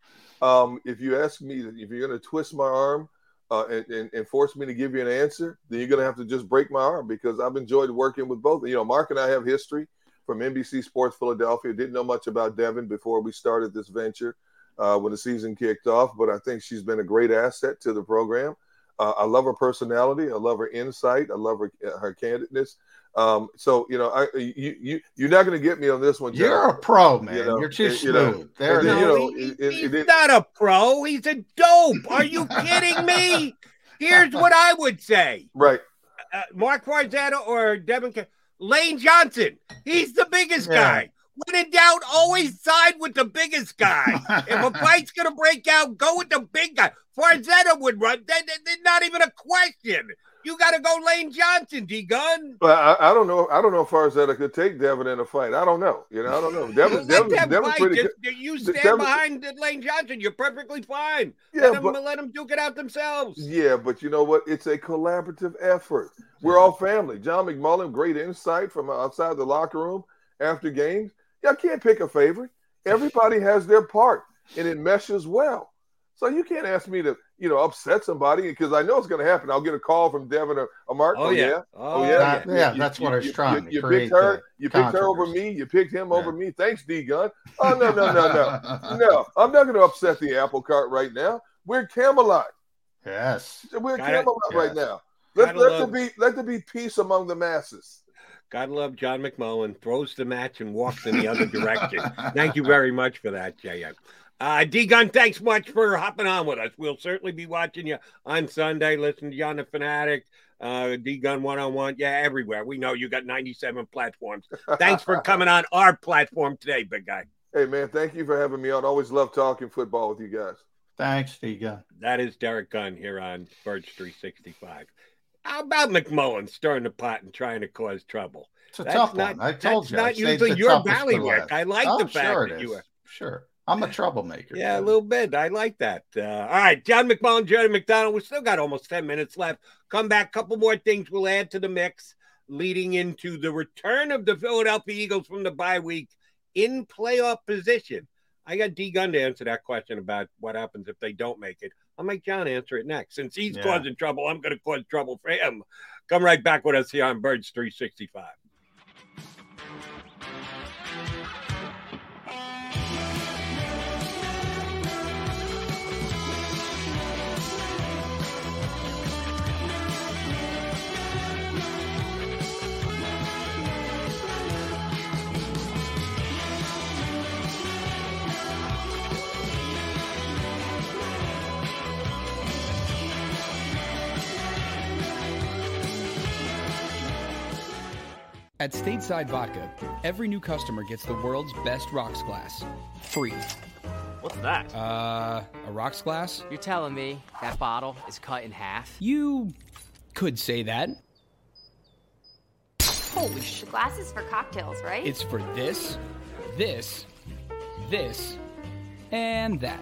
S13: Um, if you ask me, if you're going to twist my arm uh, and, and, and, force me to give you an answer, then you're going to have to just break my arm because I've enjoyed working with both. You know, Mark and I have history from NBC Sports Philadelphia. Didn't know much about Devin before we started this venture uh, when the season kicked off, but I think she's been a great asset to the program. Uh, I love her personality. I love her insight. I love her her candidness. Um, so you know, I you you you're not going to get me on this one. John.
S2: You're a pro, man. You know, you're too smooth. know,
S1: there, no, you know, he, it, he's it, not a pro. He's a dope. Are you kidding me? <laughs> Here's what I would say.
S13: Right.
S1: Uh, Mark Farzetta or Devin Lane Johnson. He's the biggest yeah. guy. When in doubt, always mm. side with the biggest guy. if a <laughs> fight's gonna break out, go with the big guy. Farzetta would run. That, that, not even a question. You got to go Lane Johnson, D Gunn.
S13: But I, I, don't know. I don't know if Farzetta could take Devin in a fight. I don't know. You know, I don't know. Devin, Devin,
S1: Devin, pretty Just, You stand Devin, behind Lane Johnson. You're perfectly fine. Yeah, let, but, them, let them duke it out themselves.
S13: Yeah, but you know what? It's a collaborative effort. We're all family. John McMullen, great insight from outside the locker room after games. Y'all can't pick a favorite. Everybody has their part, and it meshes well. So you can't ask me to, you know, upset somebody because I know it's going to happen. I'll get a call from Devin or, or Mark.
S1: Oh, oh yeah.
S2: Oh, yeah. That, yeah. You, that's you, what I was
S13: you,
S2: trying
S13: you,
S2: to
S13: you picked her. You picked her over me. You picked him yeah. over me. Thanks, D Gunn. Oh <laughs> no, no, no, no, no. I'm not going to upset the apple cart right now. We're Camelot.
S2: Yes.
S13: We're Got Camelot it. right yes. now. Let, let there be let there be peace among the masses.
S1: God love John McMullen throws the match and walks in the other <laughs> direction. Thank you very much for that, JM. Uh, D Gunn, thanks much for hopping on with us. We'll certainly be watching you on Sunday. Listen to you on the Fanatic, uh, D Gunn one on one. Yeah, everywhere. We know you got 97 platforms. Thanks for coming on our platform today, big guy.
S13: Hey, man, thank you for having me on. Always love talking football with you guys.
S2: Thanks, D Gunn.
S1: That is Derrick Gunn here on Birds 365. How about McMullen stirring the pot and trying to cause trouble?
S2: It's a that's tough
S1: not,
S2: one. I told
S1: that's
S2: you.
S1: not usually your bailiwick. I like
S2: oh,
S1: the fact
S2: sure
S1: that you are.
S2: Sure. I'm a troublemaker.
S1: Yeah, a little bit. I like that. Uh, all right, John McMullen, Jerry McDonald. We still got almost 10 minutes left. Come back. Couple more things we'll add to the mix leading into the return of the Philadelphia Eagles from the bye week in playoff position. I got D Gunn to answer that question about what happens if they don't make it. I'll make John answer it next. Since he's yeah. causing trouble, I'm going to cause trouble for him. Come right back with us here on Birds 365.
S3: At Stateside Vodka, every new customer gets the world's best rocks glass, free.
S4: What's that?
S3: Uh, a rocks glass?
S4: You're telling me that bottle is cut in half?
S3: You could say that.
S5: Holy shit. Glass is for cocktails, right?
S3: It's for this, this, this, and that.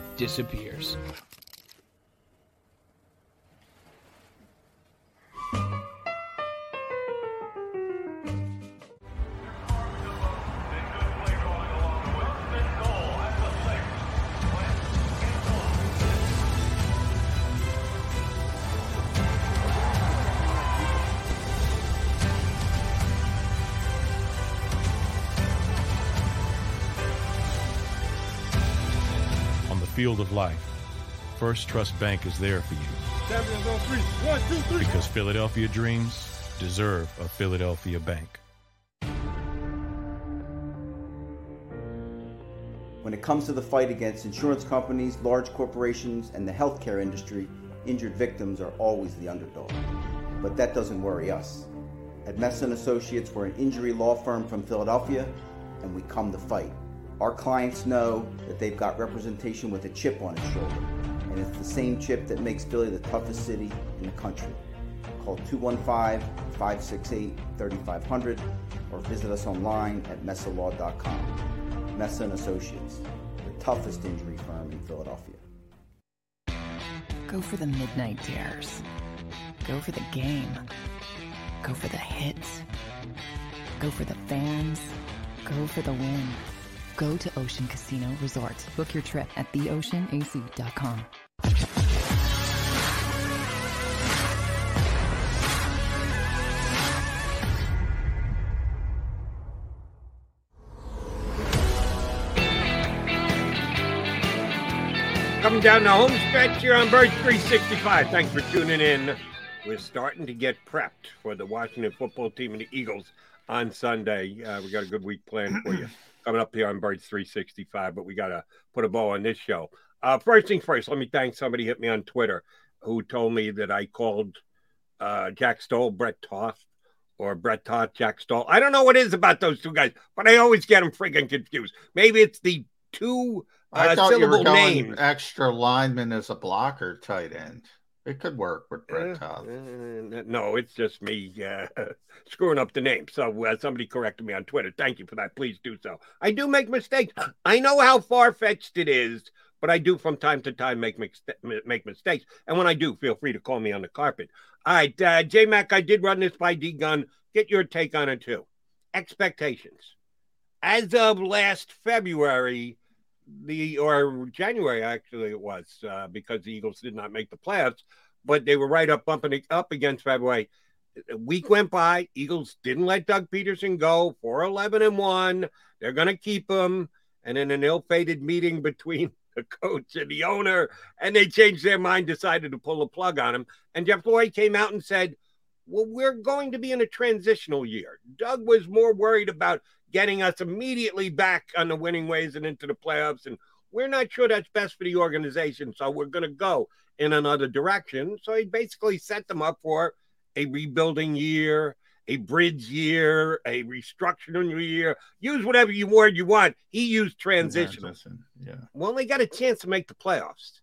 S3: disappears.
S6: Field of life, First Trust Bank is there for you.
S10: One, two, three.
S6: because Philadelphia dreams deserve a Philadelphia bank.
S7: When it comes to the fight against insurance companies, large corporations, and the healthcare industry, injured victims are always the underdog. But that doesn't worry us. At Messa and Associates, we're an injury law firm from Philadelphia, and we come to fight. Our clients know that they've got representation with a chip on its shoulder, and it's the same chip that makes Philly the toughest city in the country. Call 215-568-3500 or visit us online at messalaw.com. Messa and Associates, the toughest injury firm in Philadelphia.
S8: Go for the midnight dares. Go for the game. Go for the hits. Go for the fans. Go for the win. Go to Ocean Casino Resort. Book your trip at theoceanac.com.
S1: Coming down the home stretch here on Birds 365. Thanks for tuning in. We're starting to get prepped for the Washington football team and the Eagles on Sunday. Uh, we got a good week planned for you coming up here on Birds 365, but we got to put a bow on this show. Uh, first thing first, let me thank somebody hit me on Twitter who told me that I called uh, Jack Stoll Brett Toth or Brett Toth Jack Stoll. I don't know what it is about those two guys, but I always get them freaking confused. Maybe it's the two
S2: I
S1: uh,
S2: thought you were going
S1: names.
S2: extra lineman as a blocker tight end. It could work with Brett Toth.
S1: uh, no, it's just me uh, <laughs> screwing up the name. So uh, somebody corrected me on Twitter. Thank you for that. Please do so. I do make mistakes. I know how far fetched it is, but I do from time to time make mix- make mistakes. And when I do, feel free to call me on the carpet. All right, uh, J Mac, I did run this by D Gunn. Get your take on it too. Expectations. As of last February, the or January actually it was uh, because the Eagles did not make the playoffs, but they were right up bumping up against February. A week went by. Eagles didn't let Doug Pederson go. Four eleven and one. They're going to keep him. And in an ill-fated meeting between <laughs> the coach and the owner, and they changed their mind, decided to pull the plug on him. And Jeff Lloyd came out and said, "Well, we're going to be in a transitional year." Doug was more worried about getting us immediately back on the winning ways and into the playoffs. And we're not sure that's best for the organization. So we're going to go in another direction. So he basically set them up for a rebuilding year, a bridge year, a restructuring year. Use whatever you word you want. He used transitional.
S2: Transition, Yeah.
S1: Well, they got a chance to make the playoffs.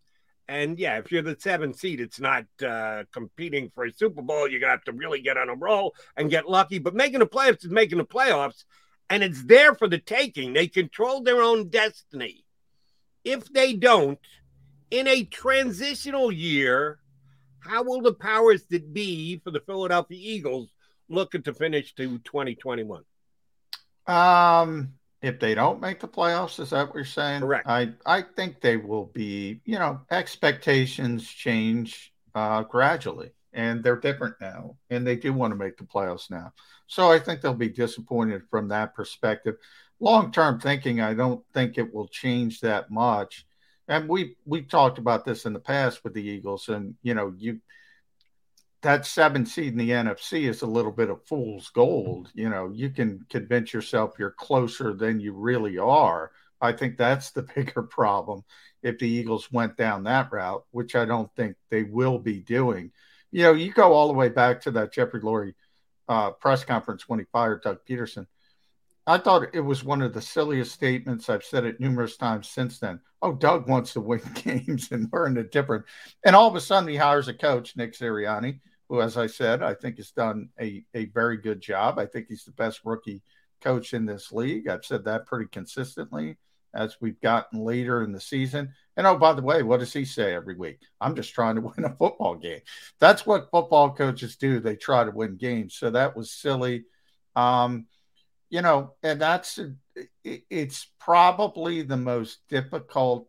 S1: And yeah, if you're the seventh seed, it's not uh, competing for a Super Bowl. You're going to have to really get on a roll and get lucky. But making the playoffs is making the playoffs, and it's there for the taking. They control their own destiny. If they don't, in a transitional year, how will the powers that be for the Philadelphia Eagles look to finish to 2021?
S2: Um, if they don't make the playoffs, is that what you're saying?
S1: Correct.
S2: I I think they will be. You know, expectations change uh, gradually, and they're different now, and they do want to make the playoffs now. So I think they'll be disappointed from that perspective. Long term thinking, I don't think it will change that much. And we we talked about this in the past with the Eagles, and you know, you that seven seed in the NFC is a little bit of fool's gold. You know, you can convince yourself you're closer than you really are. I think that's the <laughs> bigger problem if the Eagles went down that route, which I don't think they will be doing. You know, you go all the way back to that Jeffrey Lurie uh, press conference when he fired Doug Pederson. I thought it was one of the silliest statements. I've said it numerous times since then. Oh, Doug wants to win <laughs> games and we're in a different. And all of a sudden, he hires a coach, Nick Sirianni, who, as I said, I think has done a, a very good job. I think he's the best rookie coach in this league. I've said that pretty consistently as we've gotten later in the season. And oh, by the way, what does he say every week? I'm just trying to <laughs> win a football game. That's what football coaches do. They try to win games. So that was silly. Um, you know, and that's it's probably the most difficult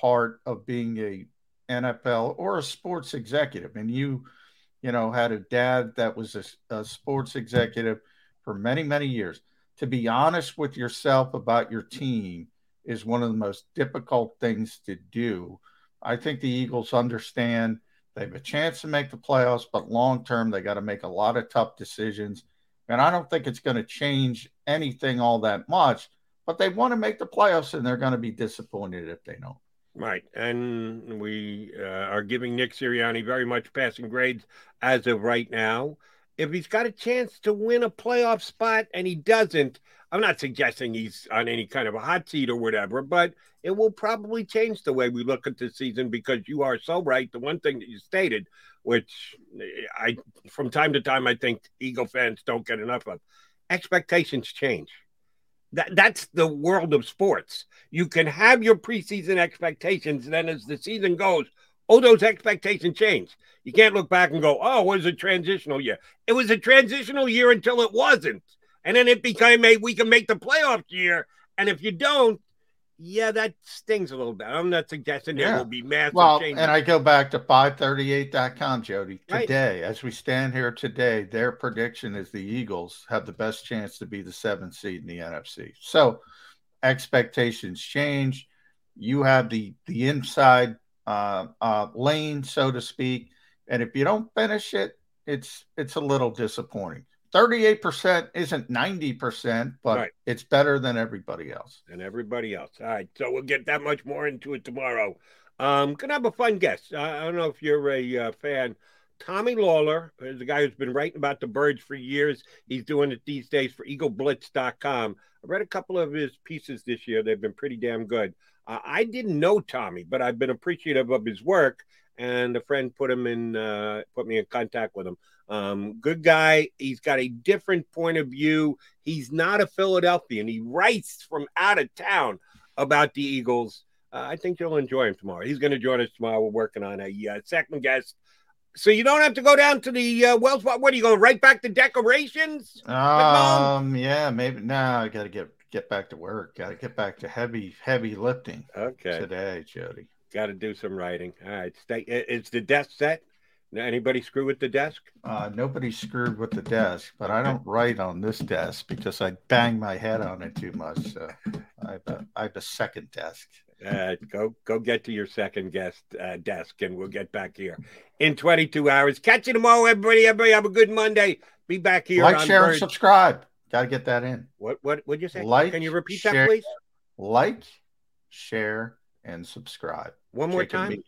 S2: part of being a NFL or a sports executive. And you, you know, had a dad that was a, a sports executive for many, many years. To be honest with yourself about your team is one of the most difficult things to do. I think the Eagles understand they have a chance to make the playoffs, but long term, they got to make a lot of tough decisions. And I don't think it's going to change anything all that much, but they want to make the playoffs and they're going to be disappointed if they don't.
S1: Right. And we uh, are giving Nick Sirianni very much passing grades as of right now. If he's got a chance to win a playoff spot and he doesn't, I'm not suggesting he's on any kind of a hot seat or whatever, but it will probably change the way we look at the season because you are so right. The one thing that you stated, which I from time to time I think Eagle fans don't get enough of, expectations change. That that's the world of sports. You can have your preseason expectations, then as the season goes, oh, those expectations change. You can't look back and go, oh, it was a transitional year. It was a transitional year until it wasn't and then it became a we can make the playoff year. And if you don't, yeah, that stings a little bit. I'm not suggesting there will be massive
S2: well,
S1: changes.
S2: And I go back to 538.com, Jody. Today, right. as we stand here today, their prediction is the Eagles have the best chance to be the seventh seed in the NFC. So expectations change. You have the the inside uh, uh, lane, so to speak. And if you don't finish it, it's it's a little disappointing. 38% isn't 90%, but right. it's better than everybody else.
S1: And everybody else. All right. So we'll get that much more into it tomorrow. Um, gonna have a fun guest. I don't know if you're a uh, fan. Tommy Lawlor is a guy who's been writing about the birds for years. He's doing it these days for EagleBlitz.com. I read a couple of his pieces this year. They've been pretty damn good. Uh, I didn't know Tommy, but I've been appreciative of his work. And a friend put him in, uh, put me in contact with him. Um, good guy. He's got a different point of view. He's not a Philadelphian. He writes from out of town about the Eagles. Uh, I think you'll enjoy him tomorrow. He's going to join us tomorrow. We're working on a uh, second guest. So you don't have to go down to the uh, Wells What are you going right back to decorations?
S2: Um, yeah, maybe. No, I got to get get back to work. Got to get back to heavy heavy lifting.
S1: Okay,
S2: today, Jody.
S1: Got to do some writing. All right, stay. Is the desk set? Anybody screw with the desk?
S2: Uh, nobody screwed with the desk, but I don't write on this desk because I bang my head on it too much. So I have a, I have a second desk.
S1: Uh, go go get to your second guest uh, desk, and we'll get back here in 22 hours. Catch you tomorrow, everybody. Everybody have a good Monday. Be back here.
S2: Like, share, and subscribe. Got to get that in.
S1: What what would you say?
S2: Like,
S1: can you repeat
S2: share,
S1: that, please?
S2: Like, share, and subscribe.
S1: One more time.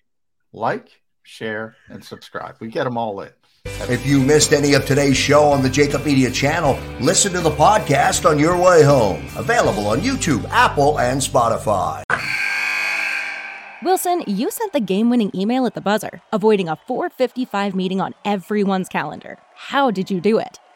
S2: Like, share, and subscribe. We get them all in.
S14: If you missed any of today's show on the Jakib Media channel, listen to the podcast on your way home. Available on YouTube, Apple, and Spotify.
S12: Wilson, you sent the game winning email at the buzzer, avoiding a 455 meeting on everyone's calendar. How did you do it?